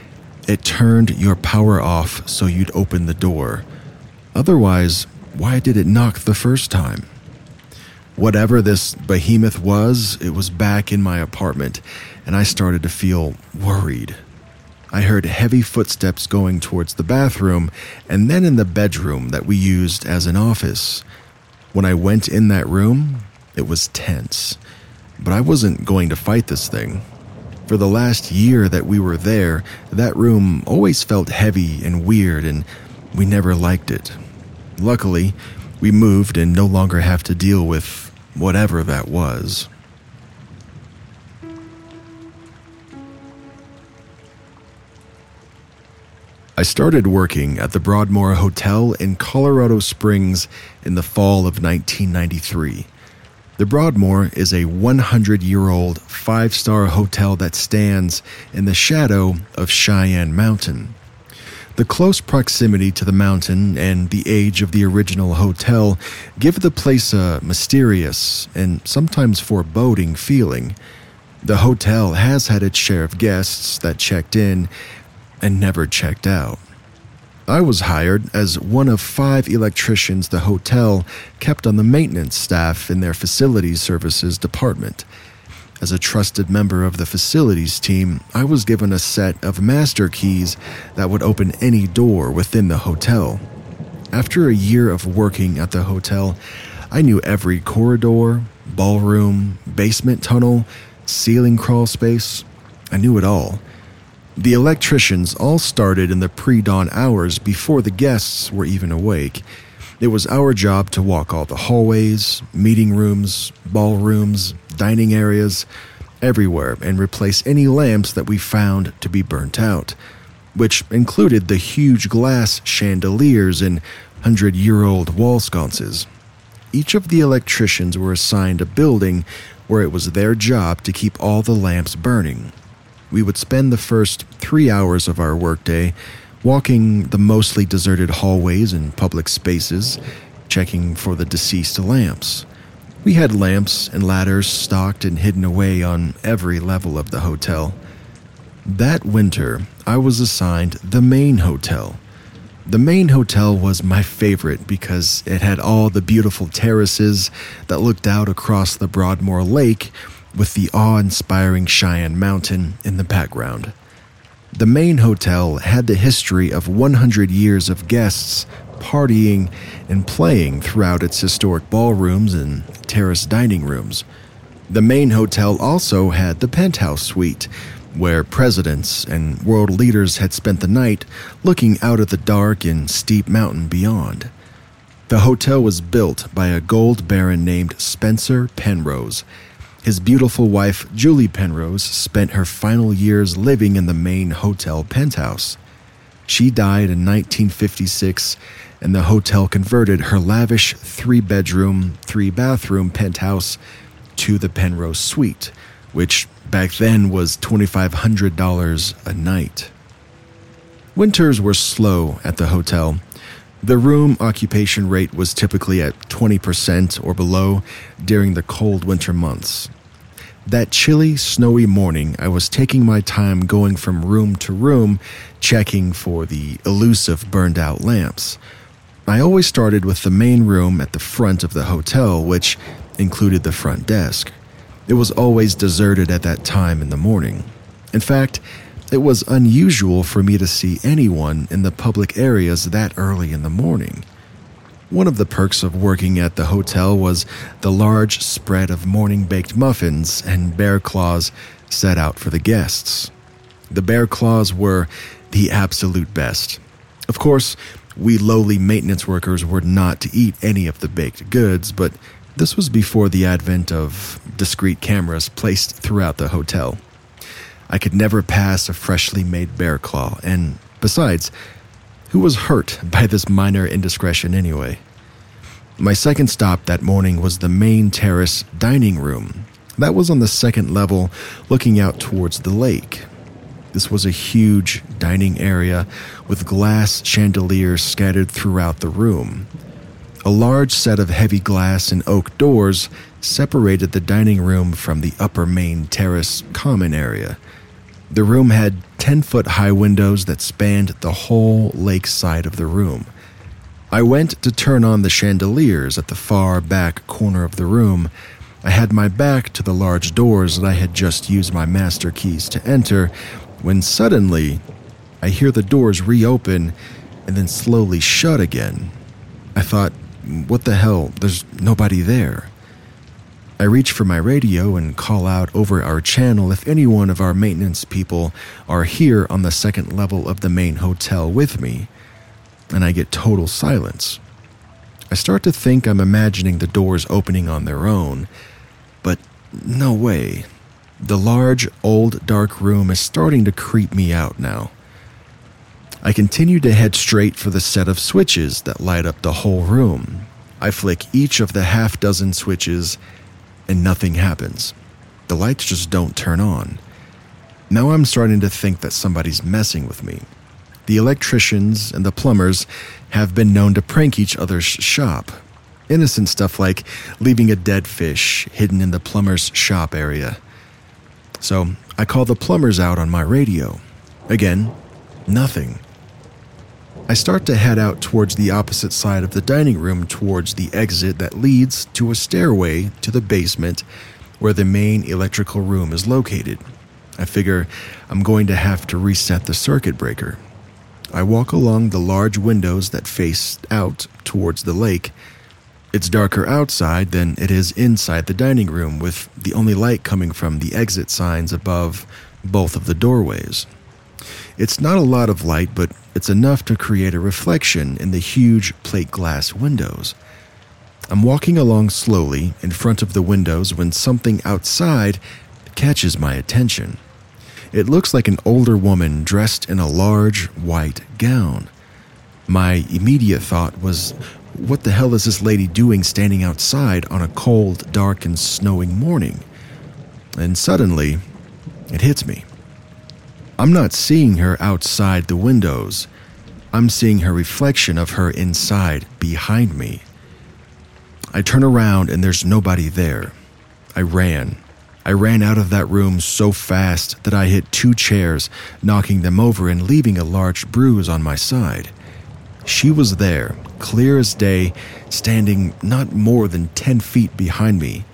It turned your power off so you'd open the door. Otherwise, why did it knock the first time? Whatever this behemoth was, it was back in my apartment, and I started to feel worried. I heard heavy footsteps going towards the bathroom and then in the bedroom that we used as an office. When I went in that room, it was tense. But I wasn't going to fight this thing. For the last year that we were there, that room always felt heavy and weird, and we never liked it. Luckily, we moved and no longer have to deal with whatever that was. I started working at the Broadmoor Hotel in Colorado Springs in the fall of 1993. The Broadmoor is a 100 year old five star hotel that stands in the shadow of Cheyenne Mountain. The close proximity to the mountain and the age of the original hotel give the place a mysterious and sometimes foreboding feeling. The hotel has had its share of guests that checked in and never checked out. I was hired as one of five electricians the hotel kept on the maintenance staff in their facilities services department. As a trusted member of the facilities team, I was given a set of master keys that would open any door within the hotel. After a year of working at the hotel, I knew every corridor, ballroom, basement tunnel, ceiling crawl space. I knew it all. The electricians all started in the pre dawn hours before the guests were even awake. It was our job to walk all the hallways, meeting rooms, ballrooms, dining areas, everywhere, and replace any lamps that we found to be burnt out, which included the huge glass chandeliers and hundred year old wall sconces. Each of the electricians were assigned a building where it was their job to keep all the lamps burning we would spend the first three hours of our workday walking the mostly deserted hallways and public spaces, checking for the deceased lamps. We had lamps and ladders stocked and hidden away on every level of the hotel. That winter, I was assigned the main hotel. The main hotel was my favorite because it had all the beautiful terraces that looked out across the Broadmoor Lake with the awe inspiring Cheyenne Mountain in the background. The main hotel had the history of 100 years of guests partying and playing throughout its historic ballrooms and terrace dining rooms. The main hotel also had the penthouse suite, where presidents and world leaders had spent the night looking out at the dark and steep mountain beyond. The hotel was built by a gold baron named Spencer Penrose. His beautiful wife, Julie Penrose, spent her final years living in the main hotel penthouse. She died in 1956, and the hotel converted her lavish three bedroom, three bathroom penthouse to the Penrose Suite, which back then was $2,500 a night. Winters were slow at the hotel. The room occupation rate was typically at 20% or below during the cold winter months. That chilly, snowy morning, I was taking my time going from room to room, checking for the elusive burned out lamps. I always started with the main room at the front of the hotel, which included the front desk. It was always deserted at that time in the morning. In fact, it was unusual for me to see anyone in the public areas that early in the morning. One of the perks of working at the hotel was the large spread of morning baked muffins and bear claws set out for the guests. The bear claws were the absolute best. Of course, we lowly maintenance workers were not to eat any of the baked goods, but this was before the advent of discreet cameras placed throughout the hotel. I could never pass a freshly made bear claw, and besides, who was hurt by this minor indiscretion anyway? My second stop that morning was the main terrace dining room. That was on the second level, looking out towards the lake. This was a huge dining area with glass chandeliers scattered throughout the room. A large set of heavy glass and oak doors separated the dining room from the upper main terrace common area. The room had 10 foot high windows that spanned the whole lake side of the room. I went to turn on the chandeliers at the far back corner of the room. I had my back to the large doors that I had just used my master keys to enter when suddenly I hear the doors reopen and then slowly shut again. I thought, what the hell? There's nobody there. I reach for my radio and call out over our channel if any one of our maintenance people are here on the second level of the main hotel with me, and I get total silence. I start to think I'm imagining the doors opening on their own, but no way. The large, old, dark room is starting to creep me out now. I continue to head straight for the set of switches that light up the whole room. I flick each of the half dozen switches and nothing happens. The lights just don't turn on. Now I'm starting to think that somebody's messing with me. The electricians and the plumbers have been known to prank each other's shop. Innocent stuff like leaving a dead fish hidden in the plumber's shop area. So I call the plumbers out on my radio. Again, nothing. I start to head out towards the opposite side of the dining room towards the exit that leads to a stairway to the basement where the main electrical room is located. I figure I'm going to have to reset the circuit breaker. I walk along the large windows that face out towards the lake. It's darker outside than it is inside the dining room, with the only light coming from the exit signs above both of the doorways. It's not a lot of light, but it's enough to create a reflection in the huge plate glass windows. I'm walking along slowly in front of the windows when something outside catches my attention. It looks like an older woman dressed in a large white gown. My immediate thought was, what the hell is this lady doing standing outside on a cold, dark, and snowing morning? And suddenly, it hits me. I'm not seeing her outside the windows. I'm seeing her reflection of her inside behind me. I turn around and there's nobody there. I ran. I ran out of that room so fast that I hit two chairs, knocking them over and leaving a large bruise on my side. She was there, clear as day, standing not more than 10 feet behind me.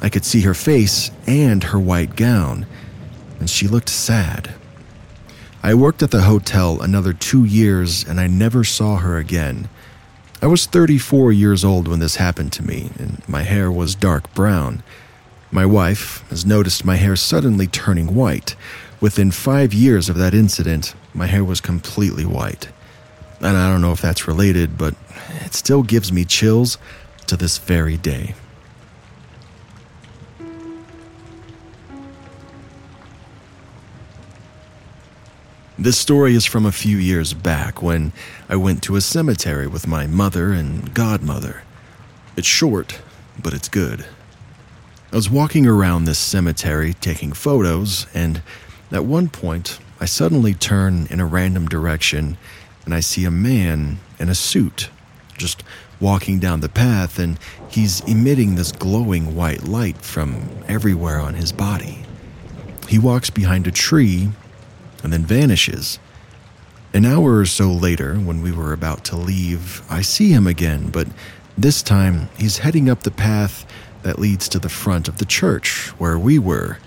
I could see her face and her white gown, and she looked sad. I worked at the hotel another two years and I never saw her again. I was 34 years old when this happened to me, and my hair was dark brown. My wife has noticed my hair suddenly turning white. Within five years of that incident, my hair was completely white. And I don't know if that's related, but it still gives me chills to this very day. This story is from a few years back when I went to a cemetery with my mother and godmother. It's short, but it's good. I was walking around this cemetery taking photos, and at one point, I suddenly turn in a random direction and I see a man in a suit just walking down the path, and he's emitting this glowing white light from everywhere on his body. He walks behind a tree and then vanishes. An hour or so later, when we were about to leave, I see him again, but this time he's heading up the path that leads to the front of the church where we were.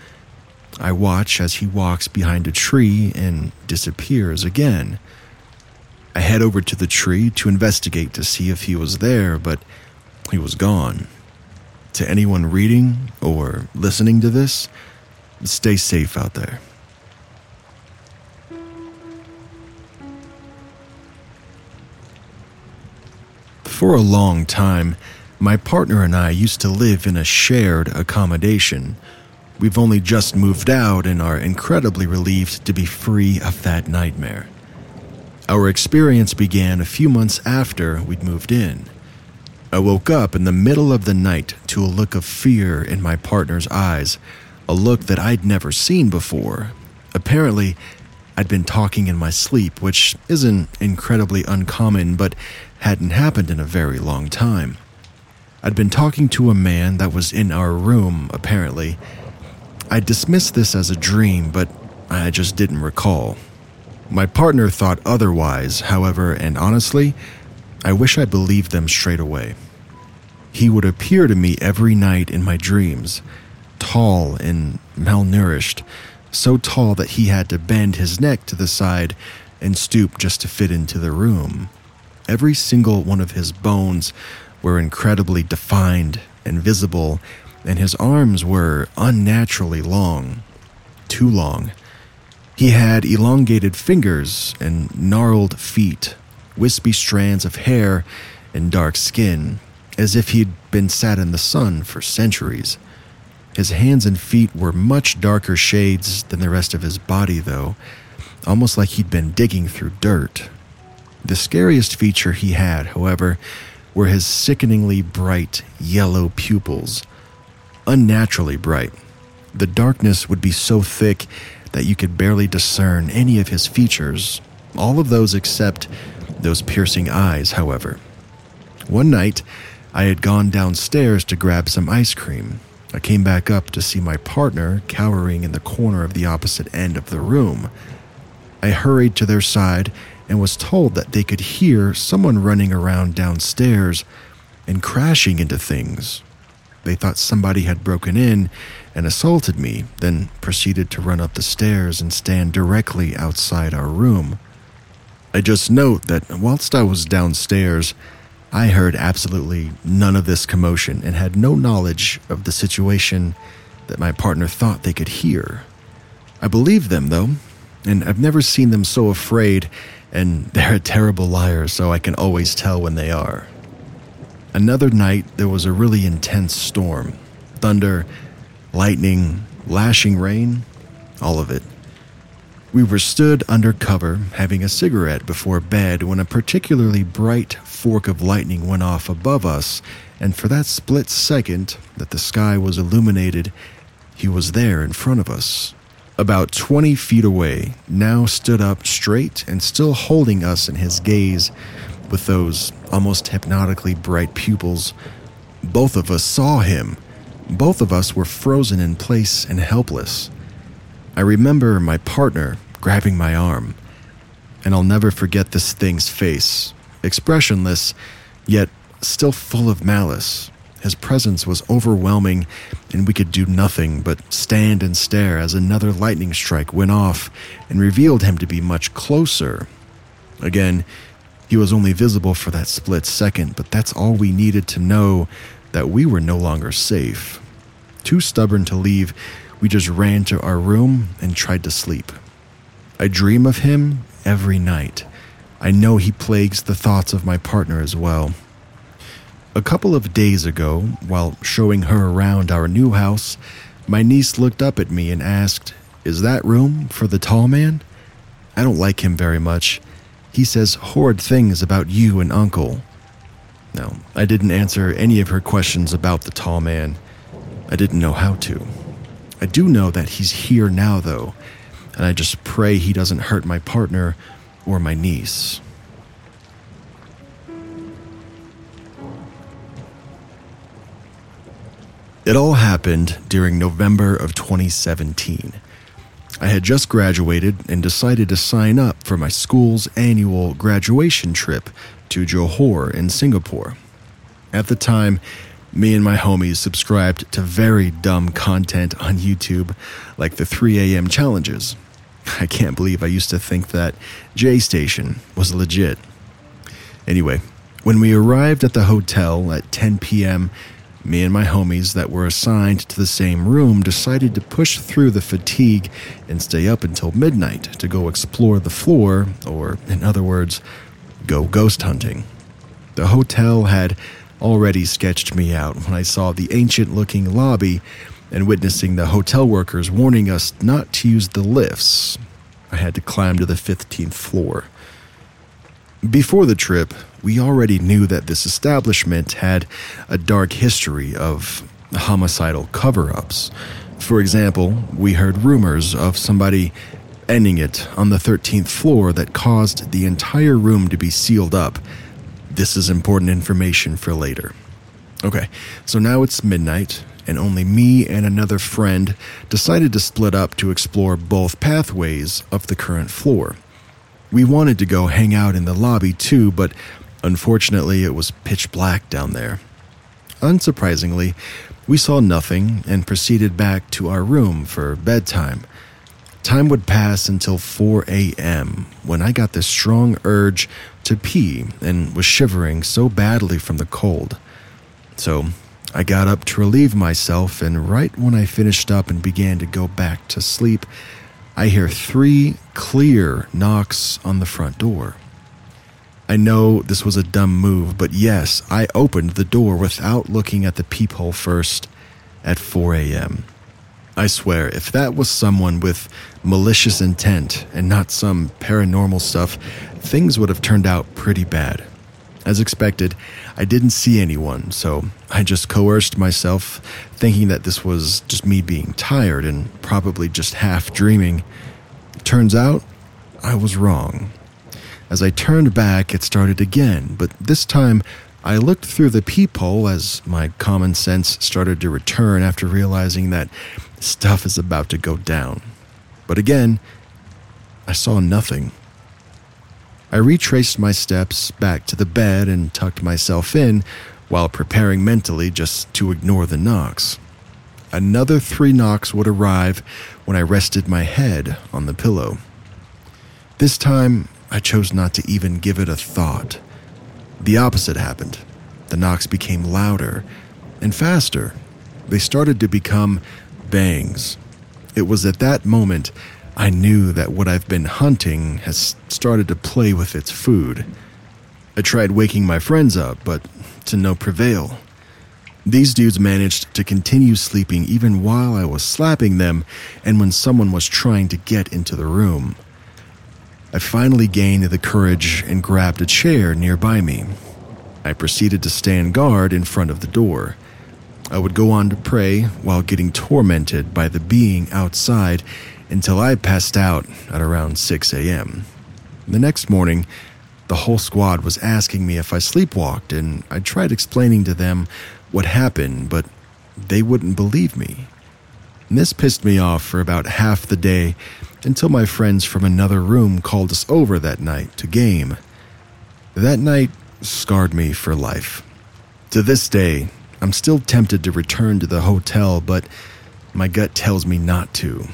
I watch as he walks behind a tree and disappears again. I head over to the tree to investigate to see if he was there, but he was gone. To anyone reading or listening to this, stay safe out there. For a long time, my partner and I used to live in a shared accommodation. We've only just moved out and are incredibly relieved to be free of that nightmare. Our experience began a few months after we'd moved in. I woke up in the middle of the night to a look of fear in my partner's eyes, a look that I'd never seen before. Apparently, I'd been talking in my sleep, which isn't incredibly uncommon, but hadn't happened in a very long time. I'd been talking to a man that was in our room, apparently. I dismissed this as a dream, but I just didn't recall. My partner thought otherwise, however, and honestly, I wish I believed them straight away. He would appear to me every night in my dreams, tall and malnourished, so tall that he had to bend his neck to the side and stoop just to fit into the room. Every single one of his bones were incredibly defined and visible, and his arms were unnaturally long. Too long. He had elongated fingers and gnarled feet, wispy strands of hair, and dark skin, as if he'd been sat in the sun for centuries. His hands and feet were much darker shades than the rest of his body, though, almost like he'd been digging through dirt. The scariest feature he had, however, were his sickeningly bright yellow pupils. Unnaturally bright. The darkness would be so thick that you could barely discern any of his features, all of those except those piercing eyes, however. One night, I had gone downstairs to grab some ice cream. I came back up to see my partner cowering in the corner of the opposite end of the room. I hurried to their side and was told that they could hear someone running around downstairs and crashing into things. They thought somebody had broken in and assaulted me, then proceeded to run up the stairs and stand directly outside our room. I just note that whilst I was downstairs, I heard absolutely none of this commotion and had no knowledge of the situation that my partner thought they could hear. I believe them, though, and I've never seen them so afraid and they're a terrible liar, so I can always tell when they are. Another night, there was a really intense storm thunder, lightning, lashing rain, all of it. We were stood under cover having a cigarette before bed when a particularly bright fork of lightning went off above us, and for that split second that the sky was illuminated, he was there in front of us, about 20 feet away, now stood up straight and still holding us in his gaze with those almost hypnotically bright pupils. Both of us saw him. Both of us were frozen in place and helpless. I remember my partner grabbing my arm, and I'll never forget this thing's face, expressionless, yet still full of malice. His presence was overwhelming, and we could do nothing but stand and stare as another lightning strike went off and revealed him to be much closer. Again, He was only visible for that split second, but that's all we needed to know that we were no longer safe. Too stubborn to leave, we just ran to our room and tried to sleep. I dream of him every night. I know he plagues the thoughts of my partner as well. A couple of days ago, while showing her around our new house, my niece looked up at me and asked, Is that room for the tall man? I don't like him very much. He says horrid things about you and Uncle. No, I didn't answer any of her questions about the tall man. I didn't know how to. I do know that he's here now, though, and I just pray he doesn't hurt my partner or my niece. It all happened during November of 2017. I had just graduated and decided to sign up for my school's annual graduation trip to Johor in Singapore. At the time, me and my homies subscribed to very dumb content on YouTube, like the 3 a.m. challenges. I can't believe I used to think that J Station was legit. Anyway, when we arrived at the hotel at 10 p.m., me and my homies that were assigned to the same room decided to push through the fatigue and stay up until midnight to go explore the floor, or, in other words, go ghost hunting. The hotel had already sketched me out when I saw the ancient looking lobby and witnessing the hotel workers warning us not to use the lifts. I had to climb to the 15th floor. Before the trip, we already knew that this establishment had a dark history of homicidal cover ups. For example, we heard rumors of somebody ending it on the 13th floor that caused the entire room to be sealed up. This is important information for later. Okay, so now it's midnight, and only me and another friend decided to split up to explore both pathways of the current floor. We wanted to go hang out in the lobby too, but unfortunately it was pitch black down there. Unsurprisingly, we saw nothing and proceeded back to our room for bedtime. Time would pass until 4 a.m. when I got this strong urge to pee and was shivering so badly from the cold. So I got up to relieve myself, and right when I finished up and began to go back to sleep, I hear three clear knocks on the front door. I know this was a dumb move, but yes, I opened the door without looking at the peephole first at 4 a.m. I swear, if that was someone with malicious intent and not some paranormal stuff, things would have turned out pretty bad. As expected, I didn't see anyone, so I just coerced myself, thinking that this was just me being tired and probably just half dreaming. Turns out, I was wrong. As I turned back, it started again, but this time I looked through the peephole as my common sense started to return after realizing that stuff is about to go down. But again, I saw nothing. I retraced my steps back to the bed and tucked myself in while preparing mentally just to ignore the knocks. Another three knocks would arrive when I rested my head on the pillow. This time, I chose not to even give it a thought. The opposite happened. The knocks became louder and faster. They started to become bangs. It was at that moment I knew that what I've been hunting has started to play with its food. I tried waking my friends up, but to no prevail. These dudes managed to continue sleeping even while I was slapping them and when someone was trying to get into the room. I finally gained the courage and grabbed a chair nearby me. I proceeded to stand guard in front of the door. I would go on to pray while getting tormented by the being outside until I passed out at around 6 a.m. The next morning, the whole squad was asking me if I sleepwalked, and I tried explaining to them what happened, but they wouldn't believe me. And this pissed me off for about half the day until my friends from another room called us over that night to game. That night scarred me for life. To this day, I'm still tempted to return to the hotel, but my gut tells me not to.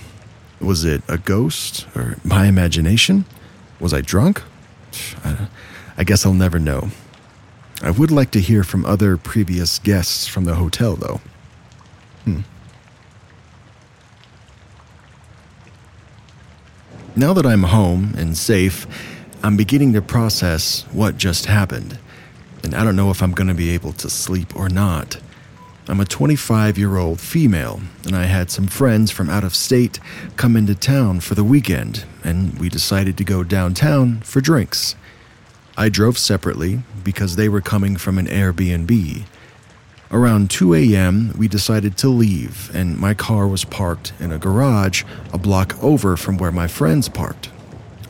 Was it a ghost or my imagination? Was I drunk? I, guess I'll never know. I would like to hear from other previous guests from the hotel, though. Hmm. Now that I'm home and safe, I'm beginning to process what just happened, and I don't know if I'm going to be able to sleep or not. I'm a 25 year old female, and I had some friends from out of state come into town for the weekend, and we decided to go downtown for drinks. I drove separately because they were coming from an Airbnb. Around 2 a.m., we decided to leave, and my car was parked in a garage a block over from where my friends parked.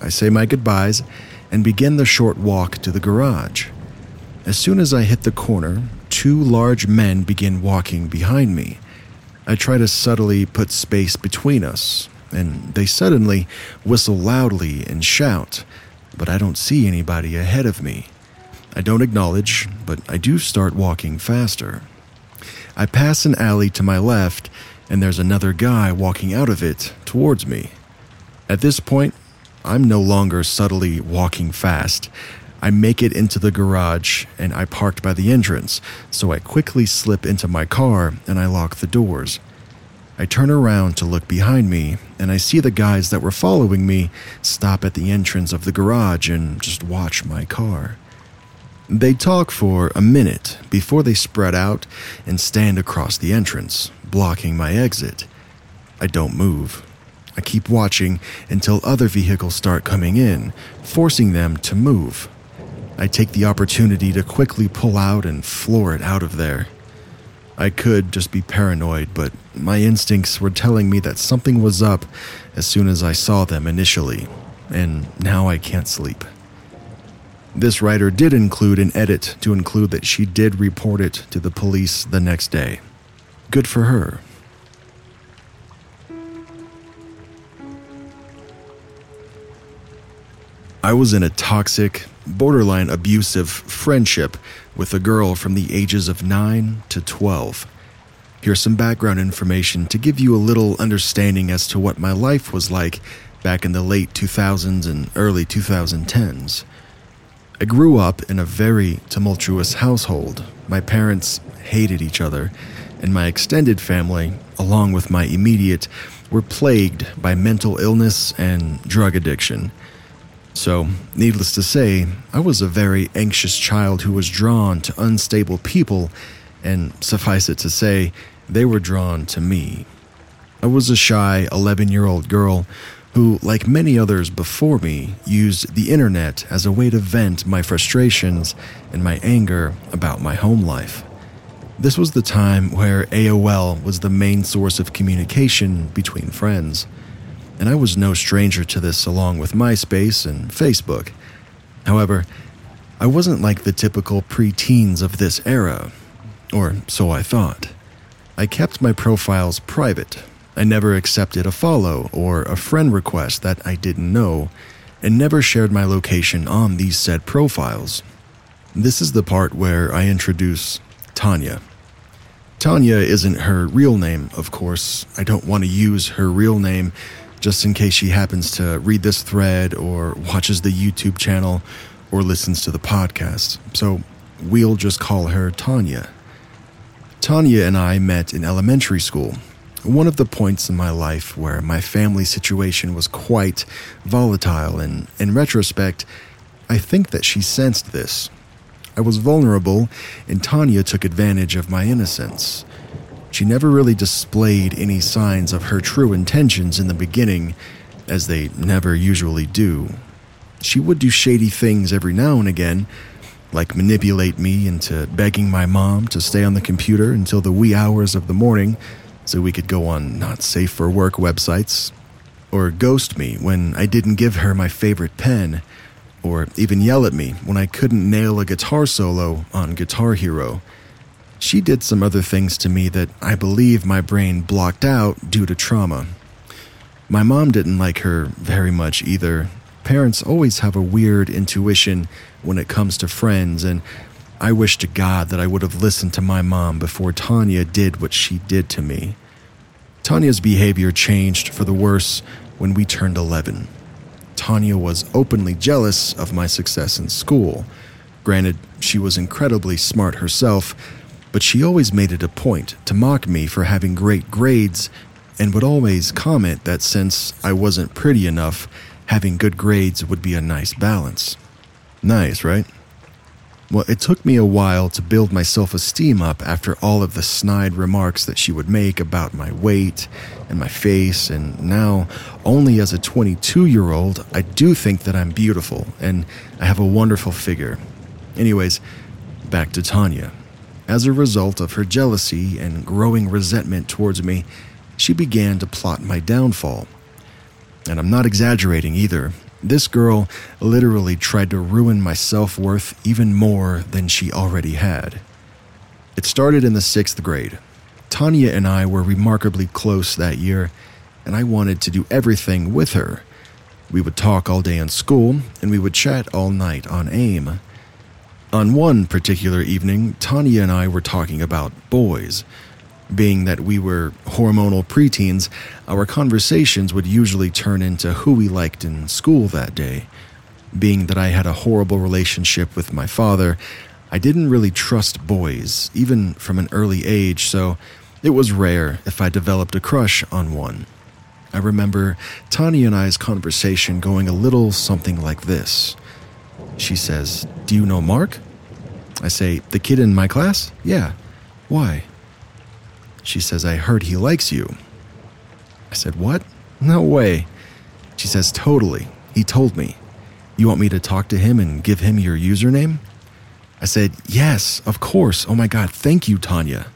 I say my goodbyes and begin the short walk to the garage. As soon as I hit the corner, two large men begin walking behind me. I try to subtly put space between us, and they suddenly whistle loudly and shout, but I don't see anybody ahead of me. I don't acknowledge, but I do start walking faster. I pass an alley to my left, and there's another guy walking out of it towards me. At this point, I'm no longer subtly walking fast. I make it into the garage and I parked by the entrance, so I quickly slip into my car and I lock the doors. I turn around to look behind me and I see the guys that were following me stop at the entrance of the garage and just watch my car. They talk for a minute before they spread out and stand across the entrance, blocking my exit. I don't move. I keep watching until other vehicles start coming in, forcing them to move. I take the opportunity to quickly pull out and floor it out of there. I could just be paranoid, but my instincts were telling me that something was up as soon as I saw them initially, and now I can't sleep. This writer did include an edit to include that she did report it to the police the next day. Good for her. I was in a toxic, borderline abusive friendship with a girl from the ages of 9 to 12. Here's some background information to give you a little understanding as to what my life was like back in the late 2000s and early 2010s. I grew up in a very tumultuous household. My parents hated each other, and my extended family, along with my immediate, were plagued by mental illness and drug addiction. So, needless to say, I was a very anxious child who was drawn to unstable people, and suffice it to say, they were drawn to me. I was a shy 11 year old girl who, like many others before me, used the internet as a way to vent my frustrations and my anger about my home life. This was the time where AOL was the main source of communication between friends and I was no stranger to this along with MySpace and Facebook. However, I wasn't like the typical preteens of this era, or so I thought. I kept my profiles private. I never accepted a follow or a friend request that I didn't know, and never shared my location on these said profiles. This is the part where I introduce Tanya. Tanya isn't her real name, of course. I don't want to use her real name just in case she happens to read this thread or watches the YouTube channel or listens to the podcast. So we'll just call her Tanya. Tanya and I met in elementary school, one of the points in my life where my family situation was quite volatile, and in retrospect, I think that she sensed this. I was vulnerable, and Tanya took advantage of my innocence. She never really displayed any signs of her true intentions in the beginning, as they never usually do. She would do shady things every now and again, like manipulate me into begging my mom to stay on the computer until the wee hours of the morning so we could go on not safe for work websites, or ghost me when I didn't give her my favorite pen, or even yell at me when I couldn't nail a guitar solo on Guitar Hero. She did some other things to me that I believe my brain blocked out due to trauma. My mom didn't like her very much either. Parents always have a weird intuition when it comes to friends, and I wish to God that I would have listened to my mom before Tanya did what she did to me. Tanya's behavior changed for the worse when we turned 11. Tanya was openly jealous of my success in school. Granted, she was incredibly smart herself, but she always made it a point to mock me for having great grades and would always comment that since I wasn't pretty enough, having good grades would be a nice balance. Nice, right? Well, it took me a while to build my self esteem up after all of the snide remarks that she would make about my weight and my face, and now, only as a 22 year old, I do think that I'm beautiful and I have a wonderful figure. Anyways, back to Tanya. As a result of her jealousy and growing resentment towards me, she began to plot my downfall. And I'm not exaggerating either. This girl literally tried to ruin my self worth even more than she already had. It started in the sixth grade. Tanya and I were remarkably close that year, and I wanted to do everything with her. We would talk all day in school, and we would chat all night on AIM. On one particular evening, Tanya and I were talking about boys. Being that we were hormonal preteens, our conversations would usually turn into who we liked in school that day. Being that I had a horrible relationship with my father, I didn't really trust boys, even from an early age, so it was rare if I developed a crush on one. I remember Tanya and I's conversation going a little something like this. She says, Do you know Mark? I say, The kid in my class? Yeah. Why? She says, I heard he likes you. I said, What? No way. She says, Totally. He told me. You want me to talk to him and give him your username? I said, Yes, of course. Oh my God, thank you, Tanya.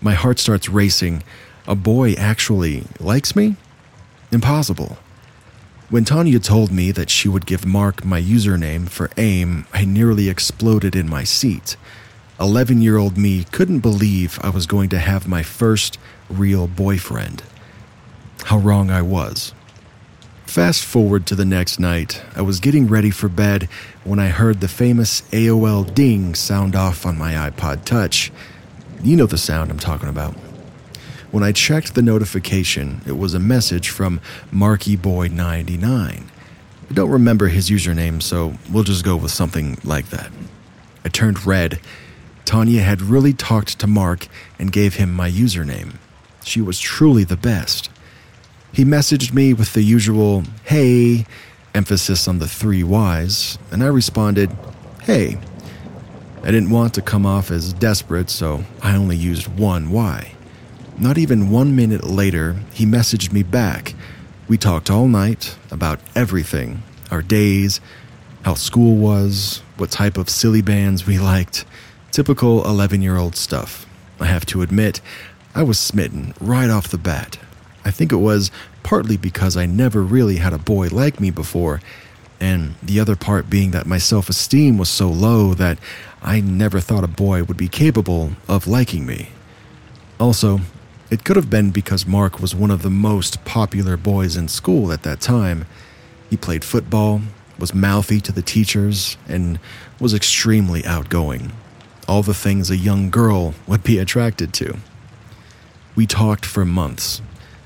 My heart starts racing. A boy actually likes me? Impossible. When Tanya told me that she would give Mark my username for AIM, I nearly exploded in my seat. 11 year old me couldn't believe I was going to have my first real boyfriend. How wrong I was. Fast forward to the next night, I was getting ready for bed when I heard the famous AOL ding sound off on my iPod Touch. You know the sound I'm talking about. When I checked the notification, it was a message from MarkyBoy99. I don't remember his username, so we'll just go with something like that. I turned red Tanya had really talked to Mark and gave him my username. She was truly the best. He messaged me with the usual, hey, emphasis on the three Y's, and I responded, hey. I didn't want to come off as desperate, so I only used one Y. Not even one minute later, he messaged me back. We talked all night about everything our days, how school was, what type of Silly Bandz we liked. Typical 11 year old stuff. I have to admit, I was smitten right off the bat. I think it was partly because I never really had a boy like me before, and the other part being that my self esteem was so low that I never thought a boy would be capable of liking me. Also, it could have been because Mark was one of the most popular boys in school at that time. He played football, was mouthy to the teachers, and was extremely outgoing all the things a young girl would be attracted to. We talked for months,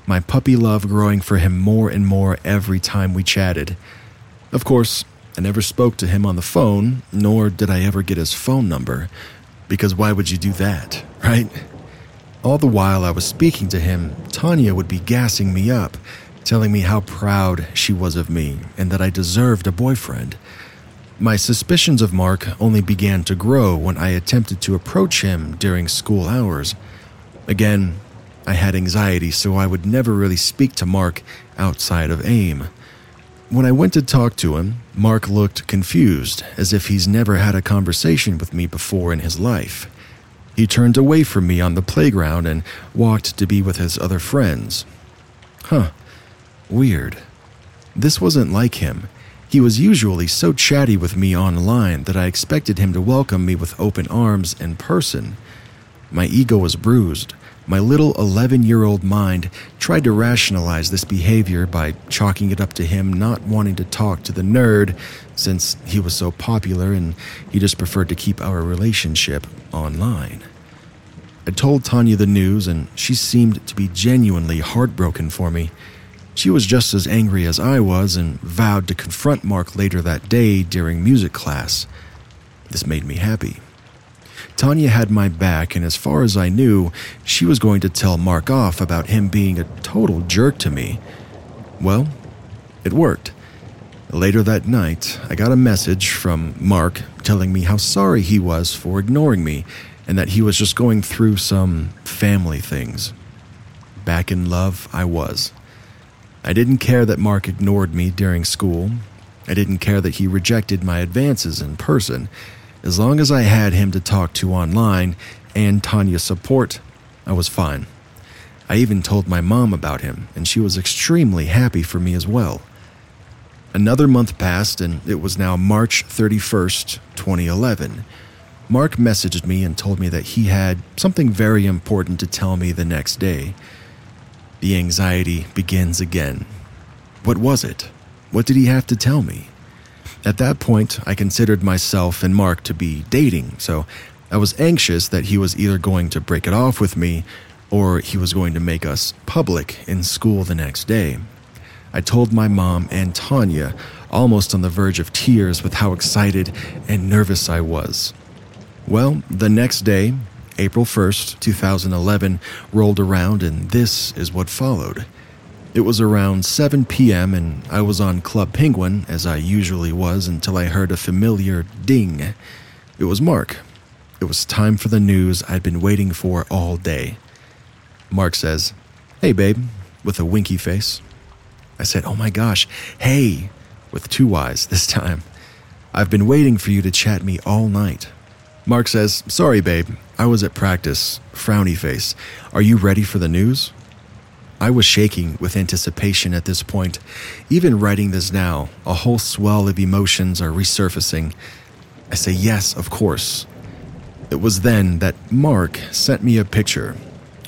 my puppy love growing for him more and more every time we chatted. Of course, I never spoke to him on the phone, nor did I ever get his phone number, because why would you do that, right? All the while I was speaking to him, Tanya would be gassing me up, telling me how proud she was of me and that I deserved a boyfriend. My suspicions of Mark only began to grow when I attempted to approach him during school hours. Again, I had anxiety, so I would never really speak to Mark outside of AIM. When I went to talk to him, Mark looked confused, as if he's never had a conversation with me before in his life. He turned away from me on the playground and walked to be with his other friends. Huh, weird. This wasn't like him. He was usually so chatty with me online that I expected him to welcome me with open arms in person. My ego was bruised. My little 11 year old mind tried to rationalize this behavior by chalking it up to him not wanting to talk to the nerd since he was so popular and he just preferred to keep our relationship online. I told Tanya the news and she seemed to be genuinely heartbroken for me. She was just as angry as I was and vowed to confront Mark later that day during music class. This made me happy. Tanya had my back, and as far as I knew, she was going to tell Mark off about him being a total jerk to me. Well, it worked. Later that night, I got a message from Mark telling me how sorry he was for ignoring me and that he was just going through some family things. Back in love, I was. I didn't care that Mark ignored me during school. I didn't care that he rejected my advances in person. As long as I had him to talk to online and Tanya's support, I was fine. I even told my mom about him, and she was extremely happy for me as well. Another month passed, and it was now March 31st, 2011. Mark messaged me and told me that he had something very important to tell me the next day. The anxiety begins again. What was it? What did he have to tell me? At that point, I considered myself and Mark to be dating, so I was anxious that he was either going to break it off with me or he was going to make us public in school the next day. I told my mom and Tanya, almost on the verge of tears with how excited and nervous I was. Well, the next day, April 1st, 2011, rolled around, and this is what followed. It was around 7 p.m., and I was on Club Penguin, as I usually was, until I heard a familiar ding. It was Mark. It was time for the news I'd been waiting for all day. Mark says, Hey, babe, with a winky face. I said, Oh my gosh, hey, with two Y's this time. I've been waiting for you to chat me all night. Mark says, Sorry, babe, I was at practice. Frowny face. Are you ready for the news? I was shaking with anticipation at this point. Even writing this now, a whole swell of emotions are resurfacing. I say, Yes, of course. It was then that Mark sent me a picture.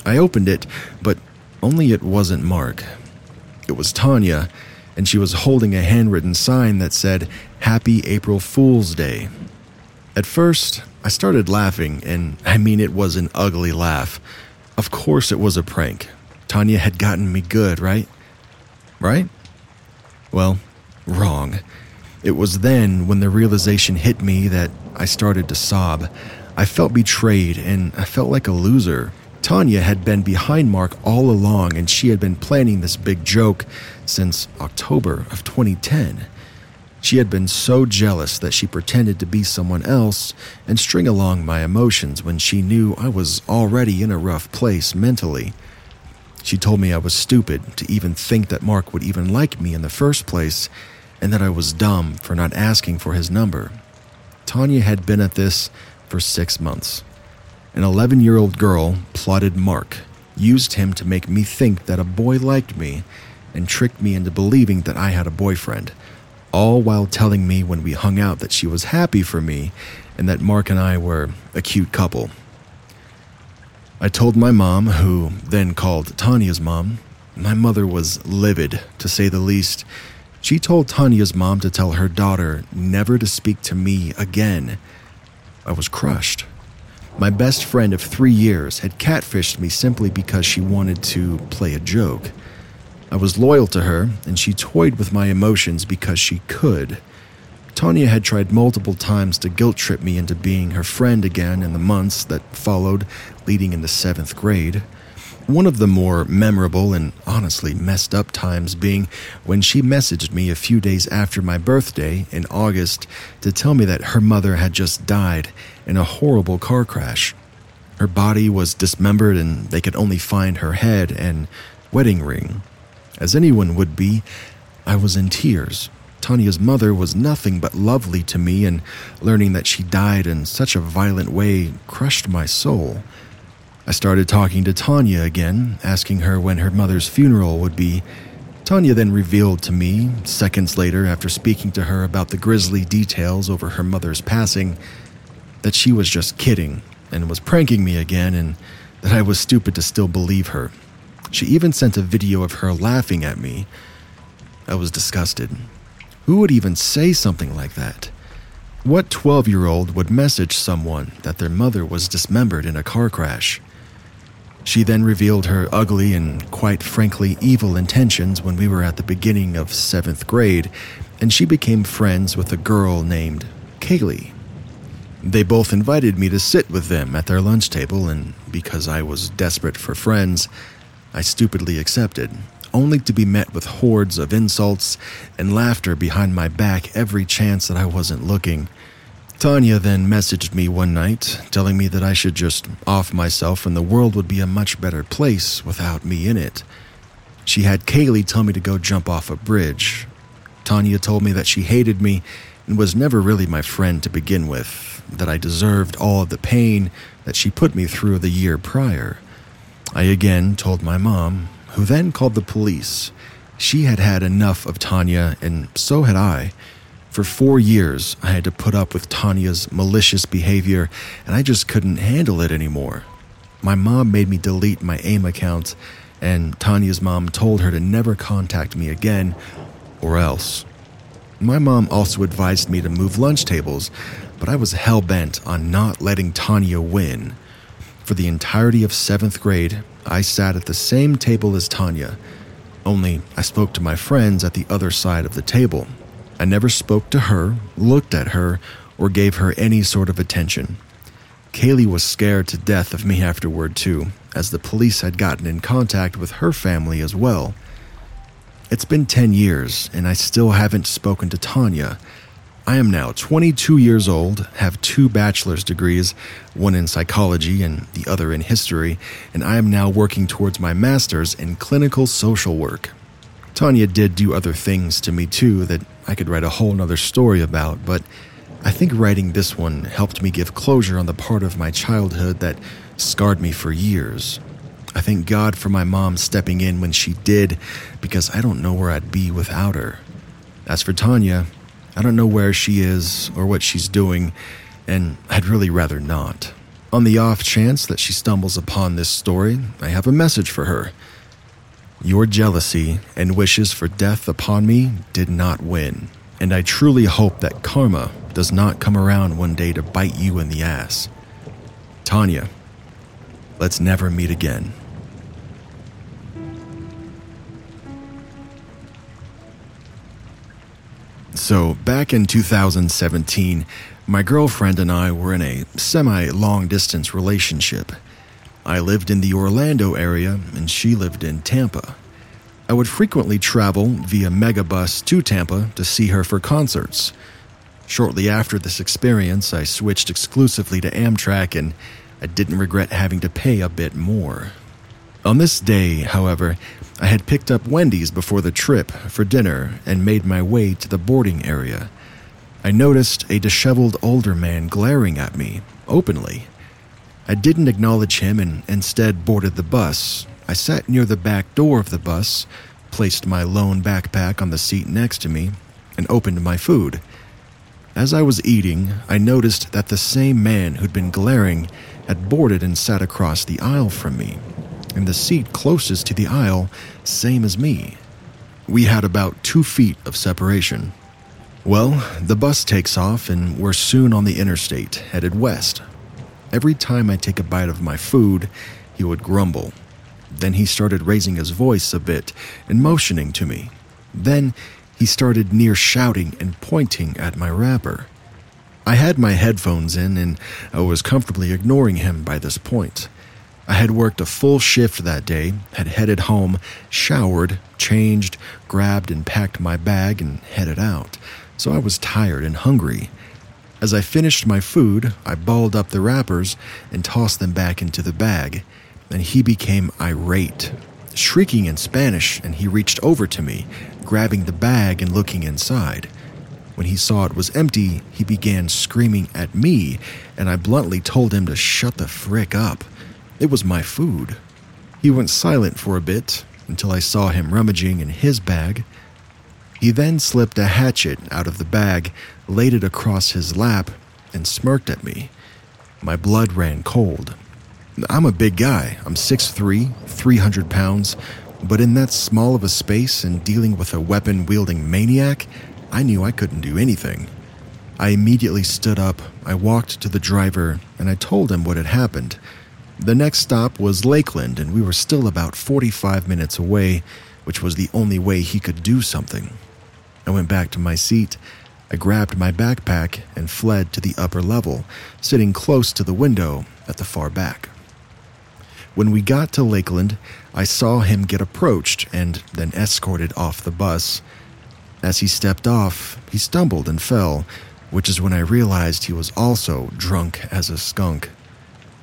I opened it, but only it wasn't Mark. It was Tanya, and she was holding a handwritten sign that said, Happy April Fool's Day. At first, I started laughing, and I mean it was an ugly laugh. Of course, it was a prank. Tanya had gotten me good, right? Right? Well, wrong. It was then when the realization hit me that I started to sob. I felt betrayed and I felt like a loser. Tanya had been behind Mark all along and she had been planning this big joke since October of 2010. She had been so jealous that she pretended to be someone else and string along my emotions when she knew I was already in a rough place mentally. She told me I was stupid to even think that Mark would even like me in the first place, and that I was dumb for not asking for his number. Tanya had been at this for six months. An 11 year old girl plotted Mark, used him to make me think that a boy liked me, and tricked me into believing that I had a boyfriend, all while telling me when we hung out that she was happy for me and that Mark and I were a cute couple. I told my mom, who then called Tanya's mom. My mother was livid, to say the least. She told Tanya's mom to tell her daughter never to speak to me again. I was crushed. My best friend of three years had catfished me simply because she wanted to play a joke. I was loyal to her, and she toyed with my emotions because she could. Tanya had tried multiple times to guilt trip me into being her friend again in the months that followed, leading into seventh grade. One of the more memorable and honestly messed up times being when she messaged me a few days after my birthday in August to tell me that her mother had just died in a horrible car crash. Her body was dismembered and they could only find her head and wedding ring. As anyone would be, I was in tears. Tanya's mother was nothing but lovely to me, and learning that she died in such a violent way crushed my soul. I started talking to Tanya again, asking her when her mother's funeral would be. Tanya then revealed to me, seconds later, after speaking to her about the grisly details over her mother's passing, that she was just kidding and was pranking me again, and that I was stupid to still believe her. She even sent a video of her laughing at me. I was disgusted. Who would even say something like that? What 12 year old would message someone that their mother was dismembered in a car crash? She then revealed her ugly and quite frankly evil intentions when we were at the beginning of seventh grade, and she became friends with a girl named Kaylee. They both invited me to sit with them at their lunch table, and because I was desperate for friends, I stupidly accepted, only to be met with hordes of insults and laughter behind my back every chance that I wasn't looking. Tanya then messaged me one night, telling me that I should just off myself and the world would be a much better place without me in it. She had Kaylee tell me to go jump off a bridge. Tanya told me that she hated me and was never really my friend to begin with, that I deserved all of the pain that she put me through the year prior. I again told my mom, who then called the police. She had had enough of Tanya, and so had I. For four years, I had to put up with Tanya's malicious behavior, and I just couldn't handle it anymore. My mom made me delete my AIM account, and Tanya's mom told her to never contact me again, or else. My mom also advised me to move lunch tables, but I was hell bent on not letting Tanya win. For the entirety of seventh grade, I sat at the same table as Tanya, only I spoke to my friends at the other side of the table. I never spoke to her, looked at her, or gave her any sort of attention. Kaylee was scared to death of me afterward, too, as the police had gotten in contact with her family as well. It's been 10 years, and I still haven't spoken to Tanya. I am now 22 years old, have two bachelor's degrees, one in psychology and the other in history, and I am now working towards my master's in clinical social work. Tanya did do other things to me too that I could write a whole nother story about, but I think writing this one helped me give closure on the part of my childhood that scarred me for years. I thank God for my mom stepping in when she did, because I don't know where I'd be without her. As for Tanya, I don't know where she is or what she's doing, and I'd really rather not. On the off chance that she stumbles upon this story, I have a message for her. Your jealousy and wishes for death upon me did not win, and I truly hope that karma does not come around one day to bite you in the ass. Tanya, let's never meet again. So, back in 2017, my girlfriend and I were in a semi long distance relationship. I lived in the Orlando area and she lived in Tampa. I would frequently travel via megabus to Tampa to see her for concerts. Shortly after this experience, I switched exclusively to Amtrak and I didn't regret having to pay a bit more. On this day, however, I had picked up Wendy's before the trip for dinner and made my way to the boarding area. I noticed a disheveled older man glaring at me openly. I didn't acknowledge him and instead boarded the bus. I sat near the back door of the bus, placed my lone backpack on the seat next to me, and opened my food. As I was eating, I noticed that the same man who'd been glaring had boarded and sat across the aisle from me, in the seat closest to the aisle, same as me. We had about two feet of separation. Well, the bus takes off, and we're soon on the interstate, headed west. Every time I take a bite of my food, he would grumble. Then he started raising his voice a bit and motioning to me. Then he started near shouting and pointing at my wrapper. I had my headphones in and I was comfortably ignoring him by this point. I had worked a full shift that day, had headed home, showered, changed, grabbed and packed my bag, and headed out, so I was tired and hungry. As I finished my food, I balled up the wrappers and tossed them back into the bag, and he became irate, shrieking in Spanish, and he reached over to me, grabbing the bag and looking inside. When he saw it was empty, he began screaming at me, and I bluntly told him to shut the frick up. It was my food. He went silent for a bit until I saw him rummaging in his bag. He then slipped a hatchet out of the bag, laid it across his lap, and smirked at me. My blood ran cold. I'm a big guy. I'm 6'3, 300 pounds, but in that small of a space and dealing with a weapon wielding maniac, I knew I couldn't do anything. I immediately stood up, I walked to the driver, and I told him what had happened. The next stop was Lakeland, and we were still about 45 minutes away, which was the only way he could do something. I went back to my seat. I grabbed my backpack and fled to the upper level, sitting close to the window at the far back. When we got to Lakeland, I saw him get approached and then escorted off the bus. As he stepped off, he stumbled and fell, which is when I realized he was also drunk as a skunk.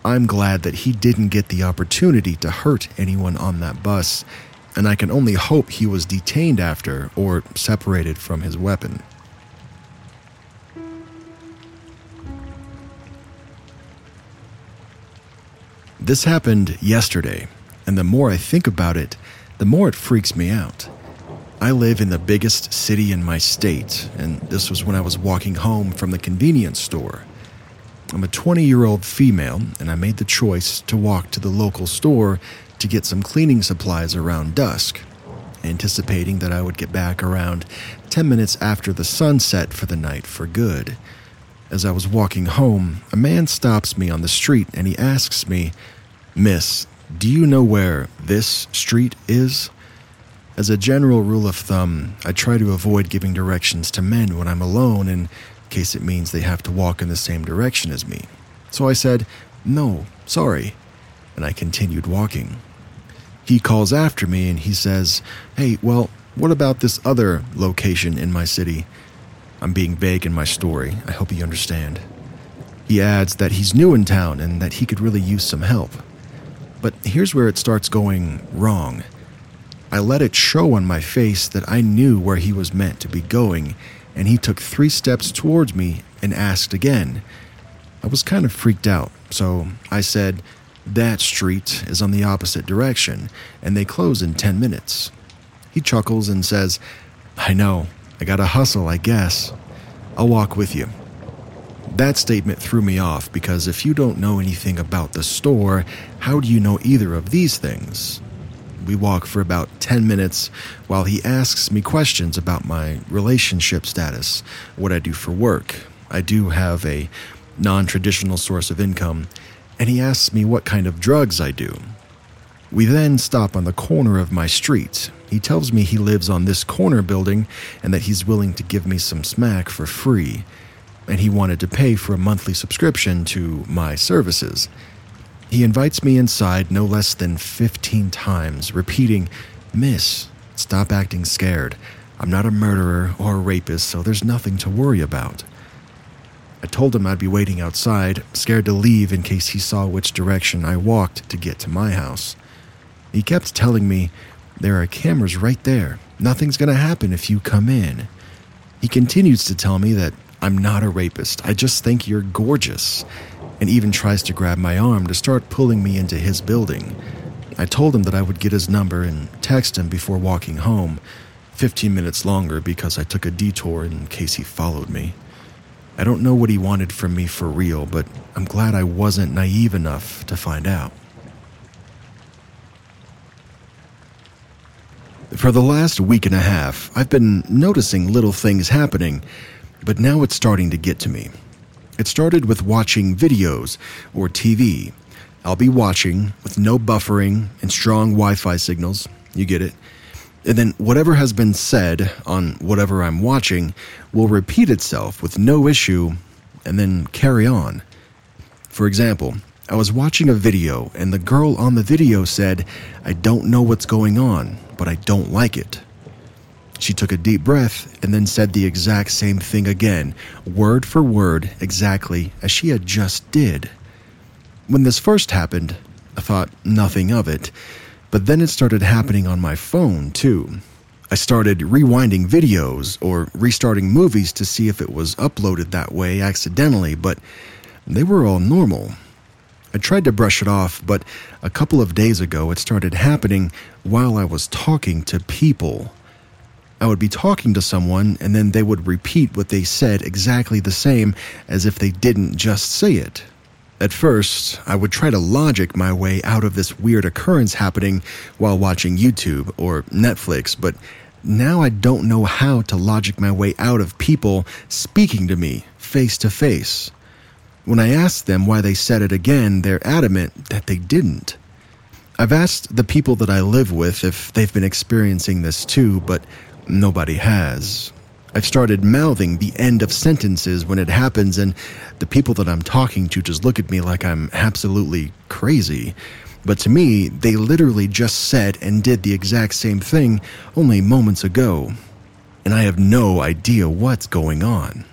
I'm glad that he didn't get the opportunity to hurt anyone on that bus, and I can only hope he was detained after or separated from his weapon. This happened yesterday, and the more I think about it, the more it freaks me out. I live in the biggest city in my state, and this was when I was walking home from the convenience store. I'm a 20 year old female, and I made the choice to walk to the local store to get some cleaning supplies around dusk, anticipating that I would get back around 10 minutes after the sun set for the night for good. As I was walking home, a man stops me on the street and he asks me, Miss, do you know where this street is? As a general rule of thumb, I try to avoid giving directions to men when I'm alone in case it means they have to walk in the same direction as me. So I said, No, sorry, and I continued walking. He calls after me and he says, Hey, well, what about this other location in my city? I'm being vague in my story. I hope you understand. He adds that he's new in town and that he could really use some help. But here's where it starts going wrong. I let it show on my face that I knew where he was meant to be going, and he took three steps towards me and asked again. I was kind of freaked out, so I said, That street is on the opposite direction, and they close in 10 minutes. He chuckles and says, I know, I gotta hustle, I guess. I'll walk with you. That statement threw me off because if you don't know anything about the store, how do you know either of these things? We walk for about 10 minutes while he asks me questions about my relationship status, what I do for work. I do have a non traditional source of income, and he asks me what kind of drugs I do. We then stop on the corner of my street. He tells me he lives on this corner building and that he's willing to give me some smack for free, and he wanted to pay for a monthly subscription to my services. He invites me inside no less than 15 times, repeating, Miss, stop acting scared. I'm not a murderer or a rapist, so there's nothing to worry about. I told him I'd be waiting outside, scared to leave in case he saw which direction I walked to get to my house. He kept telling me, There are cameras right there. Nothing's going to happen if you come in. He continues to tell me that I'm not a rapist. I just think you're gorgeous and even tries to grab my arm to start pulling me into his building. I told him that I would get his number and text him before walking home, 15 minutes longer because I took a detour in case he followed me. I don't know what he wanted from me for real, but I'm glad I wasn't naive enough to find out. For the last week and a half, I've been noticing little things happening, but now it's starting to get to me. It started with watching videos or TV. I'll be watching with no buffering and strong Wi Fi signals. You get it. And then whatever has been said on whatever I'm watching will repeat itself with no issue and then carry on. For example, I was watching a video and the girl on the video said, I don't know what's going on, but I don't like it. She took a deep breath and then said the exact same thing again, word for word, exactly as she had just did. When this first happened, I thought nothing of it, but then it started happening on my phone too. I started rewinding videos or restarting movies to see if it was uploaded that way accidentally, but they were all normal. I tried to brush it off, but a couple of days ago it started happening while I was talking to people. I would be talking to someone and then they would repeat what they said exactly the same as if they didn't just say it. At first, I would try to logic my way out of this weird occurrence happening while watching YouTube or Netflix, but now I don't know how to logic my way out of people speaking to me face to face. When I asked them why they said it again, they're adamant that they didn't. I've asked the people that I live with if they've been experiencing this too, but nobody has. I've started mouthing the end of sentences when it happens, and the people that I'm talking to just look at me like I'm absolutely crazy. But to me, they literally just said and did the exact same thing only moments ago, and I have no idea what's going on.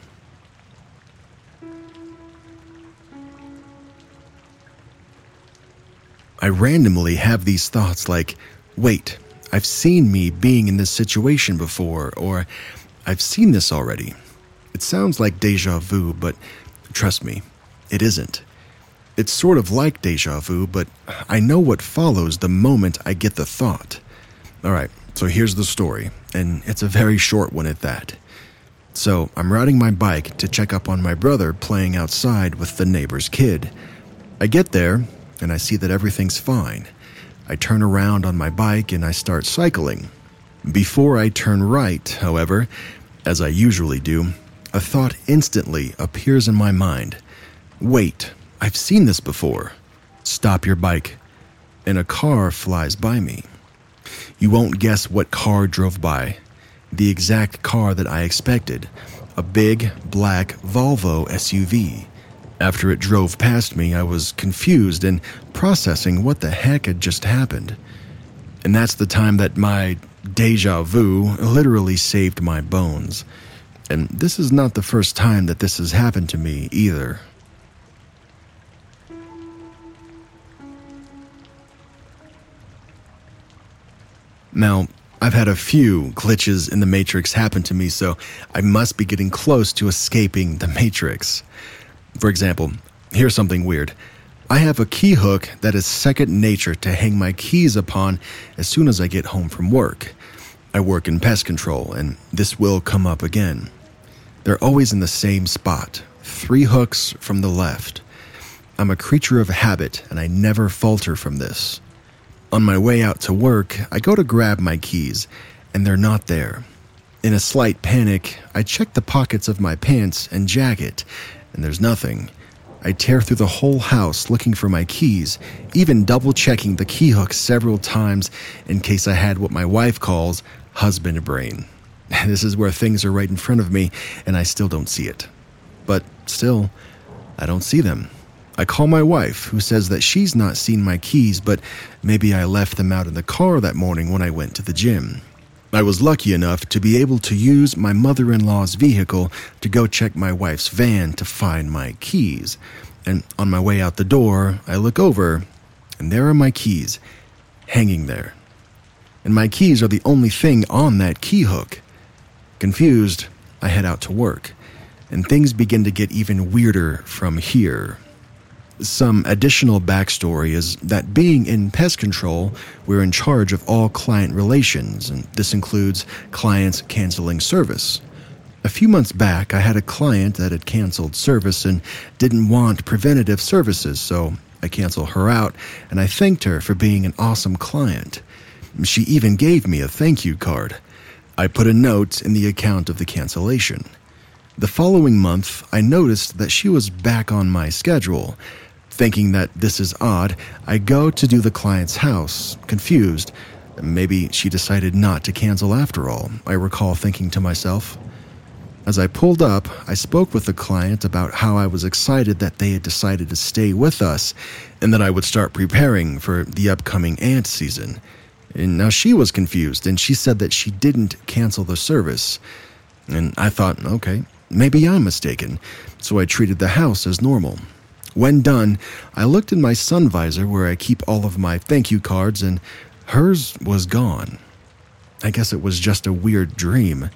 I randomly have these thoughts like, wait, I've seen me being in this situation before, or I've seen this already. It sounds like deja vu, but trust me, it isn't. It's sort of like deja vu, but I know what follows the moment I get the thought. Alright, so here's the story, and it's a very short one at that. So, I'm riding my bike to check up on my brother playing outside with the neighbor's kid. I get there, and I see that everything's fine. I turn around on my bike and I start cycling. Before I turn right, however, as I usually do, a thought instantly appears in my mind. Wait, I've seen this before. Stop your bike. And a car flies by me. You won't guess what car drove by. The exact car that I expected a big, black Volvo SUV. After it drove past me, I was confused and processing what the heck had just happened. And that's the time that my deja vu literally saved my bones. And this is not the first time that this has happened to me either. Now, I've had a few glitches in the Matrix happen to me, so I must be getting close to escaping the Matrix. For example, here's something weird. I have a key hook that is second nature to hang my keys upon as soon as I get home from work. I work in pest control, and this will come up again. They're always in the same spot, three hooks from the left. I'm a creature of habit, and I never falter from this. On my way out to work, I go to grab my keys, and they're not there. In a slight panic, I check the pockets of my pants and jacket, and there's nothing. I tear through the whole house looking for my keys, even double checking the key hook several times in case I had what my wife calls husband brain. This is where things are right in front of me and I still don't see it. But still, I don't see them. I call my wife, who says that she's not seen my keys, but maybe I left them out in the car that morning when I went to the gym. I was lucky enough to be able to use my mother in law's vehicle to go check my wife's van to find my keys. And on my way out the door, I look over, and there are my keys, hanging there. And my keys are the only thing on that key hook. Confused, I head out to work, and things begin to get even weirder from here. Some additional backstory is that being in pest control, we're in charge of all client relations, and this includes clients canceling service. A few months back, I had a client that had canceled service and didn't want preventative services, so I canceled her out and I thanked her for being an awesome client. She even gave me a thank you card. I put a note in the account of the cancellation. The following month, I noticed that she was back on my schedule, Thinking that this is odd, I go to do the client's house, confused. Maybe she decided not to cancel after all, I recall thinking to myself. As I pulled up, I spoke with the client about how I was excited that they had decided to stay with us and that I would start preparing for the upcoming ant season. And now she was confused and she said that she didn't cancel the service. And I thought, okay, maybe I'm mistaken. So I treated the house as normal. When done, I looked in my sun visor where I keep all of my thank you cards, and hers was gone. I guess it was just a weird dream.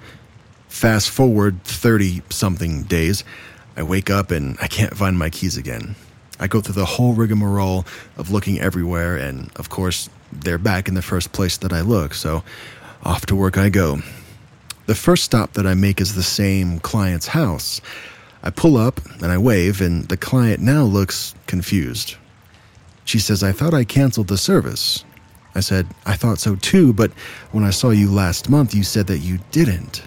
Fast forward 30 something days, I wake up and I can't find my keys again. I go through the whole rigmarole of looking everywhere, and of course, they're back in the first place that I look, so off to work I go. The first stop that I make is the same client's house. I pull up and I wave, and the client now looks confused. She says, I thought I canceled the service. I said, I thought so too, but when I saw you last month, you said that you didn't.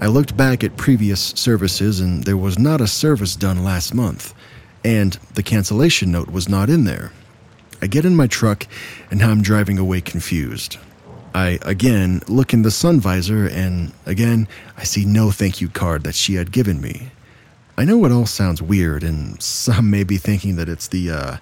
I looked back at previous services, and there was not a service done last month. and the cancellation note was not in there. I get in my truck, and now I'm driving away confused. I again look in the sun visor, and again, I see no thank you card that she had given me. I know it all sounds weird, and some may be thinking that it's the uh,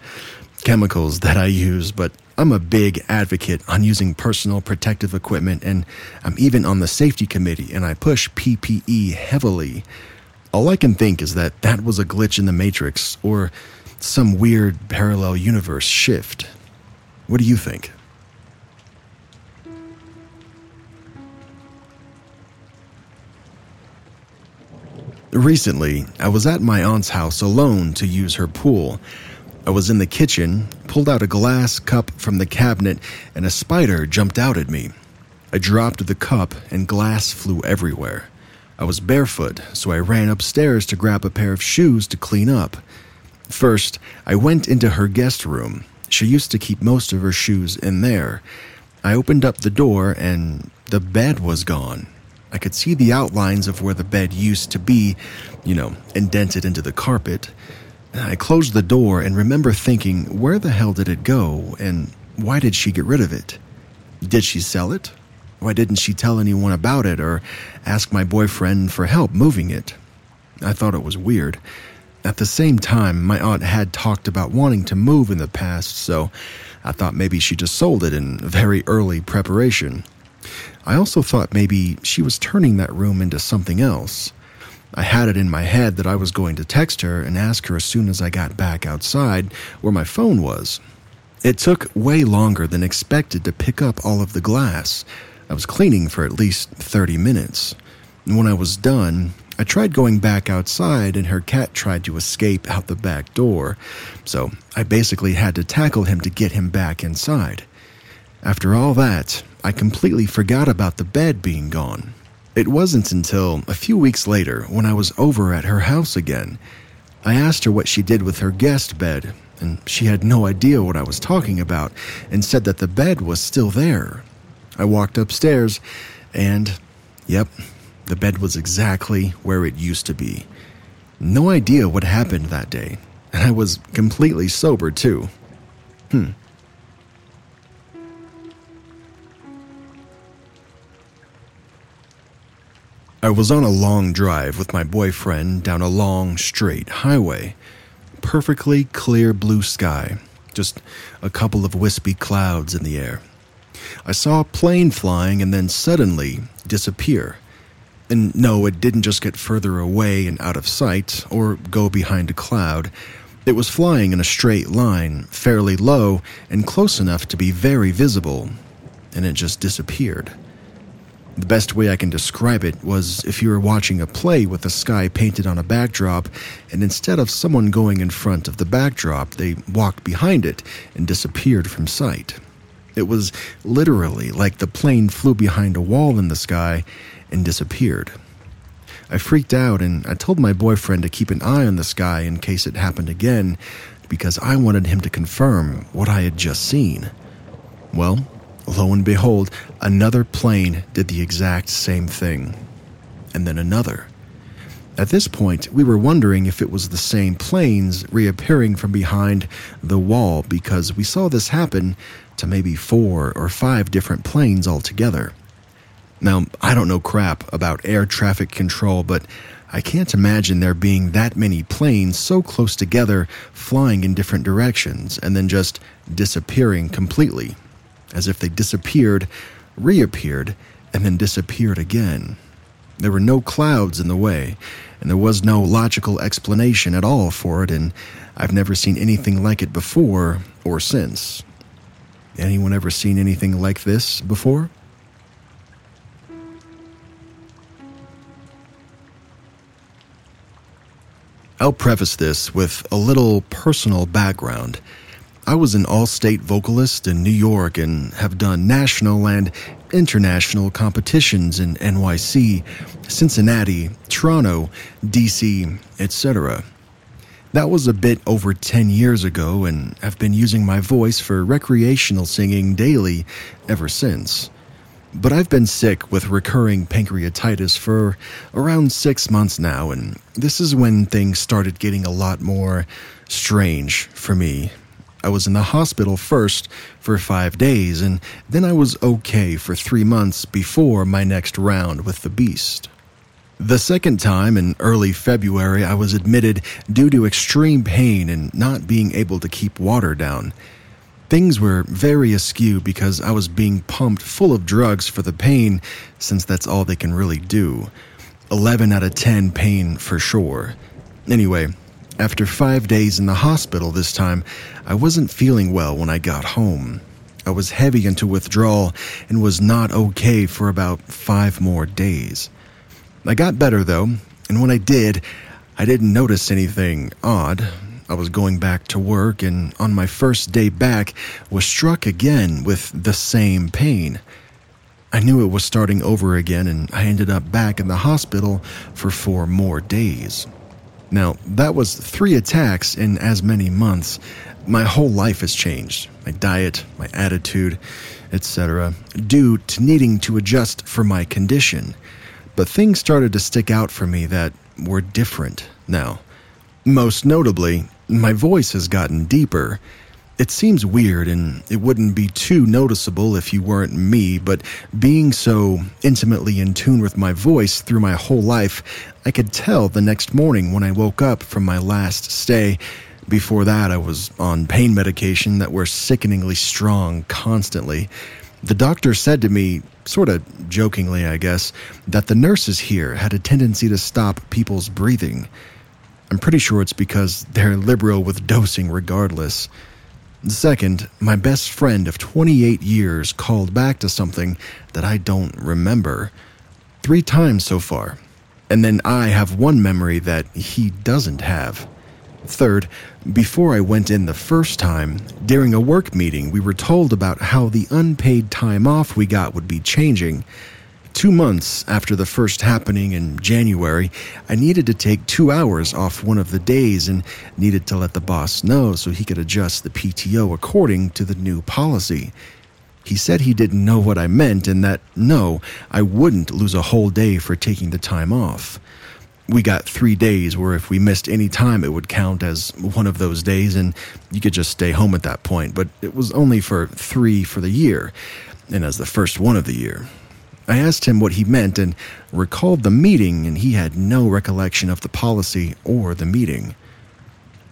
chemicals that I use, but I'm a big advocate on using personal protective equipment, and I'm even on the safety committee, and I push PPE heavily. All I can think is that that was a glitch in the Matrix, or some weird parallel universe shift. What do you think? Recently, I was at my aunt's house alone to use her pool. I was in the kitchen, pulled out a glass cup from the cabinet, and a spider jumped out at me. I dropped the cup, and glass flew everywhere. I was barefoot, so I ran upstairs to grab a pair of shoes to clean up. First, I went into her guest room. She used to keep most of her shoes in there. I opened up the door, and the bed was gone. I could see the outlines of where the bed used to be, you know, indented into the carpet. I closed the door and remember thinking, where the hell did it go, and why did she get rid of it? Did she sell it? Why didn't she tell anyone about it or ask my boyfriend for help moving it? I thought it was weird. At the same time, my aunt had talked about wanting to move in the past, so I thought maybe she just sold it in very early preparation. I also thought maybe she was turning that room into something else. I had it in my head that I was going to text her and ask her as soon as I got back outside where my phone was. It took way longer than expected to pick up all of the glass. I was cleaning for at least 30 minutes. And when I was done, I tried going back outside and her cat tried to escape out the back door, so I basically had to tackle him to get him back inside. After all that, I completely forgot about the bed being gone. It wasn't until a few weeks later when I was over at her house again. I asked her what she did with her guest bed, and she had no idea what I was talking about and said that the bed was still there. I walked upstairs, and yep, the bed was exactly where it used to be. No idea what happened that day, and I was completely sober too. Hmm. I was on a long drive with my boyfriend down a long, straight highway. Perfectly clear blue sky, just a couple of wispy clouds in the air. I saw a plane flying and then suddenly disappear. And no, it didn't just get further away and out of sight or go behind a cloud. It was flying in a straight line, fairly low and close enough to be very visible, and it just disappeared. The best way I can describe it was if you were watching a play with the sky painted on a backdrop, and instead of someone going in front of the backdrop, they walked behind it and disappeared from sight. It was literally like the plane flew behind a wall in the sky and disappeared. I freaked out and I told my boyfriend to keep an eye on the sky in case it happened again because I wanted him to confirm what I had just seen. Well, lo and behold, another plane did the exact same thing. And then another. At this point, we were wondering if it was the same planes reappearing from behind the wall because we saw this happen to maybe four or five different planes altogether. Now, I don't know crap about air traffic control, but I can't imagine there being that many planes so close together flying in different directions and then just disappearing completely, as if they disappeared, reappeared, and then disappeared again. There were no clouds in the way, and there was no logical explanation at all for it, and I've never seen anything like it before or since. Anyone ever seen anything like this before? I'll preface this with a little personal background. I was an all state vocalist in New York and have done national and international competitions in NYC, Cincinnati, Toronto, DC, etc. That was a bit over 10 years ago, and I've been using my voice for recreational singing daily ever since. but I've been sick with recurring pancreatitis for around six months now, and this is when things started getting a lot more strange for me. I was in the hospital first for five days, and then I was okay for three months before my next round with the beast. The second time, in early February, I was admitted due to extreme pain and not being able to keep water down. Things were very askew because I was being pumped full of drugs for the pain, since that's all they can really do. 11 out of 10 pain for sure. Anyway, after five days in the hospital this time, I wasn't feeling well when I got home. I was heavy into withdrawal and was not okay for about five more days. I got better though, and when I did, I didn't notice anything odd. I was going back to work and on my first day back was struck again with the same pain. I knew it was starting over again and I ended up back in the hospital for four more days. Now, that was three attacks in as many months. My whole life has changed my diet, my attitude, etc., due to needing to adjust for my condition. But things started to stick out for me that were different now. Most notably, my voice has gotten deeper. It seems weird and it wouldn't be too noticeable if you weren't me, but being so intimately in tune with my voice through my whole life, I could tell the next morning when I woke up from my last stay. Before that, I was on pain medication that were sickeningly strong constantly. The doctor said to me, sort of jokingly, I guess, that the nurses here had a tendency to stop people's breathing. I'm pretty sure it's because they're liberal with dosing regardless. Second, my best friend of 28 years called back to something that I don't remember. Three times so far. And then I have one memory that he doesn't have. Third, before I went in the first time, during a work meeting, we were told about how the unpaid time off we got would be changing. Two months after the first happening in January, I needed to take two hours off one of the days and needed to let the boss know so he could adjust the PTO according to the new policy. He said he didn't know what I meant and that, no, I wouldn't lose a whole day for taking the time off. We got three days where if we missed any time, it would count as one of those days and you could just stay home at that point, but it was only for three for the year and as the first one of the year. I asked him what he meant and recalled the meeting, and he had no recollection of the policy or the meeting.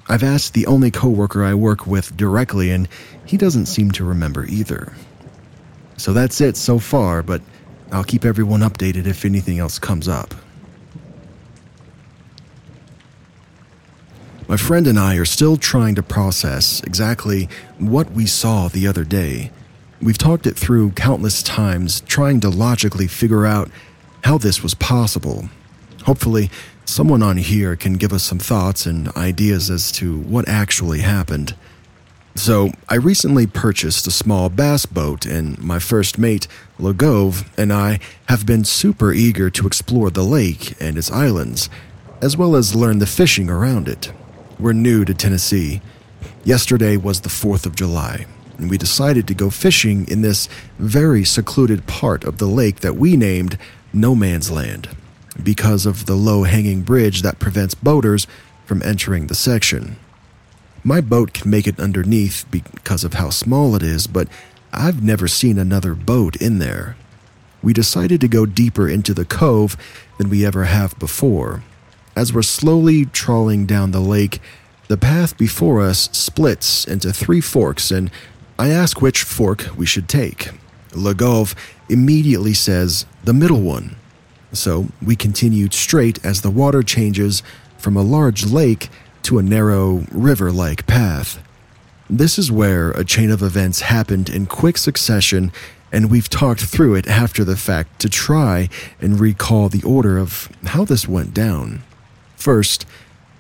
I've asked the only coworker I work with directly, and he doesn't seem to remember either. So that's it so far, but I'll keep everyone updated if anything else comes up. My friend and I are still trying to process exactly what we saw the other day We've talked it through countless times, trying to logically figure out how this was possible. Hopefully, someone on here can give us some thoughts and ideas as to what actually happened. So, I recently purchased a small bass boat, and my first mate, Lagove, and I have been super eager to explore the lake and its islands, as well as learn the fishing around it. We're new to Tennessee. Yesterday was the 4th of July, and we decided to go fishing in this very secluded part of the lake that we named No Man's Land because of the low hanging bridge that prevents boaters from entering the section. My boat can make it underneath because of how small it is, but I've never seen another boat in there. We decided to go deeper into the cove than we ever have before. As we're slowly trawling down the lake, the path before us splits into three forks, and I ask which fork we should take. Lagov immediately says the middle one. So we continued straight as the water changes from a large lake to a narrow river like path. This is where a chain of events happened in quick succession, and we've talked through it after the fact to try and recall the order of how this went down. First,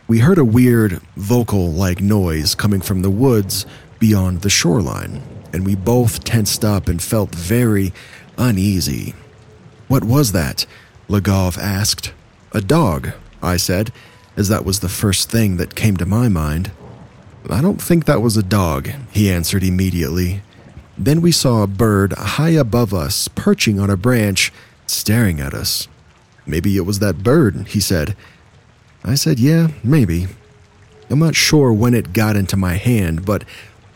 we heard a weird, vocal like noise coming from the woods beyond the shoreline, and we both tensed up and felt very uneasy. What was that? Lagov asked. A dog, I said, as that was the first thing that came to my mind. I don't think that was a dog, he answered immediately. Then we saw a bird high above us, perching on a branch, staring at us. Maybe it was that bird, he said. I said, Yeah, maybe. I'm not sure when it got into my hand, but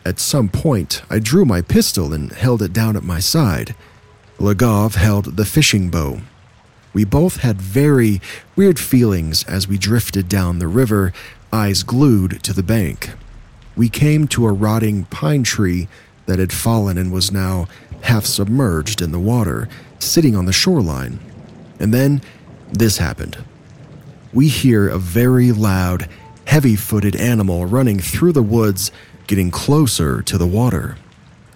at some point I drew my pistol and held it down at my side. Lagov held the fishing bow. We both had very weird feelings as we drifted down the river, eyes glued to the bank. We came to a rotting pine tree that had fallen and was now half submerged in the water, sitting on the shoreline. And then this happened. We hear a very loud, heavy footed animal running through the woods, getting closer to the water.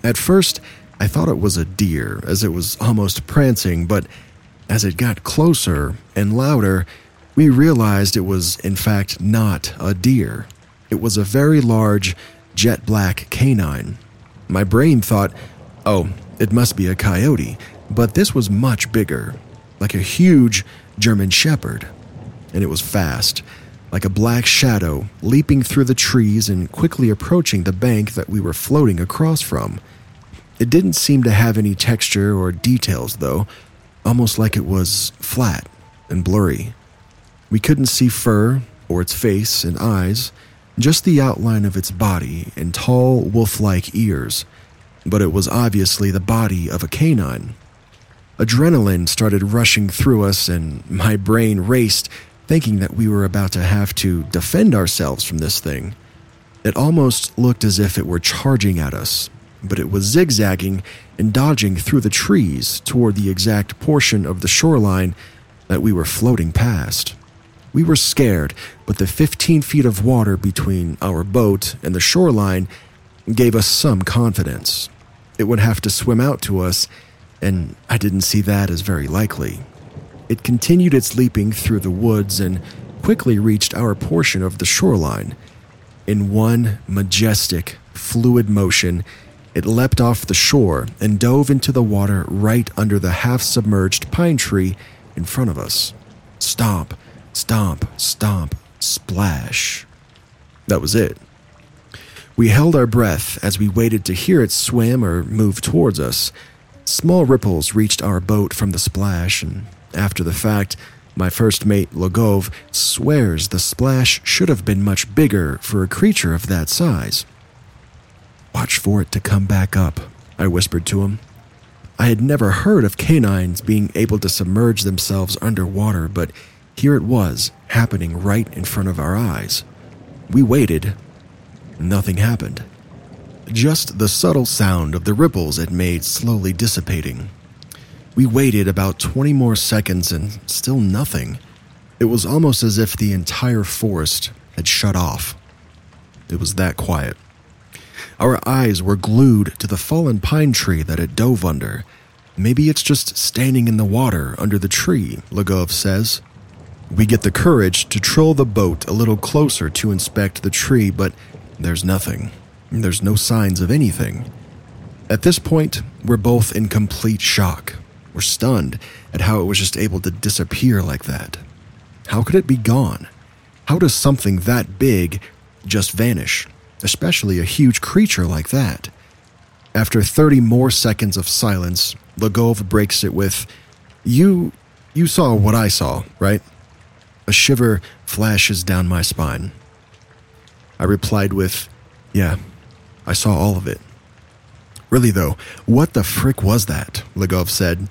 At first, I thought it was a deer, as it was almost prancing, but as it got closer and louder, we realized it was, in fact, not a deer. It was a very large, jet black canine. My brain thought, oh, it must be a coyote, but this was much bigger, like a huge German shepherd. And it was fast, like a black shadow, leaping through the trees and quickly approaching the bank that we were floating across from. It didn't seem to have any texture or details, though, almost like it was flat and blurry. We couldn't see fur or its face and eyes, just the outline of its body and tall wolf like ears, but it was obviously the body of a canine. Adrenaline started rushing through us, and my brain raced, thinking that we were about to have to defend ourselves from this thing. It almost looked as if it were charging at us, but it was zigzagging and dodging through the trees toward the exact portion of the shoreline that we were floating past. We were scared, but the 15 feet of water between our boat and the shoreline gave us some confidence. It would have to swim out to us, and I didn't see that as very likely. It continued its leaping through the woods and quickly reached our portion of the shoreline. In one majestic, fluid motion, it leapt off the shore and dove into the water right under the half submerged pine tree in front of us. Stomp, stomp, stomp, splash. That was it. We held our breath as we waited to hear it swim or move towards us. Small ripples reached our boat from the splash, and after the fact, my first mate, Logov, swears the splash should have been much bigger for a creature of that size. Watch for it to come back up, I whispered to him. I had never heard of canines being able to submerge themselves underwater, but here it was, happening right in front of our eyes. We waited. Nothing happened. Just the subtle sound of the ripples it made slowly dissipating. We waited about 20 more seconds and still nothing. It was almost as if the entire forest had shut off. It was that quiet. Our eyes were glued to the fallen pine tree that it dove under. Maybe it's just standing in the water under the tree, Lagov says. We get the courage to troll the boat a little closer to inspect the tree, but there's nothing. There's no signs of anything. At this point, we're both in complete shock. We're stunned at how it was just able to disappear like that. How could it be gone? How does something that big just vanish? especially a huge creature like that. After 30 more seconds of silence, Lagov breaks it with, You. you saw what I saw, right? A shiver flashes down my spine. I replied with, Yeah, I saw all of it. Really, though, what the frick was that? Lagov said.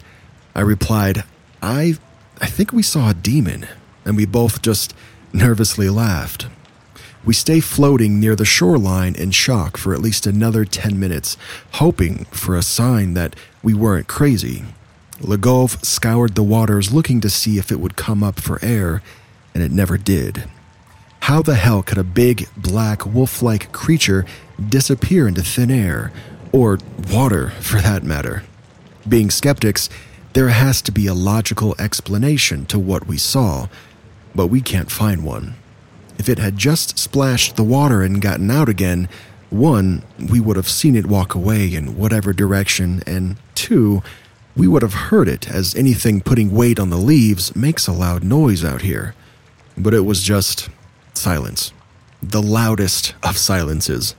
I replied, I. I think we saw a demon, and we both just nervously laughed. We stay floating near the shoreline in shock for at least another 10 minutes, hoping for a sign that we weren't crazy. Lagov scoured the waters looking to see if it would come up for air, and it never did. How the hell could a big, black, wolf like creature disappear into thin air? Or water, for that matter? Being skeptics, there has to be a logical explanation to what we saw, but we can't find one. If it had just splashed the water and gotten out again, one, we would have seen it walk away in whatever direction, and two, we would have heard it, as anything putting weight on the leaves makes a loud noise out here. But it was just silence. The loudest of silences.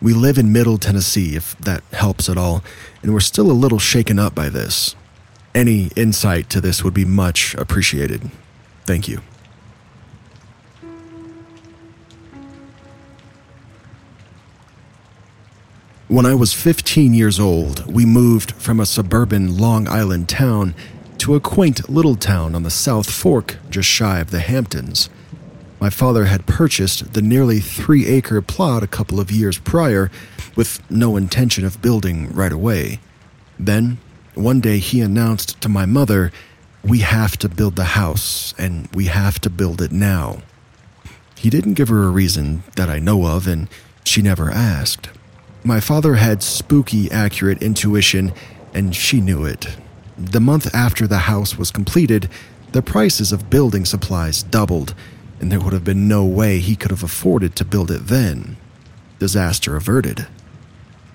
We live in Middle Tennessee, if that helps at all, and we're still a little shaken up by this. Any insight to this would be much appreciated. Thank you. When I was 15 years old, we moved from a suburban Long Island town to a quaint little town on the South Fork just shy of the Hamptons. My father had purchased the nearly three acre plot a couple of years prior with no intention of building right away. Then, one day, he announced to my mother, We have to build the house, and we have to build it now. He didn't give her a reason that I know of, and she never asked. My father had spooky accurate intuition, and she knew it. The month after the house was completed, the prices of building supplies doubled, and there would have been no way he could have afforded to build it then. Disaster averted.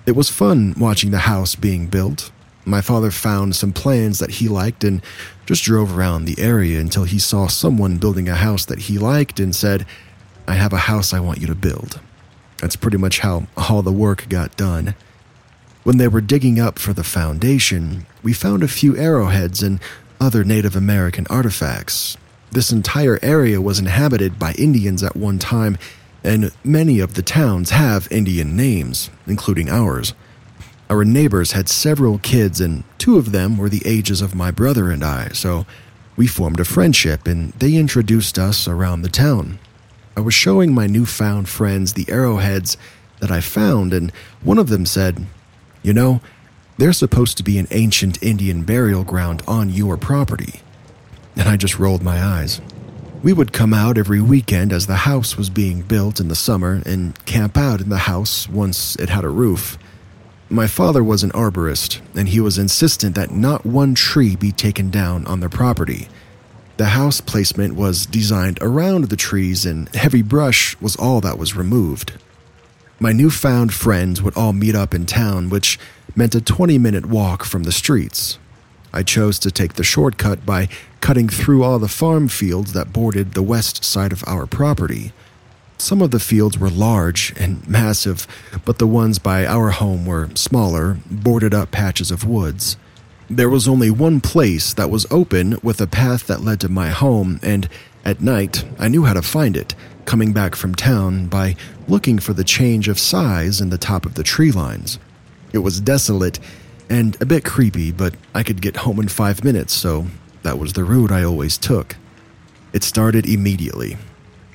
It was fun watching the house being built. My father found some plans that he liked and just drove around the area until he saw someone building a house that he liked and said, I have a house I want you to build. That's pretty much how all the work got done. When they were digging up for the foundation, we found a few arrowheads and other Native American artifacts. This entire area was inhabited by Indians at one time, and many of the towns have Indian names, including ours. Our neighbors had several kids, and two of them were the ages of my brother and I, so we formed a friendship and they introduced us around the town. I was showing my newfound friends the arrowheads that I found, and one of them said, You know, there's supposed to be an ancient Indian burial ground on your property. And I just rolled my eyes. We would come out every weekend as the house was being built in the summer and camp out in the house once it had a roof. My father was an arborist, and he was insistent that not one tree be taken down on the property. The house placement was designed around the trees, and heavy brush was all that was removed. My newfound friends would all meet up in town, which meant a 20 minute walk from the streets. I chose to take the shortcut by cutting through all the farm fields that bordered the west side of our property. Some of the fields were large and massive, but the ones by our home were smaller, boarded up patches of woods. There was only one place that was open with a path that led to my home, and at night I knew how to find it, coming back from town by looking for the change of size in the top of the tree lines. It was desolate and a bit creepy, but I could get home in five minutes, so that was the route I always took. It started immediately.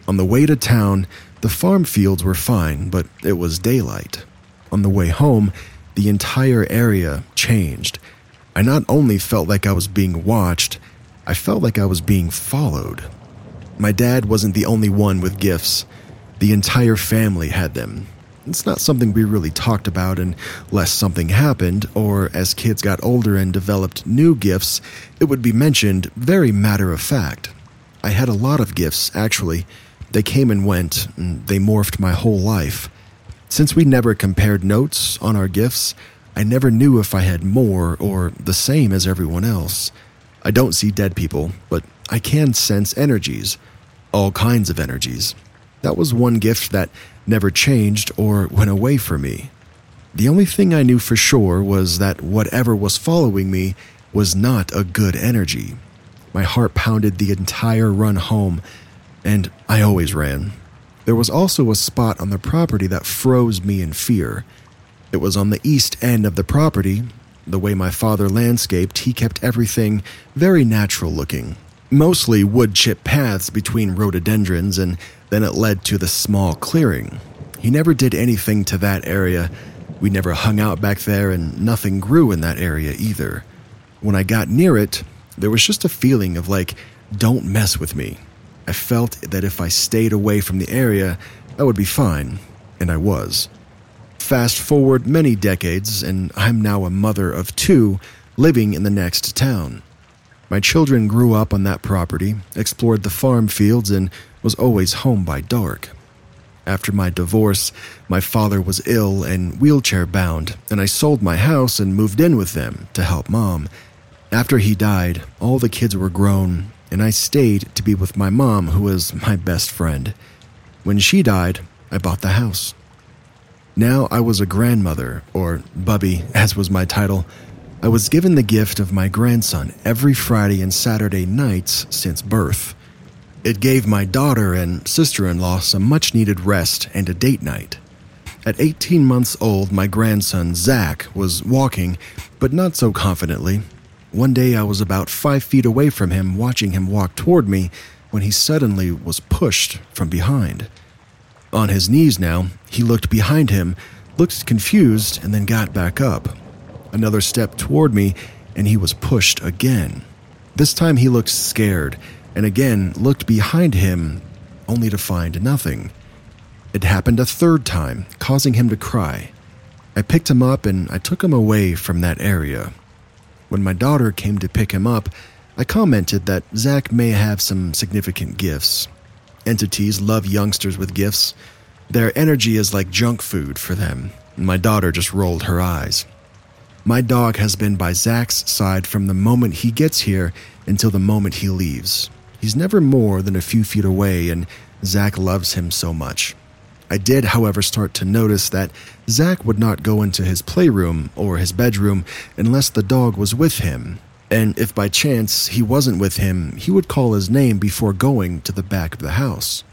On the way to town, the farm fields were fine, but it was daylight. On the way home, the entire area changed I not only felt like I was being watched, I felt like I was being followed. My dad wasn't the only one with gifts, the entire family had them. It's not something we really talked about unless something happened, or as kids got older and developed new gifts, it would be mentioned very matter of fact. I had a lot of gifts, actually. They came and went, and they morphed my whole life. Since we never compared notes on our gifts, I never knew if I had more or the same as everyone else. I don't see dead people, but I can sense energies, all kinds of energies. That was one gift that never changed or went away from me. The only thing I knew for sure was that whatever was following me was not a good energy. My heart pounded the entire run home, and I always ran. There was also a spot on the property that froze me in fear. It was on the east end of the property. The way my father landscaped, he kept everything very natural looking. Mostly wood chip paths between rhododendrons, and then it led to the small clearing. He never did anything to that area. We never hung out back there, and nothing grew in that area either. When I got near it, there was just a feeling of like, don't mess with me. I felt that if I stayed away from the area, I would be fine, and I was. Fast forward many decades, and I'm now a mother of two living in the next town. My children grew up on that property, explored the farm fields, and was always home by dark. After my divorce, my father was ill and wheelchair bound, and I sold my house and moved in with them to help mom. After he died, all the kids were grown, and I stayed to be with my mom, who was my best friend. When she died, I bought the house. Now I was a grandmother, or Bubby, as was my title. I was given the gift of my grandson every Friday and Saturday nights since birth. It gave my daughter and sister in law some much needed rest and a date night. At 18 months old, my grandson, Zach, was walking, but not so confidently. One day I was about five feet away from him, watching him walk toward me, when he suddenly was pushed from behind. On his knees now, he looked behind him, looked confused, and then got back up. Another step toward me, and he was pushed again. This time he looked scared, and again looked behind him, only to find nothing. It happened a third time, causing him to cry. I picked him up and I took him away from that area. When my daughter came to pick him up, I commented that Zach may have some significant gifts. Entities love youngsters with gifts. Their energy is like junk food for them. My daughter just rolled her eyes. My dog has been by Zach's side from the moment he gets here until the moment he leaves. He's never more than a few feet away, and Zach loves him so much. I did, however, start to notice that Zach would not go into his playroom or his bedroom unless the dog was with him, and if by chance he wasn't with him, he would call his name before going to the back of the house.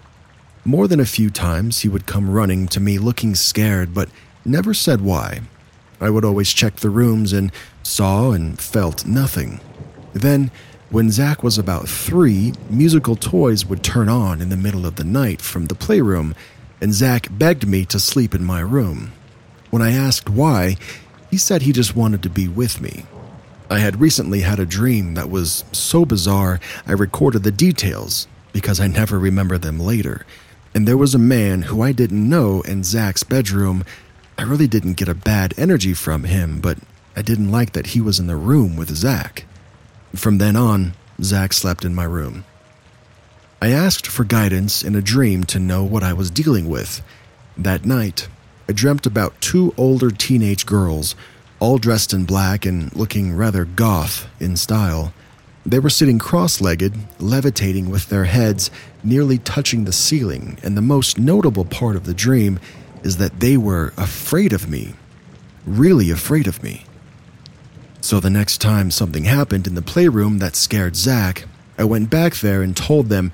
More than a few times, he would come running to me looking scared, but never said why. I would always check the rooms and saw and felt nothing. Then, when Zach was about three, musical toys would turn on in the middle of the night from the playroom and Zach begged me to sleep in my room. When I asked why, he said he just wanted to be with me. I had recently had a dream that was so bizarre I recorded the details because I never remember them later. And there was a man who I didn't know in Zach's bedroom. I really didn't get a bad energy from him, but I didn't like that he was in the room with Zach. From then on, Zach slept in my room. I asked for guidance in a dream to know what I was dealing with. That night, I dreamt about two older teenage girls, all dressed in black and looking rather goth in style. They were sitting cross legged, levitating with their heads nearly touching the ceiling, and the most notable part of the dream is that they were afraid of me. Really afraid of me. So the next time something happened in the playroom that scared Zach, I went back there and told them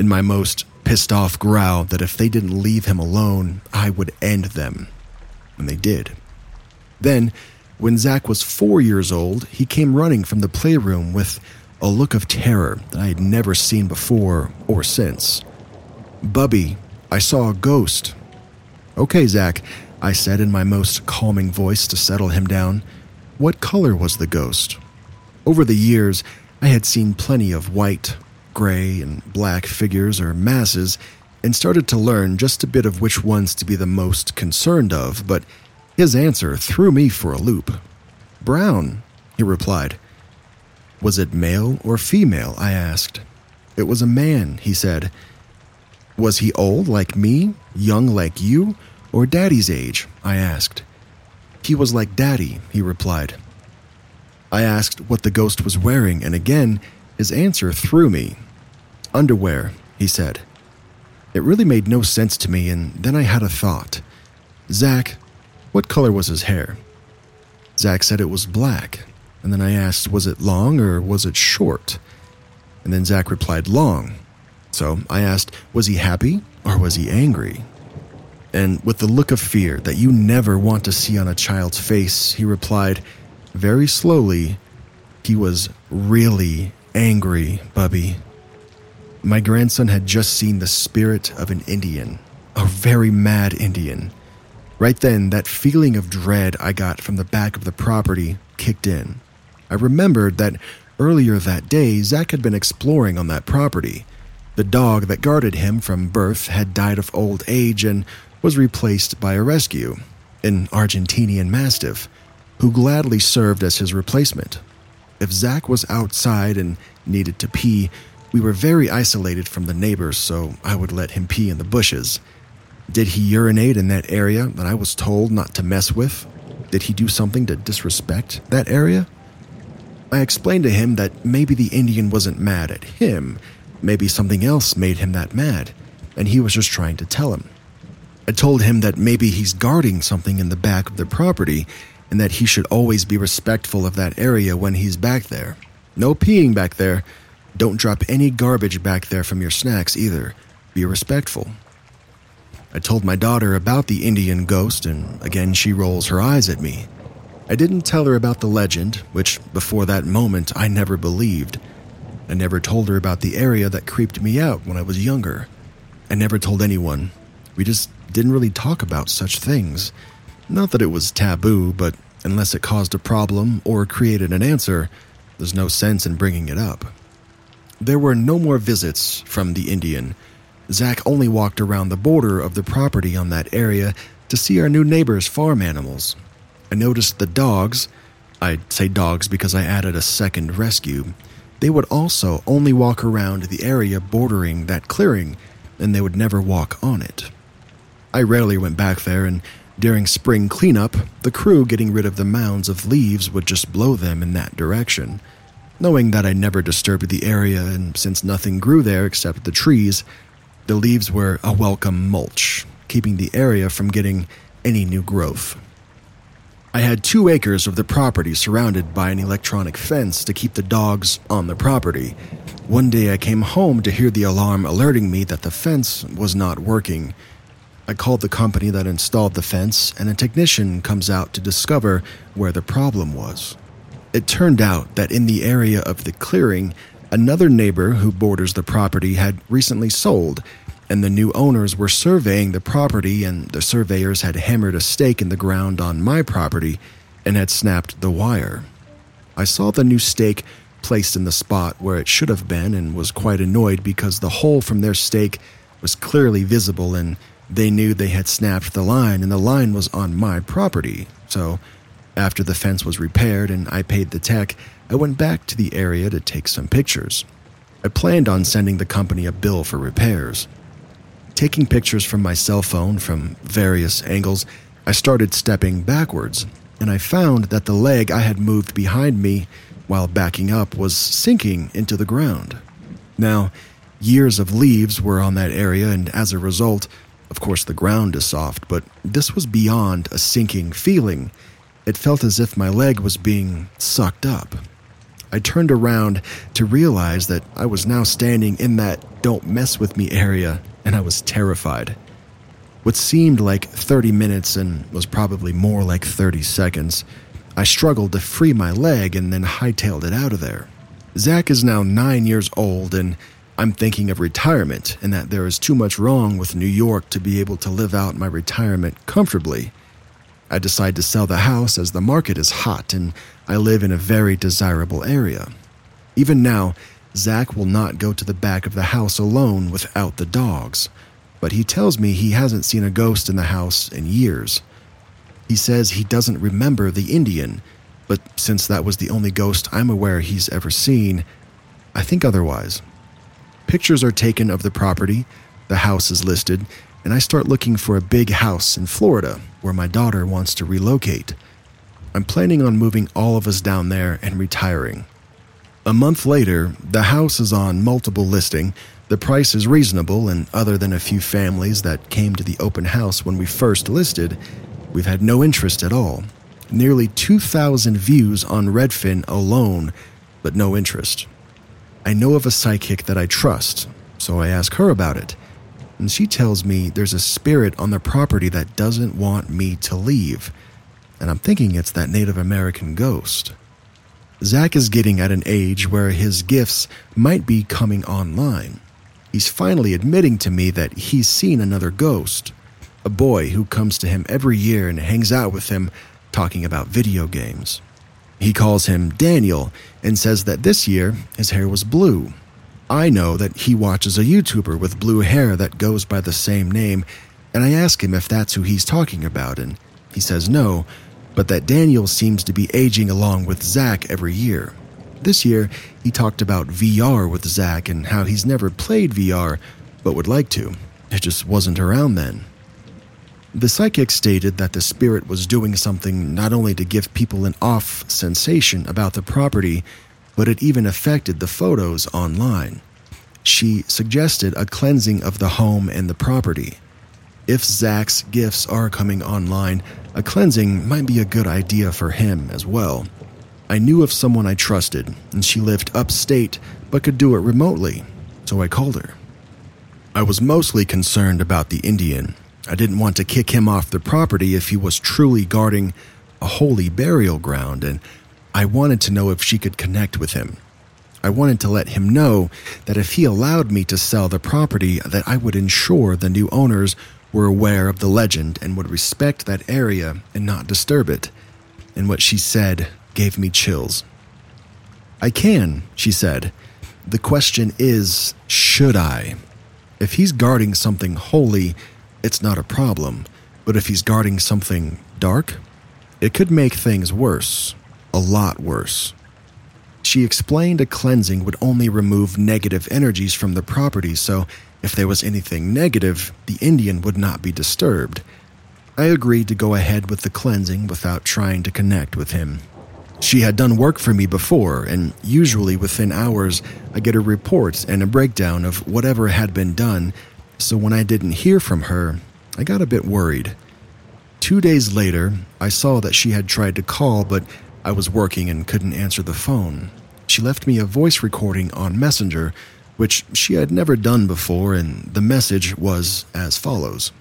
in my most pissed off growl that if they didn't leave him alone, I would end them. And they did. Then, when Zach was four years old, he came running from the playroom with a look of terror that I had never seen before or since. Bubby, I saw a ghost. Okay, Zach, I said in my most calming voice to settle him down. What color was the ghost? Over the years, I had seen plenty of white, gray, and black figures or masses and started to learn just a bit of which ones to be the most concerned of, but his answer threw me for a loop. Brown, he replied. Was it male or female? I asked. It was a man, he said. Was he old like me, young like you, or daddy's age? I asked. He was like daddy, he replied. I asked what the ghost was wearing, and again, his answer threw me. Underwear, he said. It really made no sense to me, and then I had a thought. Zach, what color was his hair? Zach said it was black, and then I asked, was it long or was it short? And then Zach replied, long. So I asked, was he happy or was he angry? And with the look of fear that you never want to see on a child's face, he replied, very slowly, he was really angry, Bubby. My grandson had just seen the spirit of an Indian, a very mad Indian. Right then, that feeling of dread I got from the back of the property kicked in. I remembered that earlier that day, Zach had been exploring on that property. The dog that guarded him from birth had died of old age and was replaced by a rescue, an Argentinian Mastiff, who gladly served as his replacement. If Zach was outside and needed to pee, we were very isolated from the neighbors, so I would let him pee in the bushes. Did he urinate in that area that I was told not to mess with? Did he do something to disrespect that area? I explained to him that maybe the Indian wasn't mad at him, maybe something else made him that mad, and he was just trying to tell him. I told him that maybe he's guarding something in the back of the property and that he should always be respectful of that area when he's back there. No peeing back there. Don't drop any garbage back there from your snacks either. Be respectful. I told my daughter about the Indian ghost, and again she rolls her eyes at me. I didn't tell her about the legend, which before that moment I never believed. I never told her about the area that creeped me out when I was younger. I never told anyone. We just didn't really talk about such things. Not that it was taboo, but unless it caused a problem or created an answer, there's no sense in bringing it up. There were no more visits from the Indian. Zach only walked around the border of the property on that area to see our new neighbor's farm animals. I noticed the dogs, I'd say dogs because I added a second rescue, they would also only walk around the area bordering that clearing, and they would never walk on it. I rarely went back there, and during spring cleanup, the crew getting rid of the mounds of leaves would just blow them in that direction. Knowing that I never disturbed the area, and since nothing grew there except the trees, the leaves were a welcome mulch, keeping the area from getting any new growth. I had two acres of the property surrounded by an electronic fence to keep the dogs on the property. One day I came home to hear the alarm alerting me that the fence was not working. I called the company that installed the fence, and a technician comes out to discover where the problem was. It turned out that in the area of the clearing, another neighbor who borders the property had recently sold and the new owners were surveying the property, and the surveyors had hammered a stake in the ground on my property and had snapped the wire. I saw the new stake placed in the spot where it should have been and was quite annoyed because the hole from their stake was clearly visible and they knew they had snapped the line and the line was on my property. So, after the fence was repaired and I paid the tech, I went back to the area to take some pictures. I planned on sending the company a bill for repairs. Taking pictures from my cell phone from various angles, I started stepping backwards, and I found that the leg I had moved behind me while backing up was sinking into the ground. Now, years of leaves were on that area, and as a result, of course, the ground is soft, but this was beyond a sinking feeling. It felt as if my leg was being sucked up. I turned around to realize that I was now standing in that don't mess with me area and I was terrified. What seemed like 30 minutes and was probably more like 30 seconds, I struggled to free my leg and then hightailed it out of there. Zach is now nine years old, and I'm thinking of retirement and that there is too much wrong with New York to be able to live out my retirement comfortably. I decide to sell the house as the market is hot and I live in a very desirable area. Even now, Zach will not go to the back of the house alone without the dogs, but he tells me he hasn't seen a ghost in the house in years. He says he doesn't remember the Indian, but since that was the only ghost I'm aware he's ever seen, I think otherwise. Pictures are taken of the property, the house is listed, and I start looking for a big house in Florida where my daughter wants to relocate. I'm planning on moving all of us down there and retiring. A month later, the house is on multiple listing. The price is reasonable, and other than a few families that came to the open house when we first listed, we've had no interest at all. Nearly 2,000 views on Redfin alone, but no interest. I know of a psychic that I trust, so I ask her about it. And she tells me there's a spirit on the property that doesn't want me to leave. And I'm thinking it's that Native American ghost. Zach is getting at an age where his gifts might be coming online. He's finally admitting to me that he's seen another ghost, a boy who comes to him every year and hangs out with him talking about video games. He calls him Daniel and says that this year his hair was blue. I know that he watches a YouTuber with blue hair that goes by the same name, and I ask him if that's who he's talking about, and he says no, but that Daniel seems to be aging along with Zach every year. This year, he talked about VR with Zach and how he's never played VR, but would like to. It just wasn't around then. The psychic stated that the spirit was doing something not only to give people an off sensation about the property, but it even affected the photos online. She suggested a cleansing of the home and the property. If Zach's gifts are coming online, a cleansing might be a good idea for him as well. I knew of someone I trusted, and she lived upstate but could do it remotely, so I called her. I was mostly concerned about the Indian. I didn't want to kick him off the property if he was truly guarding a holy burial ground, and I wanted to know if she could connect with him. I wanted to let him know that if he allowed me to sell the property, that I would ensure the new owners were aware of the legend and would respect that area and not disturb it. And what she said gave me chills. I can, she said. The question is, should I? If he's guarding something holy, it's not a problem. But if he's guarding something dark, it could make things worse. A lot worse. She explained a cleansing would only remove negative energies from the property, so if there was anything negative, the Indian would not be disturbed. I agreed to go ahead with the cleansing without trying to connect with him. She had done work for me before, and usually within hours, I get a report and a breakdown of whatever had been done, so when I didn't hear from her, I got a bit worried. Two days later, I saw that she had tried to call, but I was working and couldn't answer the phone. She left me a voice recording on Messenger, which she had never done before, and the message was as follows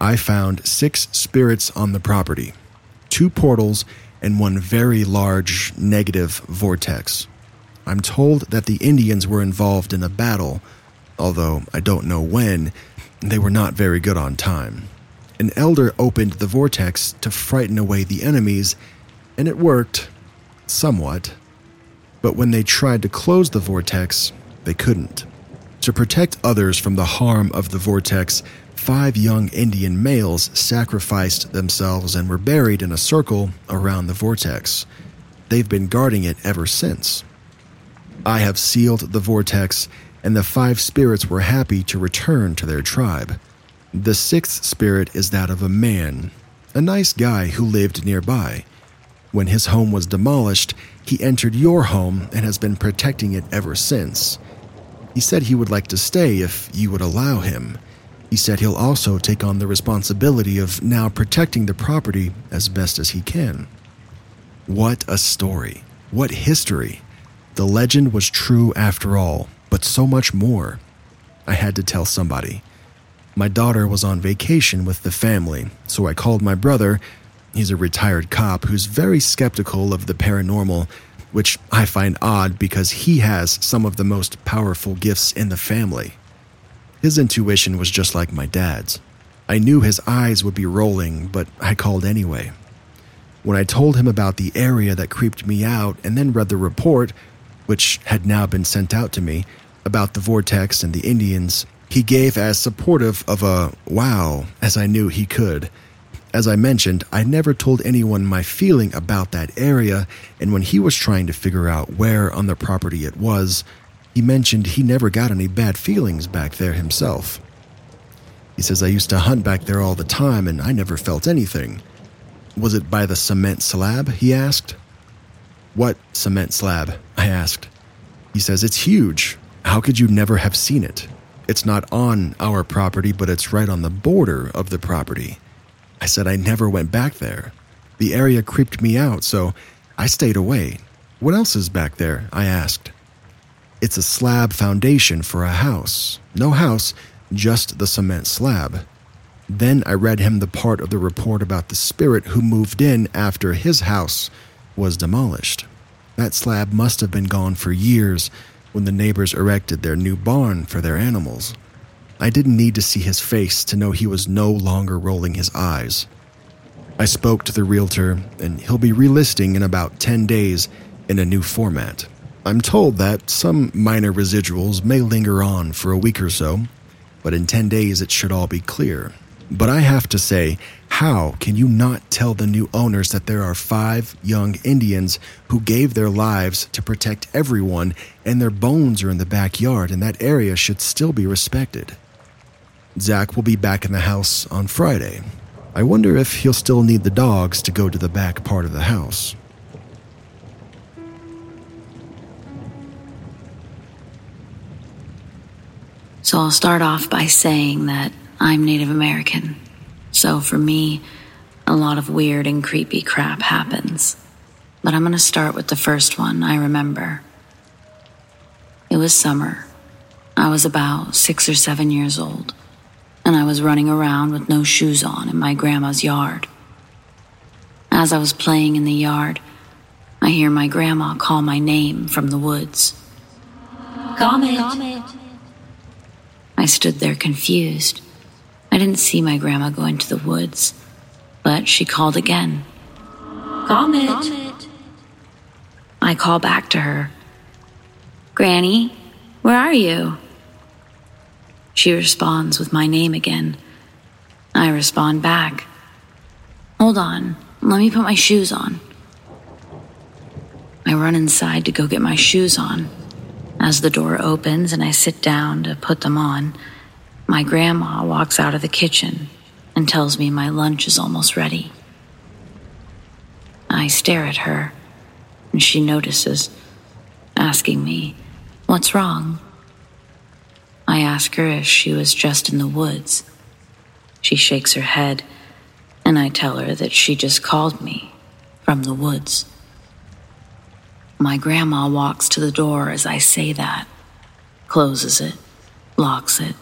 I found six spirits on the property, two portals, and one very large negative vortex. I'm told that the Indians were involved in a battle, although I don't know when, they were not very good on time. An elder opened the vortex to frighten away the enemies, and it worked somewhat. But when they tried to close the vortex, they couldn't. To protect others from the harm of the vortex, five young Indian males sacrificed themselves and were buried in a circle around the vortex. They've been guarding it ever since. I have sealed the vortex, and the five spirits were happy to return to their tribe. The sixth spirit is that of a man, a nice guy who lived nearby. When his home was demolished, he entered your home and has been protecting it ever since. He said he would like to stay if you would allow him. He said he'll also take on the responsibility of now protecting the property as best as he can. What a story. What history. The legend was true after all, but so much more. I had to tell somebody. My daughter was on vacation with the family, so I called my brother. He's a retired cop who's very skeptical of the paranormal, which I find odd because he has some of the most powerful gifts in the family. His intuition was just like my dad's. I knew his eyes would be rolling, but I called anyway. When I told him about the area that creeped me out and then read the report, which had now been sent out to me, about the vortex and the Indians, he gave as supportive of a wow as I knew he could. As I mentioned, I never told anyone my feeling about that area, and when he was trying to figure out where on the property it was, he mentioned he never got any bad feelings back there himself. He says, I used to hunt back there all the time and I never felt anything. Was it by the cement slab? He asked. What cement slab? I asked. He says, It's huge. How could you never have seen it? It's not on our property, but it's right on the border of the property. I said, I never went back there. The area creeped me out, so I stayed away. What else is back there? I asked. It's a slab foundation for a house. No house, just the cement slab. Then I read him the part of the report about the spirit who moved in after his house was demolished. That slab must have been gone for years when the neighbors erected their new barn for their animals. I didn't need to see his face to know he was no longer rolling his eyes. I spoke to the realtor, and he'll be relisting in about 10 days in a new format. I'm told that some minor residuals may linger on for a week or so, but in 10 days it should all be clear. But I have to say, how can you not tell the new owners that there are five young Indians who gave their lives to protect everyone and their bones are in the backyard and that area should still be respected? Zach will be back in the house on Friday. I wonder if he'll still need the dogs to go to the back part of the house. So I'll start off by saying that I'm Native American. So for me, a lot of weird and creepy crap happens. But I'm going to start with the first one I remember. It was summer. I was about six or seven years old, and I was running around with no shoes on in my grandma's yard. As I was playing in the yard, I hear my grandma call my name from the woods. Comet. I stood there confused. I didn't see my grandma go into the woods, but she called again. Comet. I call back to her. Granny, where are you? She responds with my name again. I respond back. Hold on, let me put my shoes on. I run inside to go get my shoes on. As the door opens and I sit down to put them on, my grandma walks out of the kitchen and tells me my lunch is almost ready. I stare at her, and she notices, asking me, What's wrong? I ask her if she was just in the woods. She shakes her head, and I tell her that she just called me from the woods. My grandma walks to the door as I say that, closes it, locks it.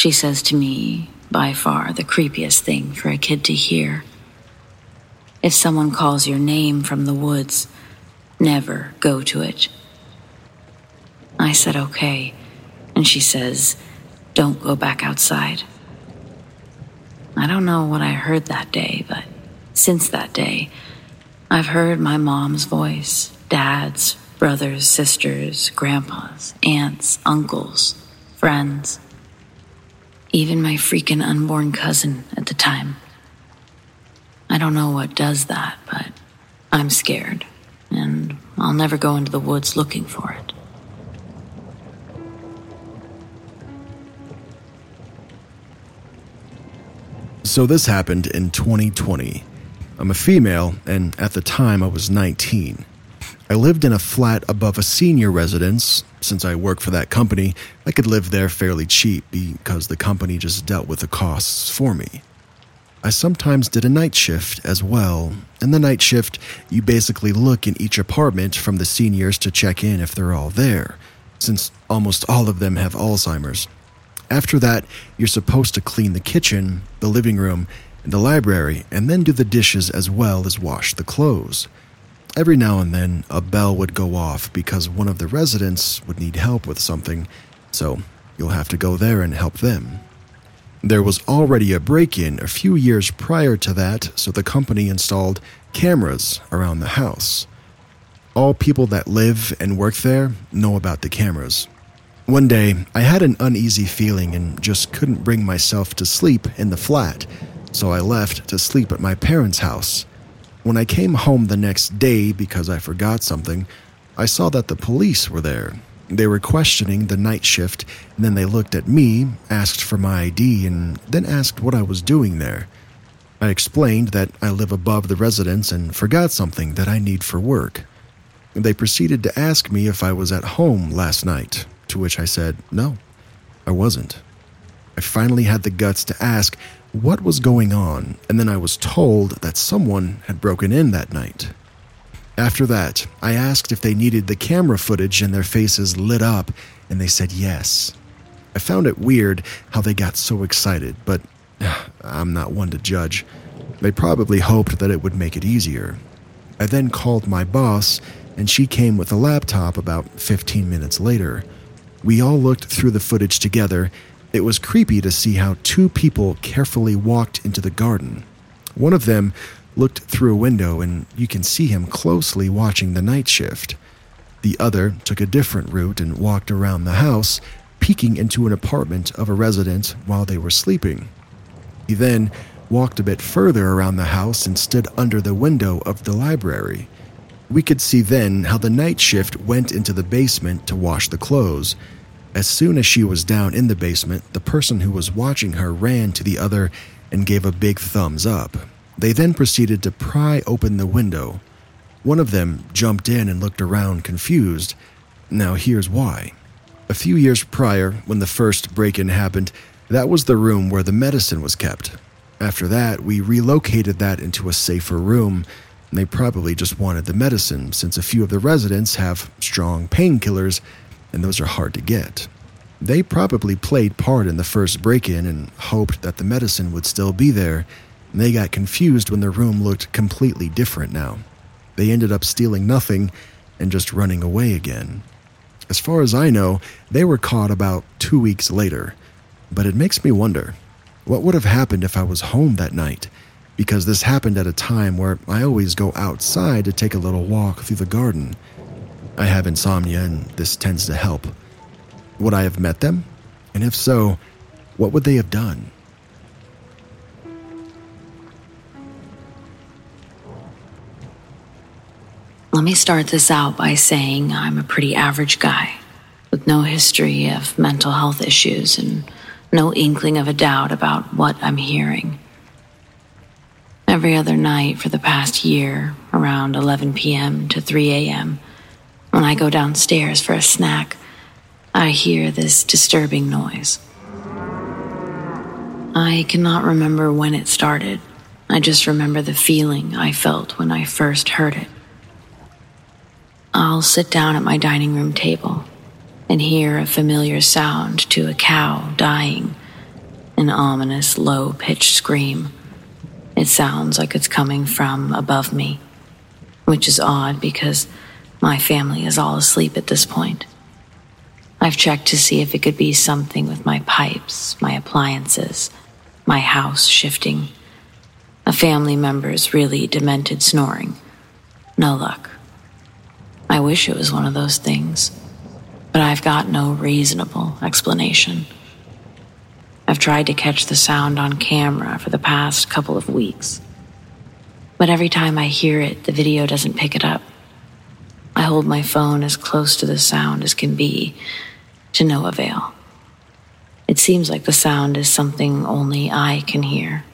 She says to me, by far the creepiest thing for a kid to hear. If someone calls your name from the woods, never go to it. I said, okay, and she says, don't go back outside. I don't know what I heard that day, but since that day, I've heard my mom's voice, dad's, brothers, sisters, grandpas, aunts, uncles, friends, even my freaking unborn cousin at the time. I don't know what does that, but I'm scared, and I'll never go into the woods looking for it. So this happened in 2020. I'm a female, and at the time I was 19. I lived in a flat above a senior residence. Since I work for that company, I could live there fairly cheap because the company just dealt with the costs for me. I sometimes did a night shift as well. In the night shift, you basically look in each apartment from the seniors to check in if they're all there, since almost all of them have Alzheimer's. After that, you're supposed to clean the kitchen, the living room, and the library, and then do the dishes as well as wash the clothes. Every now and then, a bell would go off because one of the residents would need help with something, so you'll have to go there and help them. There was already a break in a few years prior to that, so the company installed cameras around the house. All people that live and work there know about the cameras. One day, I had an uneasy feeling and just couldn't bring myself to sleep in the flat, so I left to sleep at my parents' house. When I came home the next day because I forgot something, I saw that the police were there. They were questioning the night shift, and then they looked at me, asked for my ID, and then asked what I was doing there. I explained that I live above the residence and forgot something that I need for work. They proceeded to ask me if I was at home last night, to which I said, no, I wasn't. I finally had the guts to ask what was going on, and then I was told that someone had broken in that night. After that, I asked if they needed the camera footage and their faces lit up, and they said yes. I found it weird how they got so excited, but I'm not one to judge. They probably hoped that it would make it easier. I then called my boss, and she came with a laptop about 15 minutes later. We all looked through the footage together. It was creepy to see how two people carefully walked into the garden. One of them looked through a window and you can see him closely watching the night shift. The other took a different route and walked around the house, peeking into an apartment of a resident while they were sleeping. He then walked a bit further around the house and stood under the window of the library. We could see then how the night shift went into the basement to wash the clothes. As soon as she was down in the basement, the person who was watching her ran to the other and gave a big thumbs up. They then proceeded to pry open the window. One of them jumped in and looked around confused. Now, here's why. A few years prior, when the first break in happened, That was the room where the medicine was kept. After that, we relocated that into a safer room. They probably just wanted the medicine, since a few of the residents have strong painkillers, and those are hard to get. They probably played part in the first break in and hoped that the medicine would still be there. They got confused when the room looked completely different now. They ended up stealing nothing and just running away again. As far as I know, they were caught about two weeks later. But it makes me wonder what would have happened if I was home that night? Because this happened at a time where I always go outside to take a little walk through the garden. I have insomnia, and this tends to help. Would I have met them? And if so, what would they have done? Let me start this out by saying I'm a pretty average guy with no history of mental health issues and no inkling of a doubt about what I'm hearing. Every other night for the past year, around 11 p.m. to 3 a.m., when I go downstairs for a snack, I hear this disturbing noise. I cannot remember when it started. I just remember the feeling I felt when I first heard it. I'll sit down at my dining room table and hear a familiar sound to a cow dying, an ominous low pitched scream. It sounds like it's coming from above me, which is odd because my family is all asleep at this point. I've checked to see if it could be something with my pipes, my appliances, my house shifting. A family member's really demented snoring. No luck. I wish it was one of those things, but I've got no reasonable explanation. I've tried to catch the sound on camera for the past couple of weeks, but every time I hear it, the video doesn't pick it up. I hold my phone as close to the sound as can be, to no avail. It seems like the sound is something only I can hear.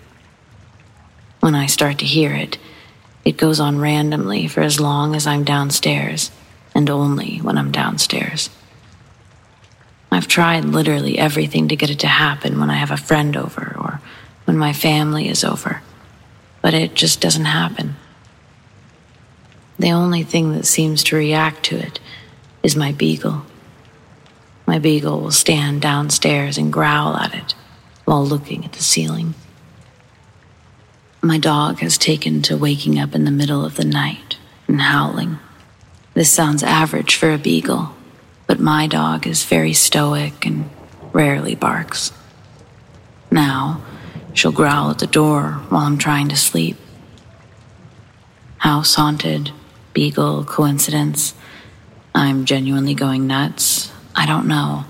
When I start to hear it, it goes on randomly for as long as I'm downstairs, and only when I'm downstairs. I've tried literally everything to get it to happen when I have a friend over or when my family is over, but it just doesn't happen. The only thing that seems to react to it is my beagle. My beagle will stand downstairs and growl at it while looking at the ceiling. My dog has taken to waking up in the middle of the night and howling. This sounds average for a beagle, but my dog is very stoic and rarely barks. Now, she'll growl at the door while I'm trying to sleep. House haunted, beagle, coincidence. I'm genuinely going nuts. I don't know.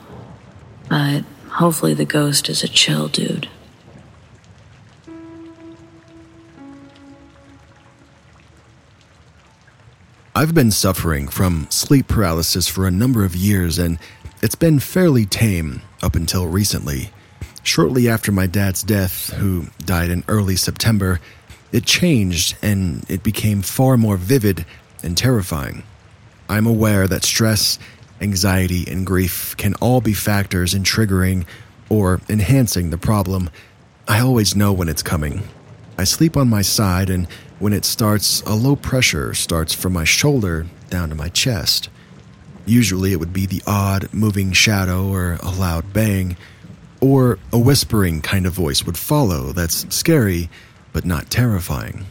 But hopefully the ghost is a chill dude. I've been suffering from sleep paralysis for a number of years, and it's been fairly tame up until recently. Shortly after my dad's death, who died in early September, it changed and it became far more vivid and terrifying. I'm aware that stress, anxiety, and grief can all be factors in triggering or enhancing the problem. I always know when it's coming. I sleep on my side, and when it starts, a low pressure starts from my shoulder down to my chest. Usually, it would be the odd moving shadow or a loud bang, or a whispering kind of voice would follow that's scary but not terrifying.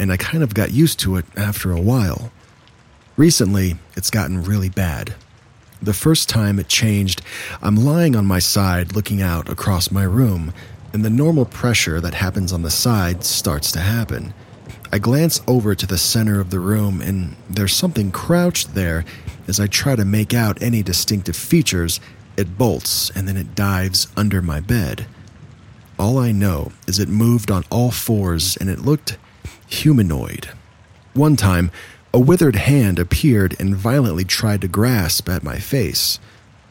And I kind of got used to it after a while. Recently, it's gotten really bad. The first time it changed, I'm lying on my side looking out across my room, and the normal pressure that happens on the side starts to happen. I glance over to the center of the room, and there's something crouched there. As I try to make out any distinctive features, it bolts and then it dives under my bed. All I know is it moved on all fours and it looked humanoid. One time, a withered hand appeared and violently tried to grasp at my face.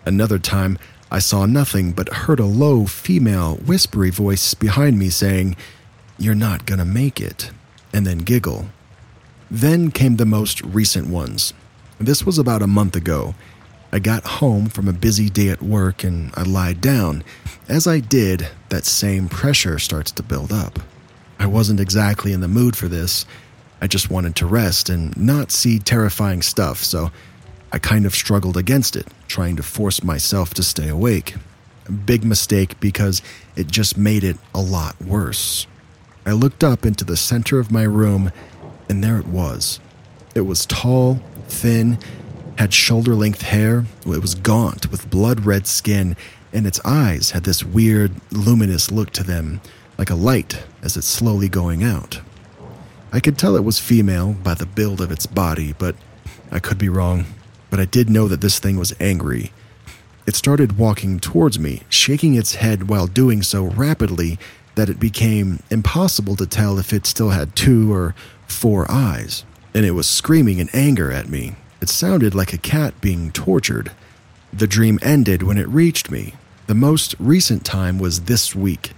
Another time, I saw nothing but heard a low female, whispery voice behind me saying, You're not gonna make it and then giggle. Then came the most recent ones. This was about a month ago. I got home from a busy day at work and I lied down. As I did, that same pressure starts to build up. I wasn't exactly in the mood for this. I just wanted to rest and not see terrifying stuff, so I kind of struggled against it, trying to force myself to stay awake. Big mistake because it just made it a lot worse. I looked up into the center of my room, and there it was. It was tall, thin, had shoulder length hair, it was gaunt with blood red skin, and its eyes had this weird, luminous look to them, like a light as it's slowly going out. I could tell it was female by the build of its body, but I could be wrong. But I did know that this thing was angry. It started walking towards me, shaking its head while doing so rapidly that it became impossible to tell if it still had two or four eyes. And it was screaming in anger at me. It sounded like a cat being tortured. The dream ended when it reached me. The most recent time was this week.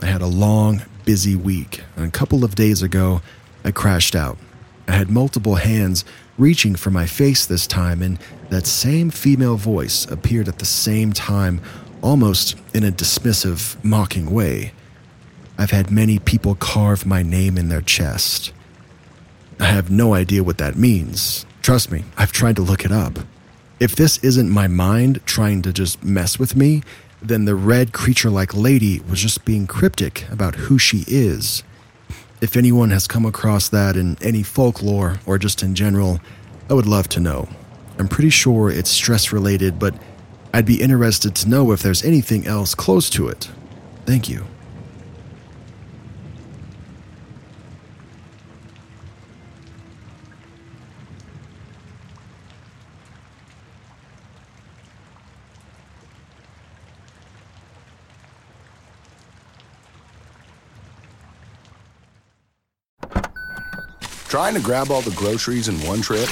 I had a long, busy week, and a couple of days ago, I crashed out. I had multiple hands reaching for my face this time, and that same female voice appeared at the same time, almost in a dismissive, mocking way. I've had many people carve my name in their chest. I have no idea what that means. Trust me, I've tried to look it up. If this isn't my mind trying to just mess with me, then the red creature like lady was just being cryptic about who she is. If anyone has come across that in any folklore or just in general, I would love to know. I'm pretty sure it's stress related, but I'd be interested to know if there's anything else close to it. Thank you. Trying to grab all the groceries in one trip?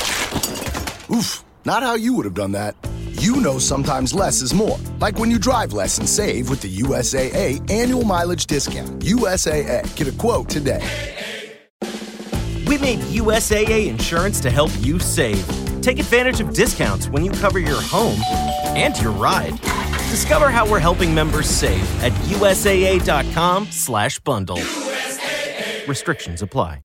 Oof, not how you would have done that. You know sometimes less is more. Like when you drive less and save with the USAA annual mileage discount. USAA, get a quote today. We made USAA insurance to help you save. Take advantage of discounts when you cover your home and your ride. Discover how we're helping members save at USAA.com slash bundle. USAA. Restrictions apply.